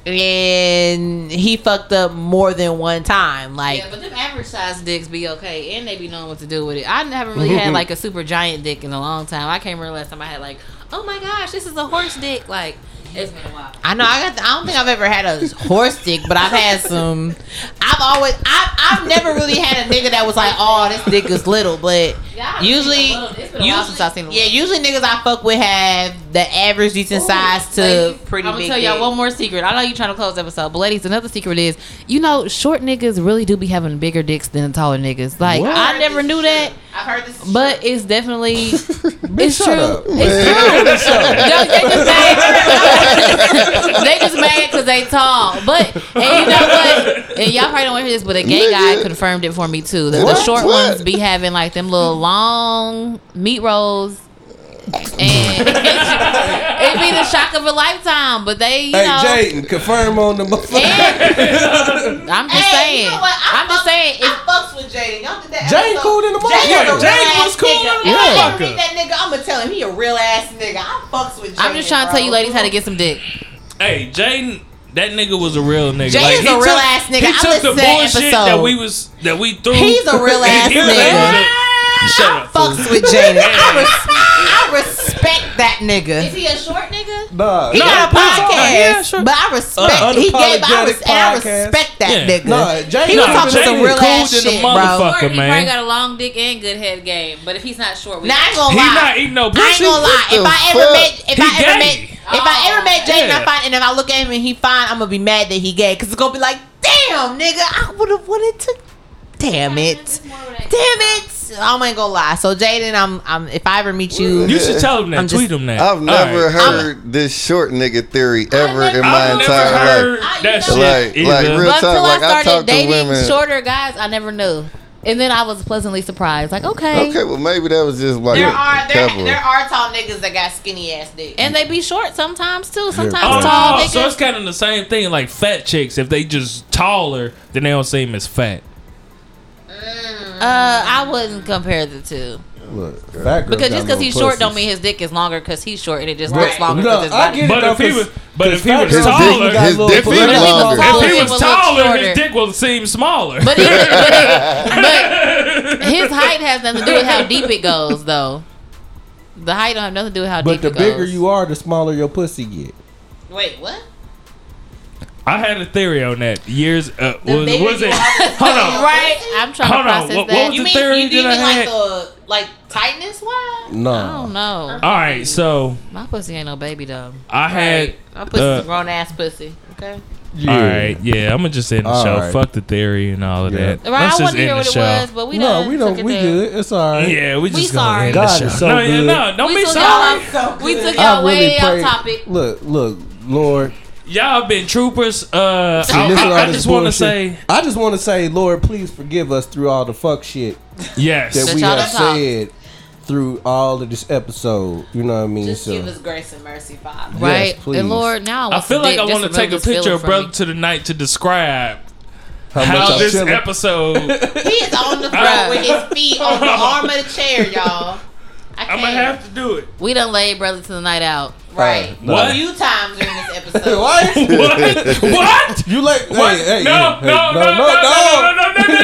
And he fucked up more than one time. Like Yeah, but them average size dicks be okay, and they be knowing what to do with it. I haven't really had like a super giant dick in a long time. I can't remember last time I had like, oh my gosh, this is a horse dick. Like It's been a while. I know I got. The, I don't think I've ever had a horse dick, but I've had some. I've always. I've, I've never really had a nigga that was like, oh, this dick is little, but Yeah, usually, little- it's been a while usually, since I've seen a yeah, usually niggas I fuck with have the average decent size to Ladies, pretty I'm big. gonna tell y'all one more secret. I know you trying to close the episode, but ladies, another secret is you know short niggas really do be having bigger dicks than the taller niggas. Like What? I never knew that, I've heard this, is but it's definitely it's shut true. up. It's true. they, they just mad. they just mad because they tall. But and you know what? And y'all probably don't want to hear this, but a gay guy confirmed it for me too. That the short What? ones be having like them little long meat rolls. And it'd be the shock of a lifetime, but they, you Hey, know, Jaden, confirm on the motherfucker. I'm just Hey, saying. you know what? I I'm just saying. I It, fucks with Jaden. Y'all did that. Jaden episode. cool than the Jaden motherfucker. a Jaden was cool nigga. than the If I ever motherfucker. meet that nigga, I'm gonna tell him he a real ass nigga. I fucks with Jaden. I'm just trying to tell you, ladies, how to get some dick. Hey, Jaden, that nigga was a real nigga. Jaden's he a real took- ass nigga. He I took the listened to that bullshit episode. that we was that we threw. He's a real ass He was able nigga. To- Shut up. fool. fucks with Jaden. I, res- I respect that nigga. Is he a short nigga? Nah, He No, got a no, podcast, yeah, sure. but I respect. Uh, he gave. I, res- I respect that Yeah. nigga. Nah, Jaden- he was Nah, talking some real cool ass than the shit, bro. motherfucker. Short, he man. probably got a long dick and good head game. But if he's not short, we Nah, I ain't gonna He lie. not eating no pussy. I ain't gonna lie. If I ever fuck? met, if He I ever gay. met, if I ever met Jaden, Yeah. I find, and if I look at him and he fine, I'm gonna be mad that he gay, cause it's gonna be like, damn, nigga, I would have wanted to. Damn it, damn it. I ain't gonna lie. So Jaden, I'm, I'm. If I ever meet you, You should tell him that. I'm just- Tweet him that. I've never All right. heard this short nigga theory ever in my I've entire never heard life. I- you that know- shit Like- like real- But until talk, like, I I started talk to dating women- shorter guys, I never knew. And then I was pleasantly surprised. Like, okay. Okay, well maybe that was just like there are there, there are tall niggas that got skinny ass dicks. And they be short sometimes too. Sometimes Oh, tall no, niggas. so it's kind of the same thing. Like fat chicks, if they just taller, then they don't seem as fat. Uh, I wouldn't compare the two. Look, fat girl Because just because no he's short don't mean his dick is longer because he's short and it just Right. looks longer No, I get it. But though, if he 'cause- was, but if he was His taller, dick- his dick little is pussy. longer. If he would was taller, his dick will seem smaller. But, even, but, it- but his height has nothing to do with how deep it goes, though. The height don't have nothing to do with how But deep But the it bigger you are, the smaller your pussy get. Wait, what? I had a theory on that years. Uh, The was, was it? Hold on. right? I'm trying Hold to on, process what- what that. was You the mean theory you, do you I mean like the like tightness wise? No. I don't know. All right, so My pussy ain't no baby though. I had. My pussy's uh, a grown ass pussy. Okay. Yeah. All right, yeah, I'm gonna just end the All show. right. Fuck the theory and all of Yeah. that. Right? Let's I just wanted to end hear the what it show. was, but we no, we don't. We there. good. It's all right. Yeah, we We just gonna sorry. end God the show. so no, yeah, good. no, don't We be took sorry. y'all, we took I y'all really way off topic. Look, look, Lord. Y'all been troopers. Uh, See, I, listen I- I just want to say I just want to say, Lord, please forgive us through all the fuck shit yes. that That we have said through all of this episode. You know what I mean? Just so, give us grace and mercy, Father. Right. please. and Lord, now I, I feel like I want to take a picture of Brother me. to the Night to describe how how much I'm this chilling. episode. He is on the Bruh. floor with his feet on the arm of the chair, y'all. I I'm gonna have to do it. We done laid brother to the night out. right. Uh, What? A few times during this episode. what? What? what? You like? What? Hey, hey, no, hey, no, no, no, no, no, no, no, no, no,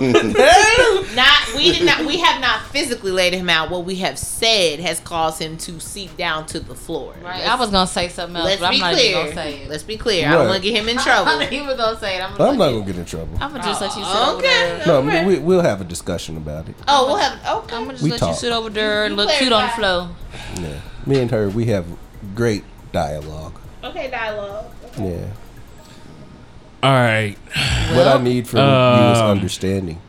no, no, no. Not we did not we have not physically laid him out. What we have said has caused him to seep down to the floor. Right. Let's, I was gonna say something else, let's but I'm be not clear. even gonna say it. Let's be clear. I Right. don't want to get him in trouble. not even gonna say it. I'm, gonna I'm not gonna get in trouble. I'm gonna just let you sit Oh, over okay. there. No, Okay. we, we'll have a discussion about it. Oh, we'll have okay. I'm gonna just We let you sit over there and You look cute on the clarify. floor. Yeah, me and her, we have great dialogue. Okay, dialogue. Yeah, All right. what I need from you is Um, understanding.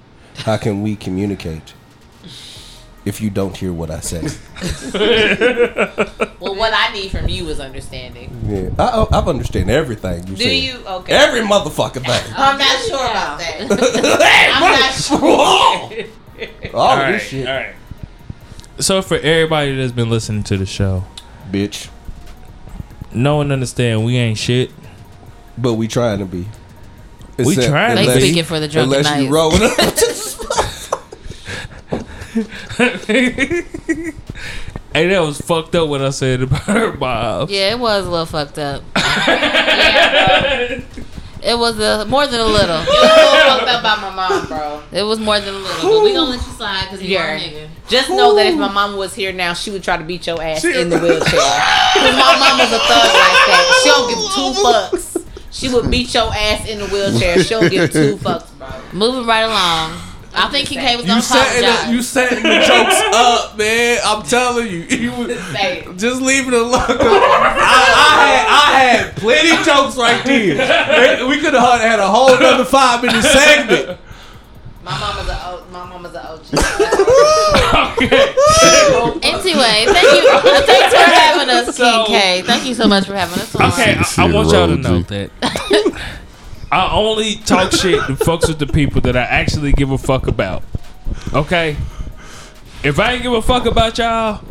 How can we communicate if you don't hear what I say? Well, what I need from you is understanding. Yeah, I, I understand everything you Do say. you? Okay. Every motherfucking thing. I'm not sure about that. I'm not sure. All All this right. shit, All right. So for everybody that's been listening to the show, bitch. no one understand we ain't shit. But we trying to be. We Except trying to They unless- be. speaking for the drunken Unless you knights. rolling up. Hey, that was fucked up when I said about her, Bob. Yeah, it was a little fucked up. It was a more than a little. It was so fucked up by my mom, bro. It was more than a little. But we gonna let you slide because you are Yeah. a nigga. Just know that if my mama was here now, she would try to beat your ass in the wheelchair. Cause my mama's a thug like that. She don't give two fucks. She would beat your ass in the wheelchair. She don't give two fucks, bro. Moving right along. I think King K was gonna You setting, apologize. the, you setting the jokes up, man. I'm telling you. you was- just leave it alone. I, I had I had plenty jokes right there. We could have had a whole other five minute segment. My mama's a O- my mama's a OG. Anyway, thank you. uh, Thanks for having us, So- King K. Thank you so much for having us on. Okay, I, I want y'all to know that I only talk shit and fucks with the people that I actually give a fuck about. Okay? If I ain't give a fuck about y'all,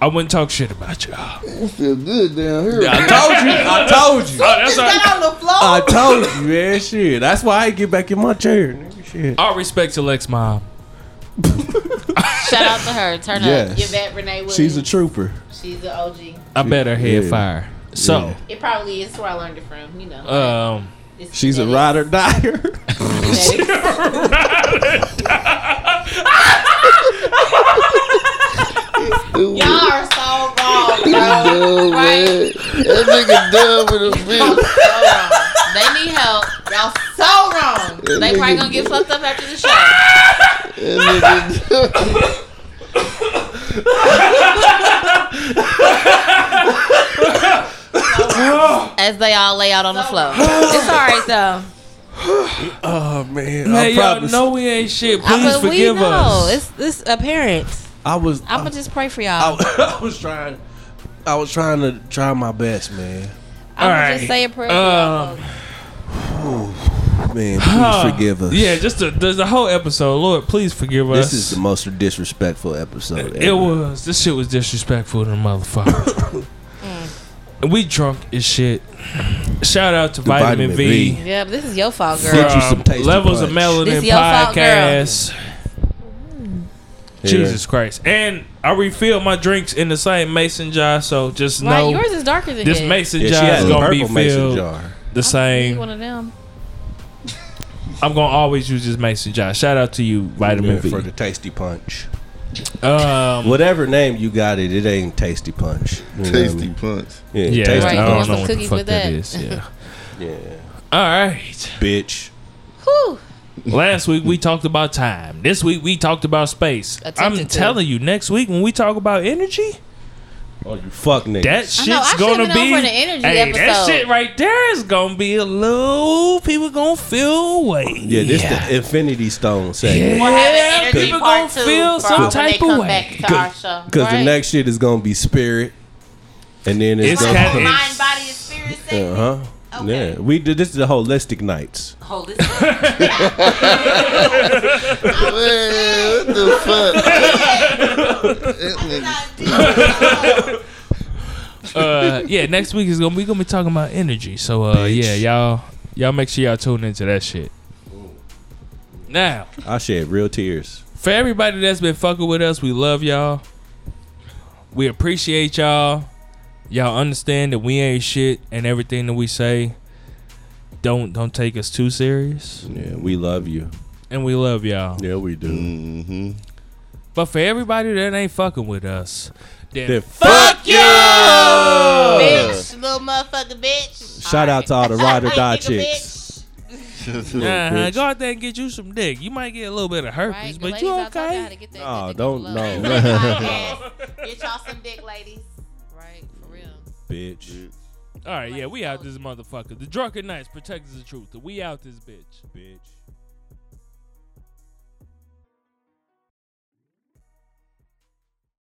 I wouldn't talk shit about y'all. Feel good down here. I told you. I told you. Oh, that's all, Get on the floor. I told you, man. Shit. That's why I get back in my chair. Nigga. Shit. all respect to Lex mom. Shout out to her. Turn up. Yes. Yvette Renee Williams. She's a trooper. She's an OG. I bet her head Yeah. fire. So, Yeah. It probably is where I learned it from. You know. um, It's She's a genetics. ride or dyer. Y'all are so wrong, bro. Dumb, man. That nigga dumb with a bitch. so they need help. Y'all so wrong. That They probably gonna get fucked up after the show. that nigga dumb. As they all lay out on the floor. It's all right though. Oh man. man, I y'all promise. know we ain't shit. I- Please but we forgive know. us. It's it's apparent. I was. I'm gonna just pray for y'all. I, I was trying. I was trying to try my best, man. I'm gonna Alright. just say a prayer for y'all. Um, folks. Man, Huh. please forgive us. Yeah, just the, the, the whole episode. Lord, please forgive us. This is the most disrespectful episode. It ever. was. This shit was disrespectful to the motherfucker. And we drunk as shit. Shout out to Vitamin, Vitamin V. V. Yeah, this is your fault, Get girl. you some tasty Levels of punch. Melanin This your fault, girl. podcast. Yeah. Jesus Christ. And I refilled my drinks in the same mason jar, so just Right, know yours is darker than this his. mason Yeah, jar has is gonna be purple mason filled jar. the Need same. one of them. I'm gonna always use this mason jar. Shout out to you, Vitamin Yeah, V. for the tasty punch. Um, Whatever name you got it, it ain't tasty punch. You know what I Tasty mean? punch. Yeah, yeah, tasty Right, I don't want know what the fuck with that that? is. Yeah. Yeah, All right. bitch. Whew. Last week we talked about time. This week we talked about space. I'm Attempted to. telling you, next week when we talk about energy, Oh, you fuck niggas. that shit's know, gonna be. on for the energy hey, that shit right there is gonna be a little. People gonna feel away. yeah, this the Infinity Stone segment. We'll have an Yeah, people gonna feel some type of way. back to our show. Because the next shit is gonna be spirit, and then it's, It's gonna be Mind, body, and spirit uh huh. Okay. Yeah, we did this is the holistic nights. Hold this. Man, what the fuck? Uh, yeah, next week is gonna we gonna be talking about energy. So uh, yeah, y'all y'all make sure y'all tune into that shit. Now, I shed real tears. for everybody that's been fucking with us, we love y'all. We appreciate y'all. Y'all understand that we ain't shit and everything that we say. Don't don't take us too serious. Yeah, we love you. And we love y'all. Yeah, we do. Mhm. But for everybody that ain't fucking with us, then Then Fuck you, bitch, little motherfucker, bitch. Shout out to all the ride or die chicks. uh-huh, go out there and get you some dick. You might get a little bit of herpes, Right? But you out there know how okay. to Oh, good don't in know. Get y'all some dick, ladies. Real. Bitch. All right, yeah, we out this motherfucker. The drunken knights protect the truth. We out this bitch. Bitch.